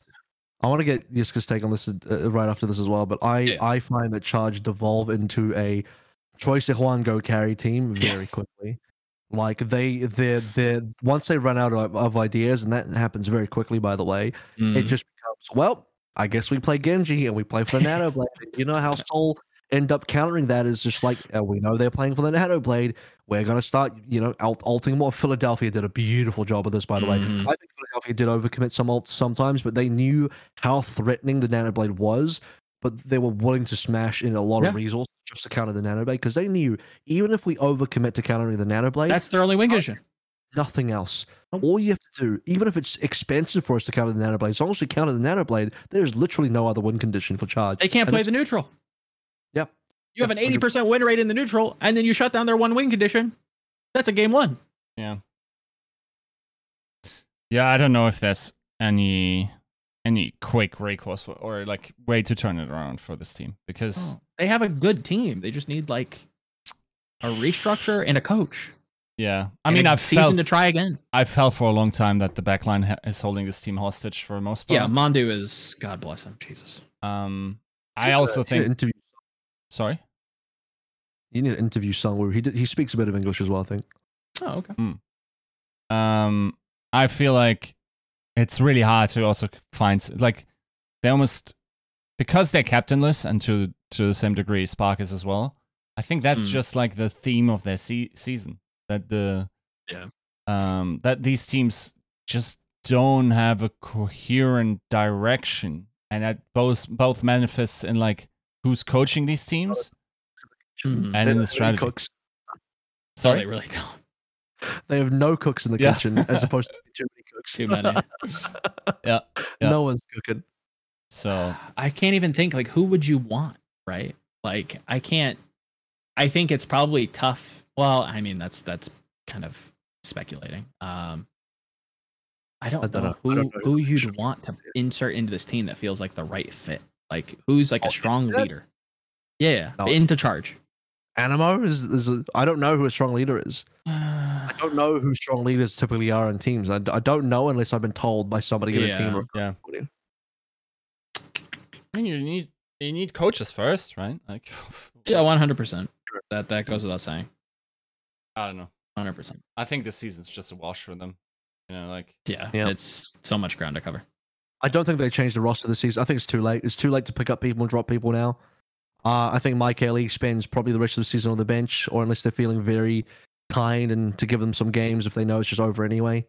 I want to get Yiska's take on this uh, right after this as well, but I Yeah. I find that Charge devolve into a ChoiSehwan go carry team [laughs] very Yes. quickly. Like they they they once they run out of, of ideas, and that happens very quickly, by the way. It Mm. just becomes well. I guess we play Genji and we play for the Nano Blade. You know how [laughs] Seoul end up countering that is just like uh, we know they're playing for the Nano Blade. We're gonna start, you know, alt- alting more. Philadelphia did a beautiful job of this, by the way. Mhm. I think Philadelphia did overcommit some alts sometimes, but they knew how threatening the Nano Blade was. But they were willing to smash in a lot Yeah. of resources just to counter the Nano Blade because they knew even if we overcommit to countering the Nano Blade, That's their only win condition. nothing else. Nope. All you have to do, even if it's expensive for us to counter the Nanoblade, as long as we counter the Nanoblade, there's literally no other win condition for charge. They can't And play the neutral. Yep. You have an 80% win rate in the neutral, and then you shut down their one win condition. That's a game one. Yeah. Yeah, I don't know if there's any any quick recourse for, or like way to turn it around for this team because oh. They have a good team. They just need like a restructure and a coach. yeah, I mean a I've season felt to try again. I felt for a long time that the backline ha- is holding this team hostage for most part. Yeah, Mondu is God bless him, Jesus. Um, I You also need think. interview. Sorry. You need an interview song where he did, he speaks a bit of English as well. I think. Oh, okay. um i feel like it's really hard to also find like they almost because they're captainless and to to the same degree spark is as well i think that's Mm. just like the theme of their se- season that the Yeah. um that these teams just don't have a coherent direction and that both both manifests in like who's coaching these teams Mhm. and in the they strategy Cooks. No, sorry they really don't. They have no cooks in the Yeah. kitchen as opposed to too many cooks. Too many. [laughs] Yeah, yeah. No one's cooking. so I can't even think like who would you want, right? Like I can't. I think it's probably tough. Well, I mean that's that's kind of speculating. Um, I don't, I don't know, know. Who don't know who who you'd should want to insert into this team that feels like the right fit. Like who's like Oh, a strong yeah. leader. Yeah, No. into charge. Animo is, is a, I don't know who a strong leader is. I don't [sighs] know who strong leaders typically are in teams. I, I don't know unless I've been told by somebody in a team. Yeah. Or, yeah I mean, you need you need coaches first, right? Like, [laughs] yeah, one hundred percent. That that goes without saying. I don't know. Hundred percent. I think this season's just a wash for them. You know, like Yeah, Yeah. it's so much ground to cover. I don't think they changed the roster this season. I think it's too late. It's too late to pick up people and drop people now. Uh, I think Mike Ellie spends probably the rest of the season on the bench, or unless they're feeling very kind and to give them some games if they know it's just over anyway.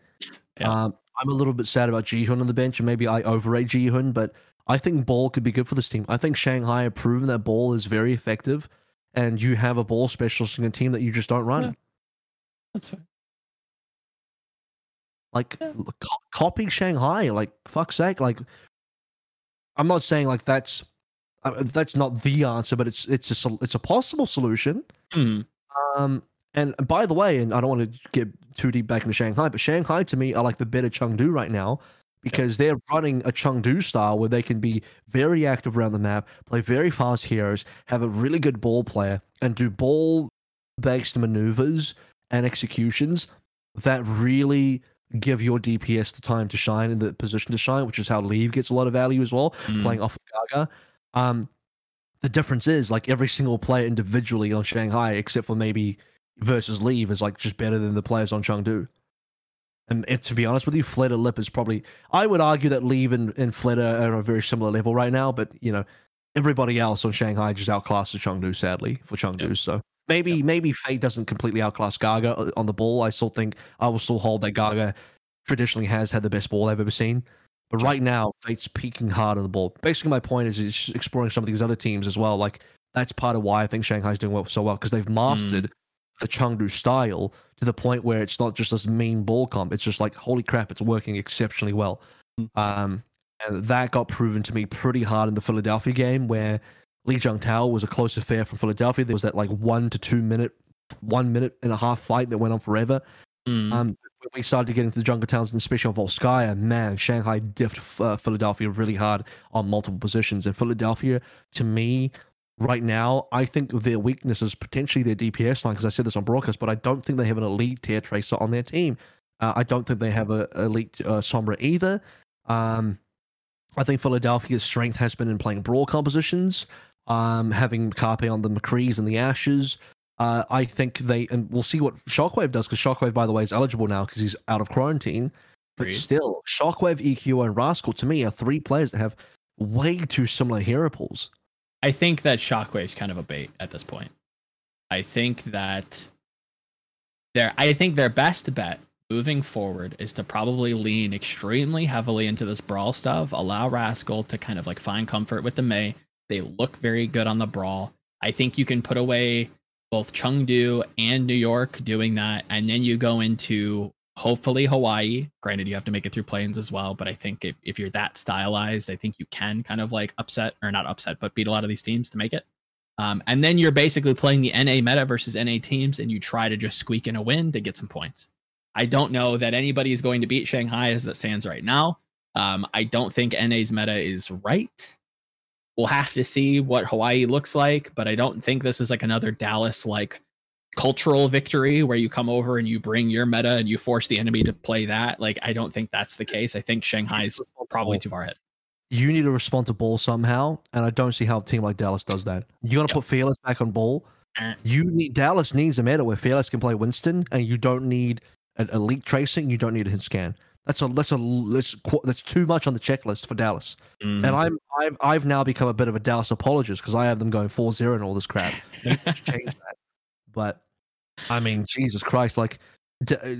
Yeah. Um, I'm a little bit sad about Jihun on the bench, and maybe I overrate Jihun, but I think Ball could be good for this team. I think Shanghai have proven that Ball is very effective, and you have a ball specialist in a team that you just don't run. Yeah. That's fine. Like Yeah. co- copy Shanghai, like fuck's sake. Like I'm not saying like that's uh, that's not the answer, but it's it's a sol- it's a possible solution. Mhm. Um, and by the way, and I don't want to get too deep back into Shanghai, but Shanghai to me are like the better Chengdu right now because they're running a Chengdu style where they can be very active around the map, play very fast heroes, have a really good ball player, and do ball based maneuvers and executions that really give your DPS the time to shine and the position to shine, which is how Leave gets a lot of value as well Mm. playing off of Gaga. Um, the difference is like every single player individually on Shanghai, except for maybe versus Leave, is like just better than the players on Chengdu. And to be honest with you, Fleta Lip is probably. I would argue that Leave and, and Fleta are on a very similar level right now, but you know, everybody else on Shanghai just outclasses Chengdu, sadly for Chengdu. Yep. So maybe yep. maybe Fate doesn't completely outclass Gaga uh, on the ball. I still think I will still hold that Gaga traditionally has had the best ball I've ever seen. But right now, Fate's peaking hard on the ball. Basically, my point is, is exploring some of these other teams as well. Like that's part of why I think Shanghai's doing well, so well because they've mastered mm. The Chengdu style to the point where it's not just this main ball comp. It's just like holy crap, it's working exceptionally well. Mm. Um, and that got proven to me pretty hard in the Philadelphia game where Lijiang Tower was a close affair from Philadelphia. There was that like one to two minute, one minute and a half fight that went on forever. Mm. Um, when we started to get into the Jungle Towns and especially on Volskaya, man, Shanghai diffed uh, Philadelphia really hard on multiple positions. And Philadelphia, to me, right now, I think their weakness is potentially their DPS line because I said this on broadcast, but I don't think they have an elite tier tracer on their team. Uh, I don't think they have a elite uh, Sombra either. Um, I think Philadelphia's strength has been in playing brawl compositions, um, having Carpe on the McCrees and the Ashes. Uh, I think they, and we'll see what Shockwave does because Shockwave, by the way, is eligible now because he's out of quarantine. But Agreed. still, Shockwave, EQ, and Rascal to me are three players that have way too similar hero pools. I think that Shockwave's kind of a bait at this point. I think that their I think their best bet moving forward is to probably lean extremely heavily into this brawl stuff, allow Rascal to kind of like find comfort with the Mei. They look very good on the brawl. I think you can put away both Chengdu and New York doing that, and then you go into hopefully Hawaii. Granted, you have to make it through planes as well, but I think if, if you're that stylized, I think you can kind of like upset or not upset, but beat a lot of these teams to make it. Um, and then you're basically playing the NA meta versus NA teams, and you try to just squeak in a win to get some points. I don't know that anybody is going to beat Shanghai as it stands right now. Um, I don't think NA's meta is right. We'll have to see what Hawaii looks like, but I don't think this is like another Dallas like cultural victory where you come over and you bring your meta and you force the enemy to play that. Like, I don't think that's the case. I think Shanghai's probably too far ahead. You need to respond to ball somehow, and I don't see how a team like Dallas does that. You got to yep. put Fearless back on ball. Eh. You need Dallas needs a meta where Fearless can play Winston, and you don't need an elite tracing. You don't need a hit scan. That's a that's a that's, that's too much on the checklist for Dallas. Mm. And I'm I've I've now become a bit of a Dallas apologist because I have them going 4-0 and all this crap. [laughs] change that. But I mean, Jesus Christ, like uh,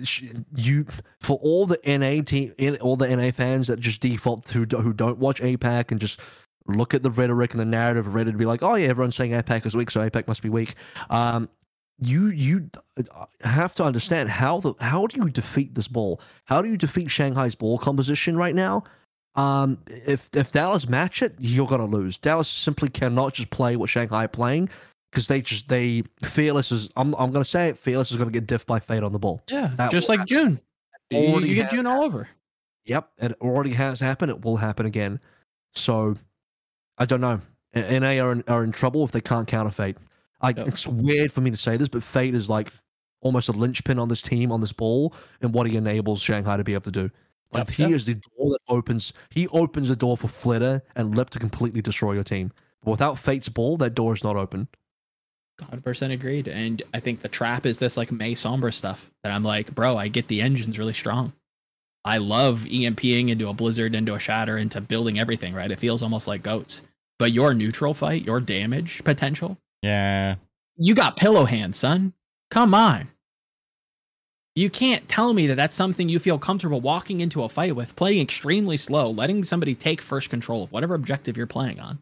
you for all the NA team, all the NA fans that just default who who don't watch APAC and just look at the rhetoric and the narrative of Reddit and be like, oh yeah, everyone's saying APAC is weak, so APAC must be weak. Um, you you uh, have to understand how the how do you defeat this ball? How do you defeat Shanghai's ball composition right now? Um, if if Dallas match it, you're gonna lose. Dallas simply cannot just play what Shanghai playing because they just they fearless is I'm I'm gonna say it. Fearless is gonna get diff by fate on the ball. Yeah, that just like happen. June. You, you get June all over. Yep, it already has happened. It will happen again. So I don't know. NA are in, are in trouble if they can't counter fate. I, yep. It's weird for me to say this, but fate is like almost a linchpin on this team on this ball and what he enables Shanghai to be able to do. Like yep. he yep. is the door that opens. He opens the door for Fleta and Lip to completely destroy your team. But without Fate's ball, that door is not open. 100% agreed. And I think the trap is this like Mei Sombra stuff that I'm like, bro, I get the engine's really strong. I love EMPing into a blizzard, into a shatter, into building everything, right? It feels almost like goats. But your neutral fight, your damage potential. Yeah. You got pillow hand, son. Come on. You can't tell me that that's something you feel comfortable walking into a fight with, playing extremely slow, letting somebody take first control of whatever objective you're playing on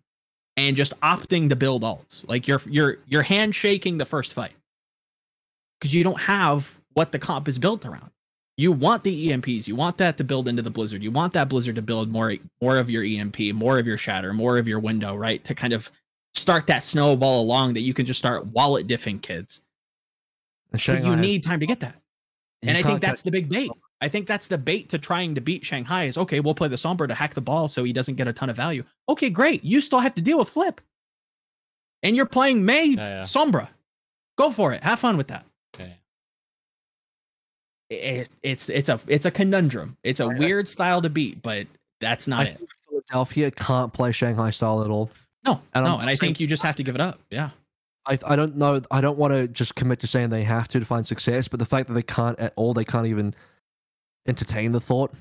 and just opting to build alts. Like you're you're you're handshaking the first fight because you don't have what the comp is built around. You want the EMPs, you want that to build into the blizzard. You want that blizzard to build more more of your EMP, more of your shatter, more of your window, right? To kind of start that snowball along that you can just start wallet diffing kids. But you need time to get that. And I think that's the big bait. I think that's the bait to trying to beat Shanghai is okay, we'll play the Sombra to hack the ball so he doesn't get a ton of value. Okay, great. You still have to deal with Flip. And you're playing Mei yeah, yeah. Sombra. Go for it. Have fun with that. Okay. It, it's it's a it's a conundrum. It's a weird style to beat, but that's not I it. Philadelphia can't play Shanghai style at all. No, and no, and I think you just have to give it up. Yeah. I, I don't know. I don't want to just commit to saying they have to to find success, but the fact that they can't at all, they can't even entertain the thought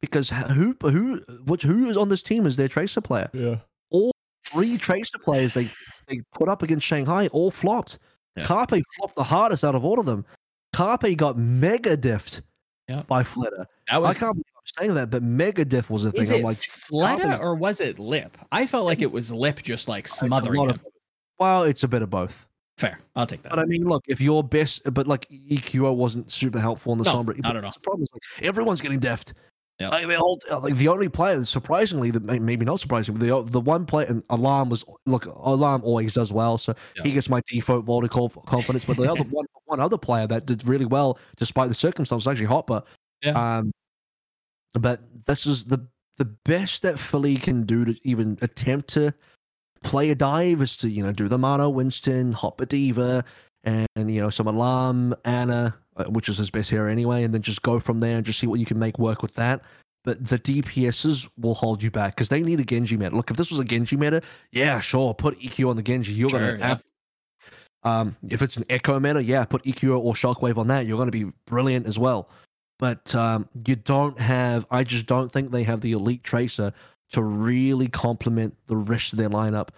because who who which who is on this team is their tracer player? Yeah. All three tracer players they they put up against Shanghai all flopped. Yeah. Carpe flopped the hardest out of all of them. Carpe got mega diffed Yeah. by Fleta. That I was can't believe I'm saying that, but mega diff was a thing. is I'm it like, Fleta or was it Lip? I felt like it was Lip just like smothering lot him. of- well, it's a bit of both. Fair, I'll take that. But I mean, look, if your best, but like EQO wasn't super helpful in the No, Sombra. not at all. The problem is like everyone's getting deft. Yep. Like, they all, like the only player, surprisingly, that maybe not surprisingly, the the one player, and Alarm was look, Alarm always does well, so he gets my default vote of confidence. But the other [laughs] one, one other player that did really well despite the circumstances, actually Hopper. Yeah. Um, but this is the the best that Philly can do to even attempt to play a dive is to you know do the Mono Winston, hop a Diva, and you know some Alarm Ana, uh, which is his best hero anyway, and then just go from there and just see what you can make work with that. But the DPSs will hold you back because they need a Genji meta. Look, if this was a Genji meta, yeah, sure, put EQ on the Genji. You're Sure, gonna yeah. ab- um, if it's an Echo meta, yeah, put EQ or Shockwave on that. You're to be brilliant as well. But um, you don't have. I just don't think they have the elite tracer to really complement the rest of their lineup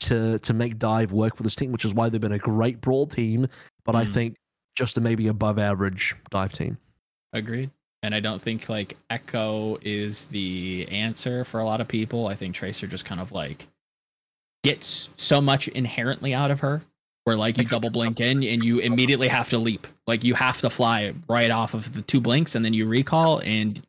to to make dive work for this team, which is why they've been a great brawl team. But I Mm. think just a maybe above average dive team. Agreed. And I don't think like Echo is the answer for a lot of people. I think Tracer just kind of like gets so much inherently out of her where like you double blink in and you immediately have to leap. Like you have to fly right off of the two blinks and then you recall and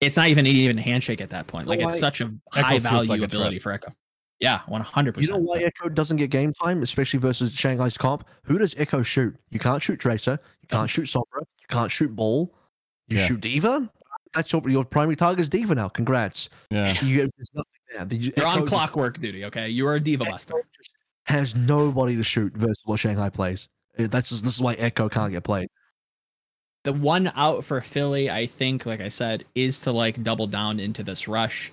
it's not even even a handshake at that point. Like it's such a Echo high feels value like ability for Echo. Yeah, 100%. You know why Echo doesn't get game time, especially versus Shanghai's comp? Who does Echo shoot? You can't shoot Tracer. You can't shoot Sombra. You can't shoot Ball. You Yeah. shoot Diva. That's your, your primary target is Diva now. Congrats. Yeah. You, there's nothing there. The- You're on Echo just- clockwork duty, okay? You are a diva buster. Echo just has nobody to shoot versus what Shanghai plays. That's just, this is why Echo can't get played. The one out for Philly, I think, like I said, is to like double down into this rush.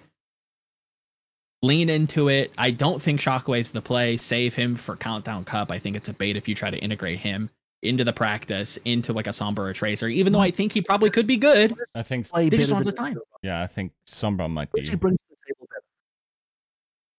Lean into it. I don't think Shockwave's the play. Save him for Countdown Cup. I think it's a bait if you try to integrate him into the practice, into like a Sombra or Tracer, even though I think he probably could be good. I think. Play They just don't have the time. Yeah, I think Sombra might What does he be. bring to the table better?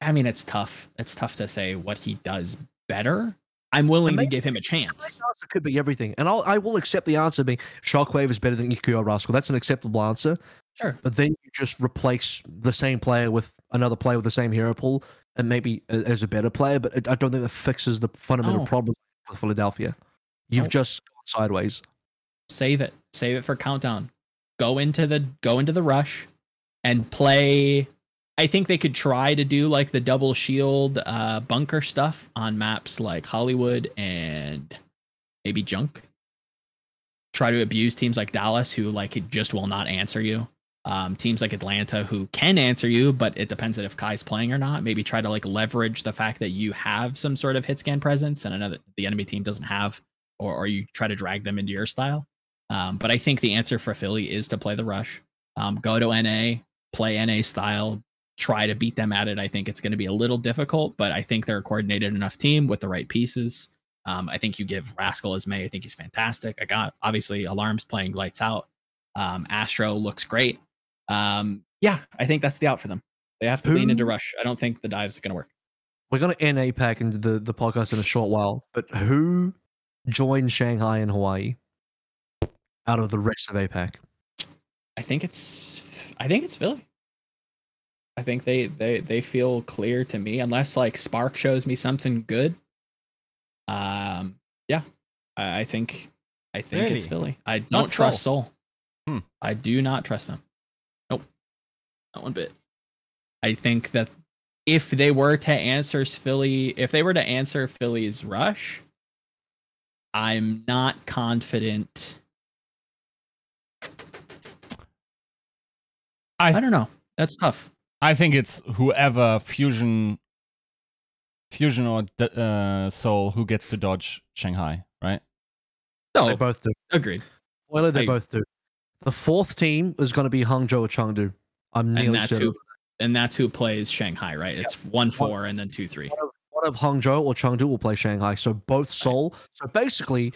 I mean, it's tough. It's tough to say what he does better. I'm willing to give him a chance. answer could be everything, and I'll, I will accept the answer being Shockwave is better than or Rascal. That's an acceptable answer. Sure. But then you just replace the same player with another player with the same hero pool, and maybe as a better player. But I don't think that fixes the fundamental Oh. problem with Philadelphia. You've Oh. just gone sideways. save it save it for countdown go into the go into the rush and play i think they could try to do like the double shield uh bunker stuff on maps like hollywood and maybe junk. Try to abuse teams like dallas who like just will not answer you. Um, teams like atlanta who can answer you but it depends on if kai's playing or not. Maybe try to like leverage the fact that you have some sort of hit scan presence and another the enemy team doesn't have or, or you try to drag them into your style. Um, but I think the answer for Philly is to play the rush. Um, go to NA, play NA style, try to beat them at it. I think it's going to be a little difficult, but I think they're a coordinated enough team with the right pieces. Um, I think you give Rascal as Mei. I think he's fantastic. I got obviously alarms playing lights out. Um, Astro looks great. Um, yeah, I think that's the out for them. They have to lean into rush. I don't think the dives are going to work. We're going to end APAC into the, the podcast in a short while, but who joined Shanghai and Hawaii out of the rest of APAC? I think it's I think it's Philly. I think they they they feel clear to me unless like Spark shows me something good. Um yeah. I, I think I think it's Philly. I don't Not trust Seoul. Hmm. I do not trust them. Nope. Not one bit. I think that if they were to answer Philly, if they were to answer Philly's rush, I'm not confident. I I don't know. That's tough. I think it's whoever fusion, fusion or uh, Seoul who gets to dodge Shanghai, right? No, they both do. agreed. Well, they I- both do. The fourth team is going to be Hangzhou or Chengdu. I'm And nearly that's certain. who and that's who plays Shanghai, right? It's one four and then two three. One of, one of Hangzhou or Chengdu will play Shanghai. So both Seoul. So basically,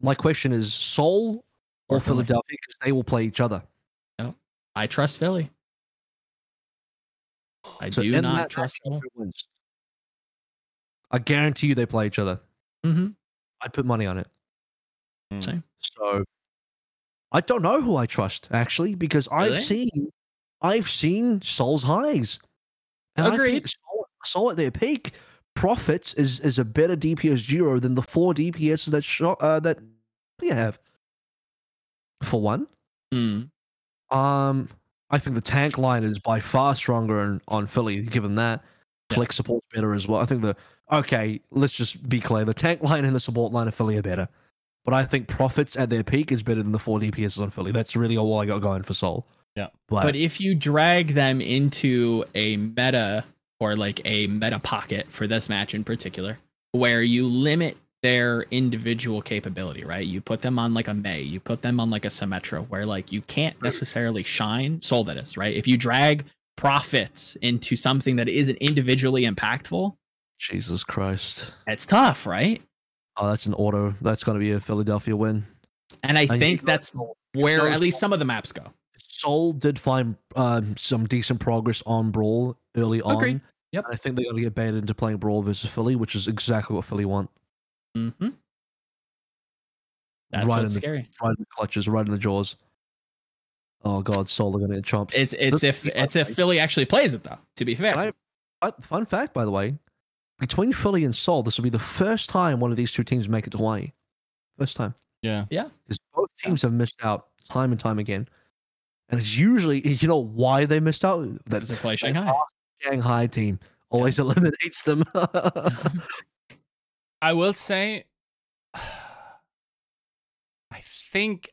my question is Seoul or, Or Philadelphia because they will play each other. I trust Philly. I So do not that trust matchup, Philly. who wins? I guarantee you they play each other. Mm-hmm. I'd put money on it. Mm. Same. So I don't know who I trust actually because I've Really? seen I've seen Seoul's highs. And I think Agreed. Seoul, Seoul at their peak profits is is a better DPS duo than the four DPS that shot uh, that you have. For one, Mm. um, I think the tank line is by far stronger on, on Philly. Given that, Yeah. flex support's better as well. I think the okay. Let's just be clear: the tank line and the support line of Philly are better. But I think profits at their peak is better than the four DPS on Philly. That's really all I got going for Seoul. Yeah. but, But if you drag them into a meta or like a meta pocket for this match in particular, where you limit their individual capability, right? You put them on like a Mei, you put them on like a Symmetra, where like you can't necessarily shine Soul that is, right? If you drag profits into something that isn't individually impactful, Jesus Christ, it's tough, right? oh, that's an auto. That's going to be a Philadelphia win. And I And think that's Seoul- where at least Seoul- some of the maps go. Seoul did find um, some decent progress on Brawl early on. Agreed. Yep. I think they're going to get baited into playing Brawl versus Philly, which is exactly what Philly want. Mm-hmm. That's Right what's in the- scary. Right in the clutches, right in the jaws. Oh God, Seoul are going to get chomped. It's it's This- if it's if Philly actually plays it though. To be fair, Can I- fun fact, by the way, between Philly and Seoul, this will be the first time one of these two teams make it to Hawaii. First time. Yeah. Yeah. Because both teams have missed out time and time again. And it's usually, you know, why they missed out? That Because they play that Shanghai. Shanghai team always [laughs] eliminates them. [laughs] [laughs] I will say, [sighs] I think,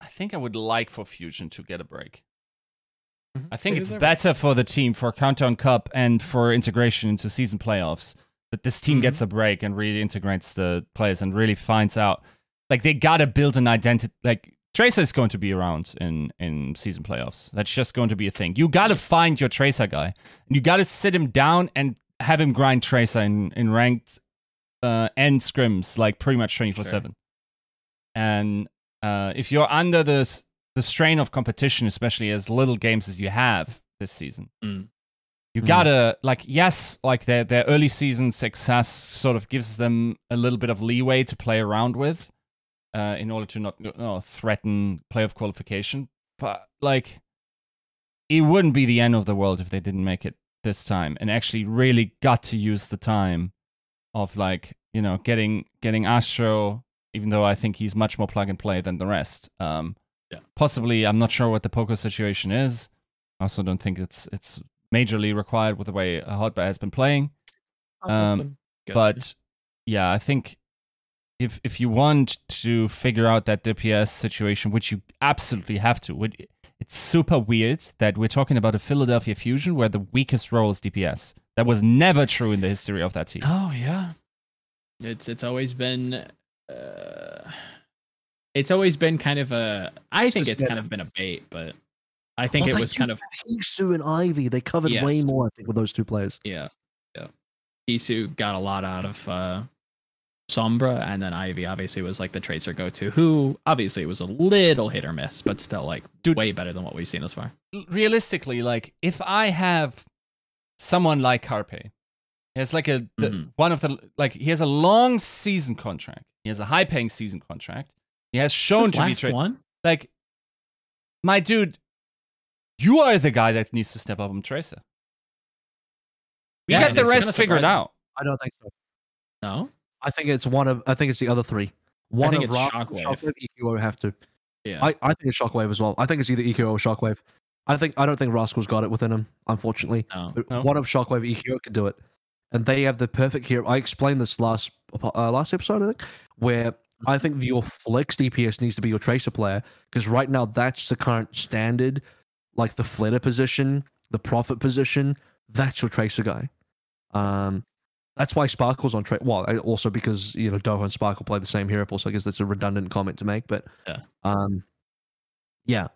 I think I would like for Fusion to get a break. Mhm. I think They it's it. better for the team for Countdown Cup and for integration into season playoffs that this team gets a break and really integrates the players and really finds out like they gotta build an identity. Like Tracer is going to be around in in season playoffs. That's just going to be a thing. You gotta find your Tracer guy and you gotta sit him down and have him grind Tracer in in ranked uh, end scrims like pretty much twenty four seven. And uh, if you're under the the strain of competition, especially as little games as you have this season, Mm. you Mm. gotta like yes, like their their early season success sort of gives them a little bit of leeway to play around with, uh, in order to not you know, threaten playoff qualification. But like, it wouldn't be the end of the world if they didn't make it this time and actually really got to use the time of like you know getting getting Astro, even though I think he's much more plug and play than the rest. Um, Yeah. Possibly, I'm not sure what the poker situation is. I also don't think it's it's majorly required with the way Hotba has been playing. Um. But yeah, I think if if you want to figure out that DPS situation, which you absolutely have to, it's super weird that we're talking about a Philadelphia Fusion where the weakest role is DPS. That was never true in the history of that team. oh yeah, it's it's always been. Uh, it's always been kind of a. I think it's kind of been a bait, but I think Well, it was kind of used Heesu and Ivy. They covered way more, I think, with those two players. yeah, yeah. Heesu got a lot out of uh, Sombra, and then Ivy obviously was like the tracer go to, who obviously was a little hit or miss, but still like Dude. way better than what we've seen as far. realistically, like if I have someone like Carpe, he has like a the, Mhm. one of the like he has a long season contract. He has a high paying season contract. He has shown Is this to be last tra- one. like my dude. You are the guy that needs to step up on Tracer. We Yeah, got the rest kinda figured surprising. out. I don't think so. No, I think it's one of. I think it's the other three. One think of it's Ra- Shockwave. Shockwave, EQO have to. yeah, I, I think it's Shockwave as well. I think it's either EQO or Shockwave. I think I don't think Rascal's got it within him, unfortunately. no. But No. One of Shockwave EQO could do it, and they have the perfect hero. I explained this last uh, last episode, I think, where I think your flex DPS needs to be your tracer player because right now that's the current standard, like the Fleta position, the Profit position. That's your tracer guy. Um, that's why Sparkle's on track. Well, also because you know Doha and Sparkle play the same hero pool, so I guess that's a redundant comment to make. But Yeah. um, yeah.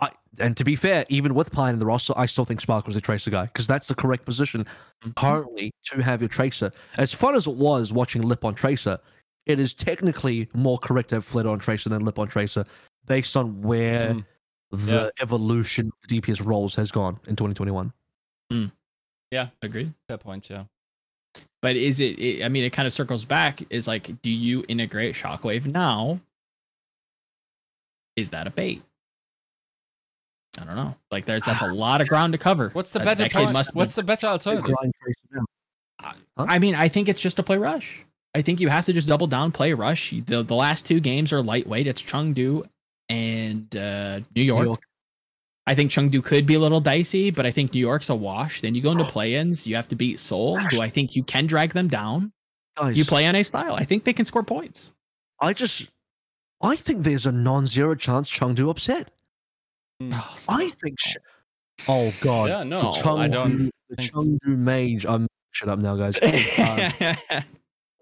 I and to be fair, even with Pine in the roster, I still think Sparkle's the tracer guy because that's the correct position Mhm. currently to have your tracer. As fun as it was watching Lip on Tracer, it is technically more correct to have Fleta on Tracer than Lip on Tracer based on where Mm. the evolution of the DPS roles has gone in 2021. Yeah, Agreed. fair point. Yeah. But is it, it? I mean, it kind of circles back. Is like, do you integrate Shockwave now? Is that a bait? I don't know. Like, there's that's a lot of ground to cover. What's the better? that kid Point? be- What's the better alternative? Grind Tracer down. Huh? I mean, I think it's just to play Rush. I think you have to just double down, play Rush. The, the last two games are lightweight. It's Chengdu and uh, New York. York. I think Chengdu could be a little dicey, but I think New York's a wash. Then you go into play-ins. You have to beat Seoul, who I think you can drag them down. Guys, You play on a style. I think they can score points. I just, I think there's a non-zero chance Chengdu upset. Oh, I think. Sh- oh God. Yeah, no, the Chengdu, I don't. The think- Chengdu mage. I'm shut up now, guys. [laughs] Chengdu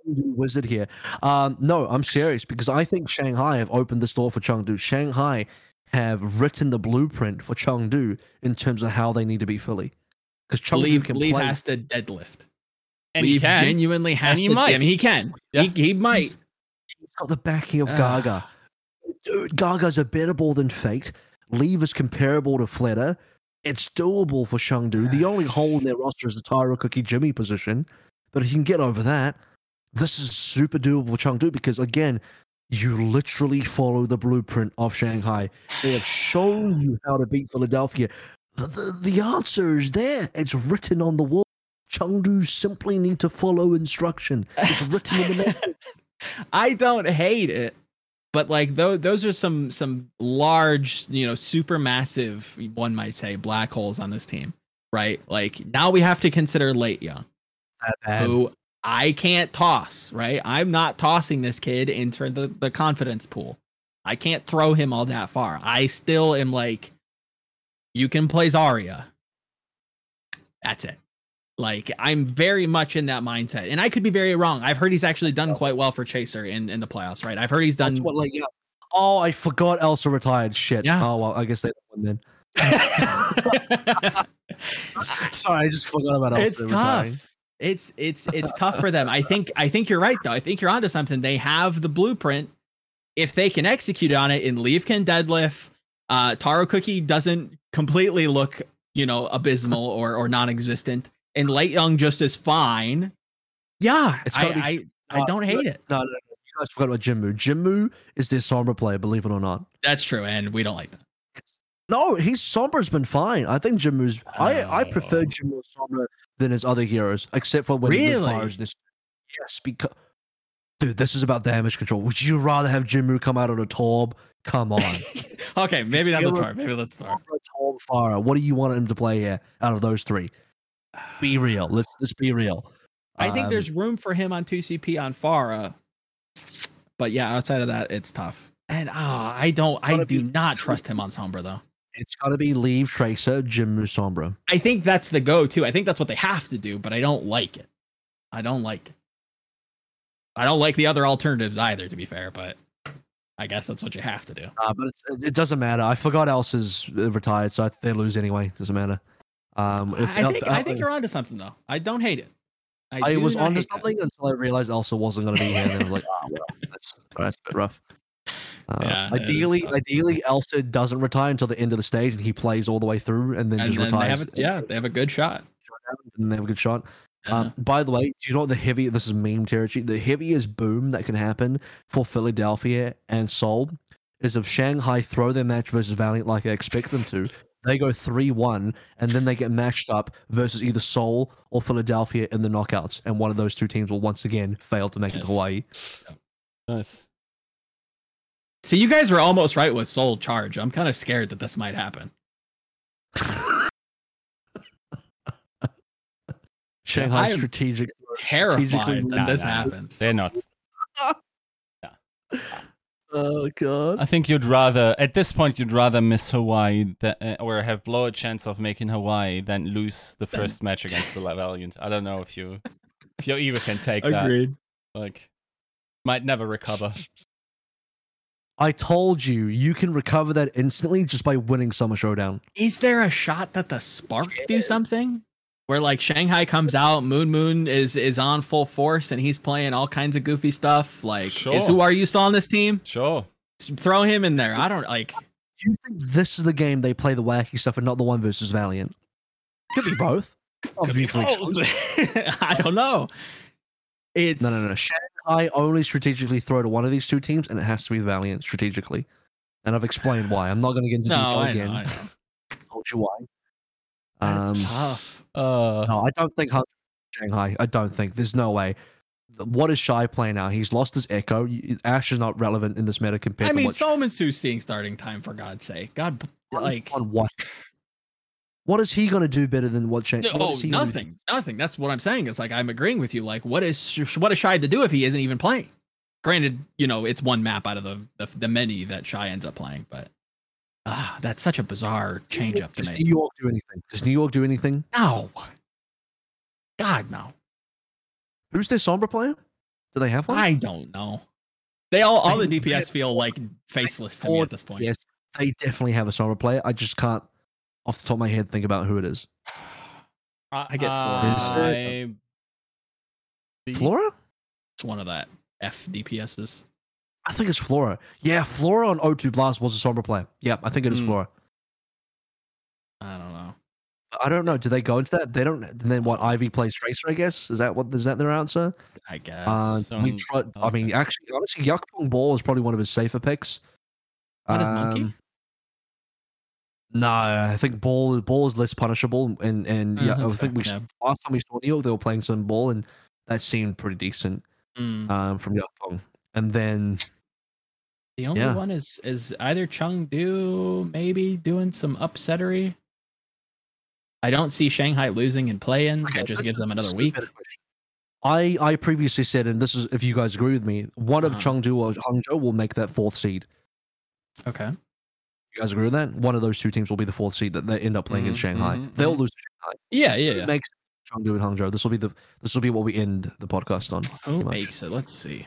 wizard here. Um, no, I'm serious because I think Shanghai have opened the door for Chengdu. Shanghai have written the blueprint for Chengdu in terms of how they need to be fully. Because Chengdu Leave, can Leave play. has to deadlift. And he can. genuinely has he to. I might. mean, he can. Yeah. He, he might. He's got the backing of. Gaga. Dude, Gaga's a better ball than Fate. Leave is comparable to Fleta. It's doable for Chengdu. The only [sighs] hole in their roster is the Tyro Cookie Jimmy position. But if you can get over that, this is super doable for Chengdu because, again, you literally follow the blueprint of Shanghai. They have shown you how to beat Philadelphia. The, the, the answer is there. It's written on the wall. Chengdu simply need to follow instruction. It's written in the [laughs] message. I don't hate it, but like those those are some some large, you know, super massive, one might say, black holes on this team, right? Like now we have to consider LateYoung, who I can't toss, right? I'm not tossing this kid into the, the confidence pool. I can't throw him all that far. I still am like, you can play Zarya. That's it. Like I'm very much in that mindset, and I could be very wrong. I've heard he's actually done quite well for Chaser in in the playoffs, right? I've heard he's done. That's what, like, yeah. Oh, I forgot Elsa retired. Shit. Yeah. Oh, well, I guess they won then. [laughs] [laughs] Sorry, I just forgot about Elsa. it's retiring. tough. It's it's it's tough for them. I [laughs] think I think you're right though. I think you're onto something. They have the blueprint. If they can execute on it, and Leave can deadlift, uh, Taro Cookie doesn't completely look, you know, abysmal or or non-existent, and LateYoung just is fine. Yeah, It's I be- I, I don't hate it. No, no, no. You guys forgot about Jimmu. Jimmu is their Sombra player, believe it or not. That's true, and we don't like that. No, he's Sombra's been fine. I think Jimmu's. I I prefer Oh. Jimmu Sombra than his other heroes, except for when he Really? fires this. Yes, because dude, this is about damage control. Would you rather have Jimmu come out on a Torb? Come on, okay, maybe not the tar. Maybe the. Sombra, Torb, Pharah. What do you want him to play here out of those three? Be real. Let's let's be real. I think Um, there's room for him on 2CP on Pharah. But yeah, outside of that, it's tough. And ah, I don't I do be- not trust him on Sombra though. It's got to be leave Tracer, Jimmu Sombra. I think that's the go to. I think that's what they have to do, but I don't like it. I don't like it. I don't like the other alternatives either, to be fair, but I guess that's what you have to do. Uh, but it's, it doesn't matter. I forgot else is retired, so they lose anyway. Doesn't matter. Um, if I think I think you're onto something though. I don't hate it. I, I was onto hate that. something until I realized Elsa wasn't going to be here. And I was like, oh, well, that's, that's a bit rough. Uh, Yeah, ideally, tough. ideally, Elsa doesn't retire until the end of the stage, and he plays all the way through, and then And just then they retires. have a, yeah, they have a good shot. and they have a good shot. Yeah. Um, by the way, do you know what the heavy? This is meme territory. The heaviest boom that can happen for Philadelphia and Seoul is if Shanghai throw their match versus Valiant like I expect them to. They go three one, and then they get matched up versus either Seoul or Philadelphia in the knockouts, and one of those two teams will once again fail to make it to Hawaii. Nice. See, you guys were almost right with Soul Charge. I'm kind of scared that this might happen. [laughs] Shanghai I am strategic, Terrified that this happens. They're not. [laughs] [laughs] Oh god. I think you'd rather, at this point, you'd rather miss Hawaii tha- uh, or have lower chance of making Hawaii than lose the first match against the Valiant. I don't know if you, if you even can take that. Like, might never recover. [laughs] I told you, you can recover that instantly just by winning Summer Showdown. Is there a shot that the spark do something? Where like Shanghai comes out, Moon Moon is is on full force, and he's playing all kinds of goofy stuff. Like, is who are you still on this team? Sure. Throw him in there. I don't like. Do you think this is the game they play the wacky stuff and not the one versus Valiant? Could be both. Could be both. [laughs] I don't know. It's No, no, no. Shanghai only strategically throw to one of these two teams, and it has to be Valiant strategically. And I've explained why. I'm not going to get into No, detail I again. know. I know. Told you why. That's Um, tough. Uh, no, I don't think Hun- Shanghai. I don't think. There's no way. What is Shy playing now? He's lost his echo. Ash is not relevant in this meta compared I to mean, what Solomon Sue's seeing starting time for God's sake. God, like on what? What is he going to do better than what Shanghai? oh, nothing, nothing. That's what I'm saying. It's like I'm agreeing with you. Like, what is Sh- what is Shy to do if he isn't even playing? Granted, you know, it's one map out of the the, the many that Shy ends up playing, but ah, that's such a bizarre change up to Does. New York do anything? Does New York do anything? No, God, no. Who's their Sombra player? Do they have one? I don't know. They all all the DPS feel like faceless to me at this point. Yes, they definitely have a Sombra player. I just can't, off the top of my head, think about who it is. I get uh, Flora. I- Flora? It's one of that F DPSs. I think it's Flora. Yeah, Flora on O2 Blast was a Sombra player. Yeah, I think it is Hmm. Flora. I don't know. I don't know. Do they go into that? They don't. Then what? Ivy plays Tracer. I guess is that what is that their answer? I guess. Uh, we try, I mean, actually, honestly, Yakpung Ball is probably one of his safer picks. Not as Monkey? Um, No, I think Ball Ball is less punishable, and and Uh, yeah, I think we fair, last time we saw York, they were playing some Ball, and that seemed pretty decent Mm. um, from Yakpung. And then The only Yeah. one is is either Chengdu maybe doing some upsettery. I don't see Shanghai losing in play-ins. Okay, that just gives them another week. I I previously said, and this is if you guys agree with me, one of Uh-huh. Chengdu or Hangzhou will make that fourth seed. Okay. You guys agree with that? One of those two teams will be the fourth seed that they end up playing in Mhm, Shanghai. mhm, They'll mhm. lose to Shanghai. Yeah, yeah, yeah. makes Chengdu and Hangzhou? This will be the this will be what we end the podcast on. Who makes it? Let's see.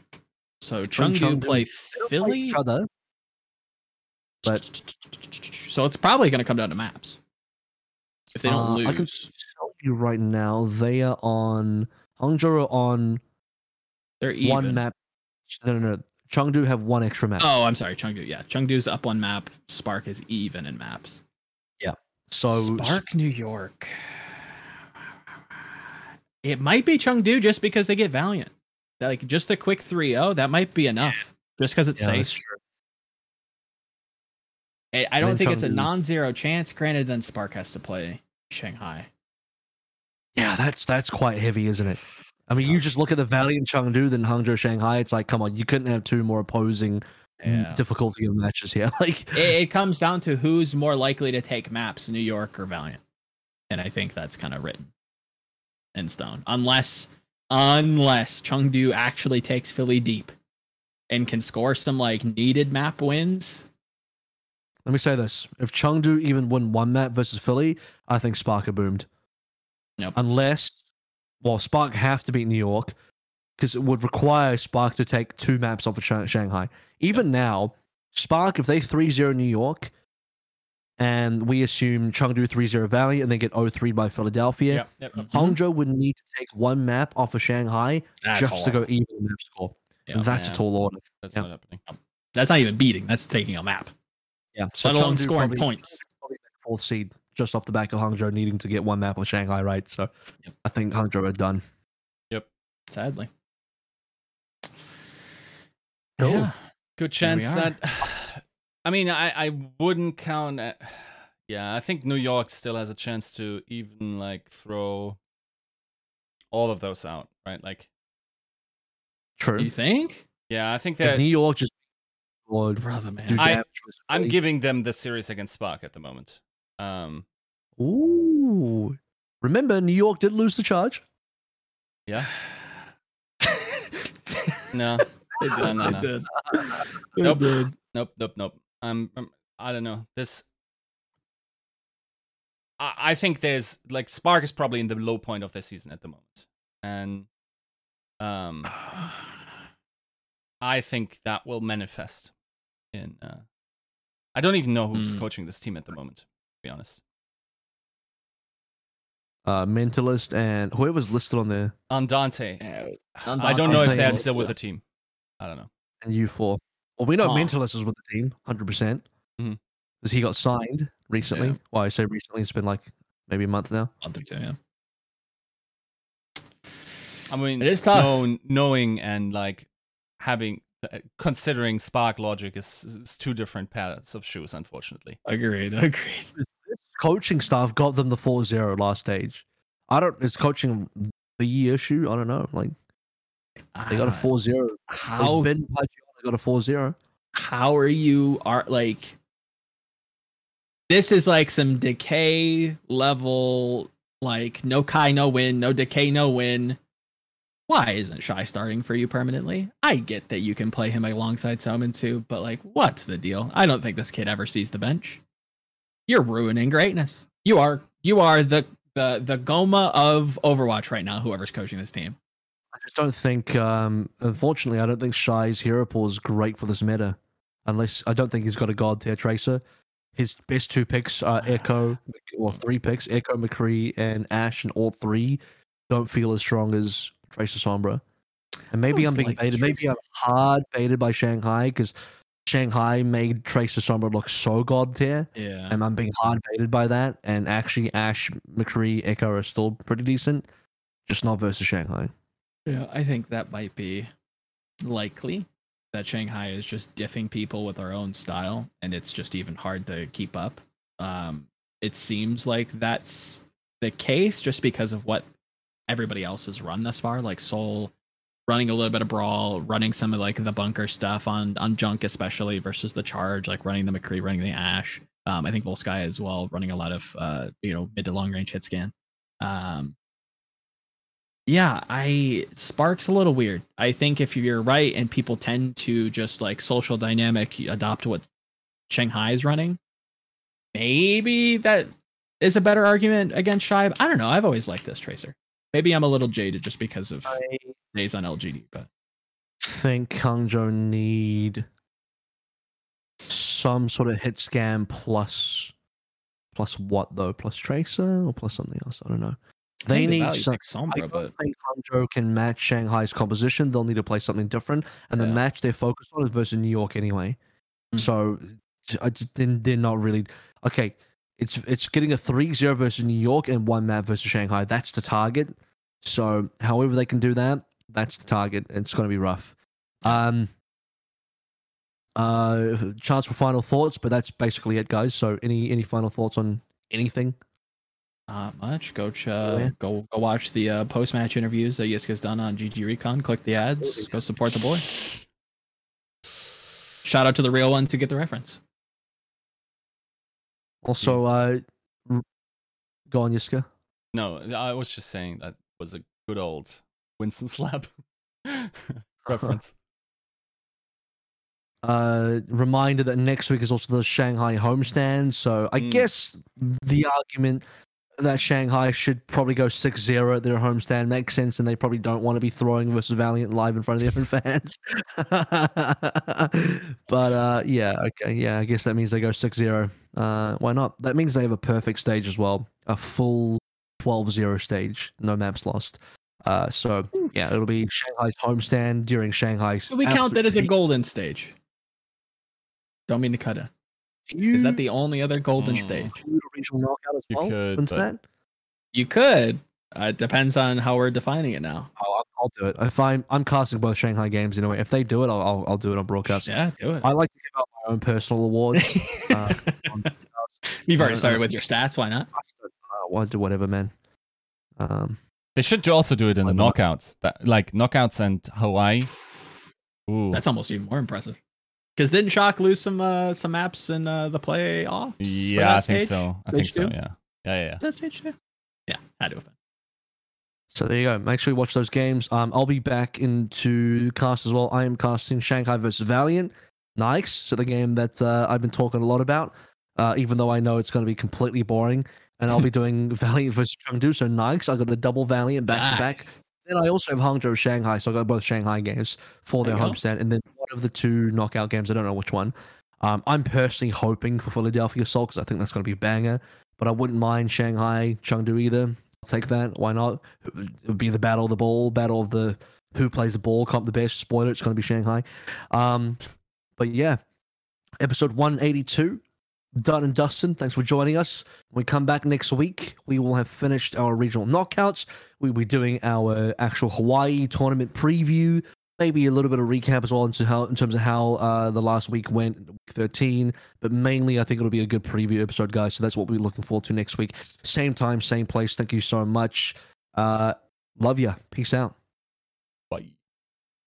So Chengdu play don't play Philly. each other. but- so it's probably going to come down to maps. If they don't Uh, I can tell you right now, they are on Hangzhou are on they're even. one map. No, no, no. Chengdu have one extra map. Oh, I'm sorry, Chengdu. Yeah, Chengdu's up one map. Spark is even in maps. Yeah. So Spark New York. It might be Chengdu just because they get Valiant. Like just the quick 3-0, that might be enough. Just because it's yeah, that's safe. true. I I don't think it's a non-zero chance. Granted, then Spark has to play Shanghai. Yeah, that's that's quite heavy, isn't it? I mean, you just look at the Valiant Chengdu, then Hangzhou Shanghai. It's like, come on, you couldn't have two more opposing Yeah. difficulty of matches here. [laughs] Like, it, it comes down to who's more likely to take maps, New York or Valiant. And I think that's kind of written in stone. Unless unless Chengdu actually takes Philly deep and can score some like needed map wins. let me say this: if Chengdu even win one map versus Philly, I think Spark are boomed. Yep. Unless, well, Spark have to beat New York because it would require Spark to take two maps off of Shang- Shanghai. Even now, Spark, if they 3-0 New York, and we assume Chengdu 3-0 Valley, and they get 0-3 by Philadelphia, Yep, yep, yep. Hangzhou mm-hmm. would need to take one map off of Shanghai That's just to go even in map score. Yeah, that's man. a tall order. That's Yeah. not happening. Um, that's not even beating. That's taking a map. Yeah. Let alone Chengdu scoring probably- points. probably fourth seed just off the back of Hangzhou needing to get one map on Shanghai, right? So Yep. I think Hangzhou are done. Yep. Sadly. Cool. Yeah. Good chance that. I mean, I, I wouldn't count. uh [sighs] yeah, I think New York still has a chance to even like throw all of those out, right? Like, True. You think? yeah, I think that New York just would Brother do man. I, I'm giving them the series against Spark at the moment. Um, Ooh. Remember, New York did lose the charge. yeah, [sighs] no, They did. No, no, they no. did. They Nope. did. nope, nope, nope. Um, um, I don't know. This, I, I think there's like Spark is probably in the low point of their season at the moment, and um, [sighs] I think that will manifest in. Uh, I don't even know who's Hmm. coaching this team at the moment. To be honest, Uh, Mentalist and whoever's listed on there, Andante. Yeah, I don't know if they're still with the team. I don't know. and you four. Well, we know Huh. Mentalist is with the team, hundred percent. Mhm. because he got signed recently. Yeah. Well, I say recently, it's been like maybe a month now. month or two. Yeah. I mean, It is tough. know- knowing and like having uh, considering Spark Logic is, is two different pairs of shoes, unfortunately. Agreed. [laughs] Agreed. Coaching staff got them the 4-0 last stage. I don't. Is coaching the issue? I don't know. Like they got a Ah, 4-0. How Like, Ben Pagiano got a 4-0. how are you are like this is like some decay level like no kai no win no decay no win. Why isn't shy starting for you permanently? I get that you can play him alongside Soman too but like what's the deal? I don't think this kid ever sees the bench. You're ruining greatness. You are you are the the the goma of overwatch right now whoever's coaching this team just don't think. Um, unfortunately, I don't think Shy's hero pool is great for this meta. Unless I don't think he's got a god tier tracer. His best two picks are [sighs] Echo, well, three picks: Echo, McCree, and Ash, and all three don't feel as strong as Tracer Sombra. And maybe I'm being liked baited. Maybe I'm hard baited by Shanghai because Shanghai made Tracer Sombra look so god tier, yeah and I'm being hard baited by that. And actually, Ash, McCree, Echo are still pretty decent, just not versus Shanghai. Yeah, I think that might be likely that Shanghai is just diffing people with our own style, and it's just even hard to keep up. Um, it seems like that's the case just because of what everybody else has run thus far, like Seoul running a little bit of brawl, running some of like the bunker stuff on on junk especially versus the charge, like running the McCree, running the Ash. Um, I think Volsky as well, running a lot of uh, you know mid to long range hit scan. Um, yeah, I Spark's a little weird. I think if you're right and people tend to just like social dynamic adopt what Shanghai is running, maybe that is a better argument against Shibe. I don't know. I've always liked this tracer. Maybe I'm a little jaded just because of I days on LGD, but think Hangzhou need some sort of hit scan plus plus what though? Plus tracer or plus something else? I don't know. They need value some. picks I Sombra, but think Hangzhou can match Shanghai's composition. They'll need to play something different, and the match they're focused on is versus New York anyway. Mm. So I just didn't. They're not really okay. It's it's getting a 3-0 versus New York and one map versus Shanghai. That's the target. So however they can do that, that's the target. It's going to be rough. Um. Uh, chance for final thoughts, but that's basically it, guys. So any any final thoughts on anything? Not much. Go ch- Yeah. go go watch the uh, post match interviews that Yiska's done on GG Recon. Click the ads. Go support the boy. Shout out to the real one to get the reference. Also, uh, go on, Yiska. No, I was just saying that was a good old Winston slap [laughs] reference. [laughs] uh reminder that next week is also the Shanghai homestand. So I Mm. guess the argument that Shanghai should probably go 6-0 at their homestand makes sense, and they probably don't want to be throwing versus Valiant live in front of their fans. [laughs] but uh yeah, okay, yeah, I guess that means they go 6-0. Uh why not? That means they have a perfect stage as well. A full 12-0 stage, no maps lost. Uh so yeah, it'll be Shanghai's homestand during Shanghai's Do we count that as a golden stage? Don't mean to cut it. Is that the only other golden Mm. stage? do a regional knockout as You well could, but- You could. Uh, it depends on how we're defining it now. I'll, I'll- I'll do it. If I'm I'm casting both Shanghai games anyway. If they do it, I'll I'll, I'll do it on broadcast. Yeah, do it. I like to give out my own personal awards. [laughs] uh, [laughs] You've already started with your stats. Why not? uh, I'll do whatever, man. Um, They should do- also do it in the knockouts, that, like knockouts and Hawaii. Ooh, That's almost even more impressive. Because didn't Shock lose some uh, some maps in uh, the playoffs? for yeah, I think stage? so. I think Stage so. two? Yeah, yeah, yeah. Is that stage two? Yeah, had to have been. so there you go. Make sure you watch those games. Um, I'll be back into cast as well. I am casting Shanghai versus Valiant. Nice. So the game that uh, I've been talking a lot about, uh, even though I know it's going to be completely boring. And I'll be [laughs] doing Valiant versus Chengdu. So nice. I got the double Valiant back to back. Nice. Then I also have Hangzhou Shanghai, so I got both Shanghai games for their you go. homestand, and then one of the two knockout games. I don't know which one. Um, I'm personally hoping for Philadelphia Seoul because I think that's going to be a banger. But I wouldn't mind Shanghai Chengdu either. I'll take that. Why not? It would be the battle of the ball, battle of the who plays the ball comp the best. Spoiler: it's going to be Shanghai. Um, but yeah, episode 182 Dunn and Dustin, thanks for joining us. When we come back next week, we will have finished our regional knockouts. We'll be doing our actual Hawaii tournament preview, maybe a little bit of recap as well into how in terms of how uh, the last week went, week 13. But mainly, I think it'll be a good preview episode, guys. So that's what we're looking forward to next week. Same time, same place. Thank you so much. Uh, love ya. Peace out.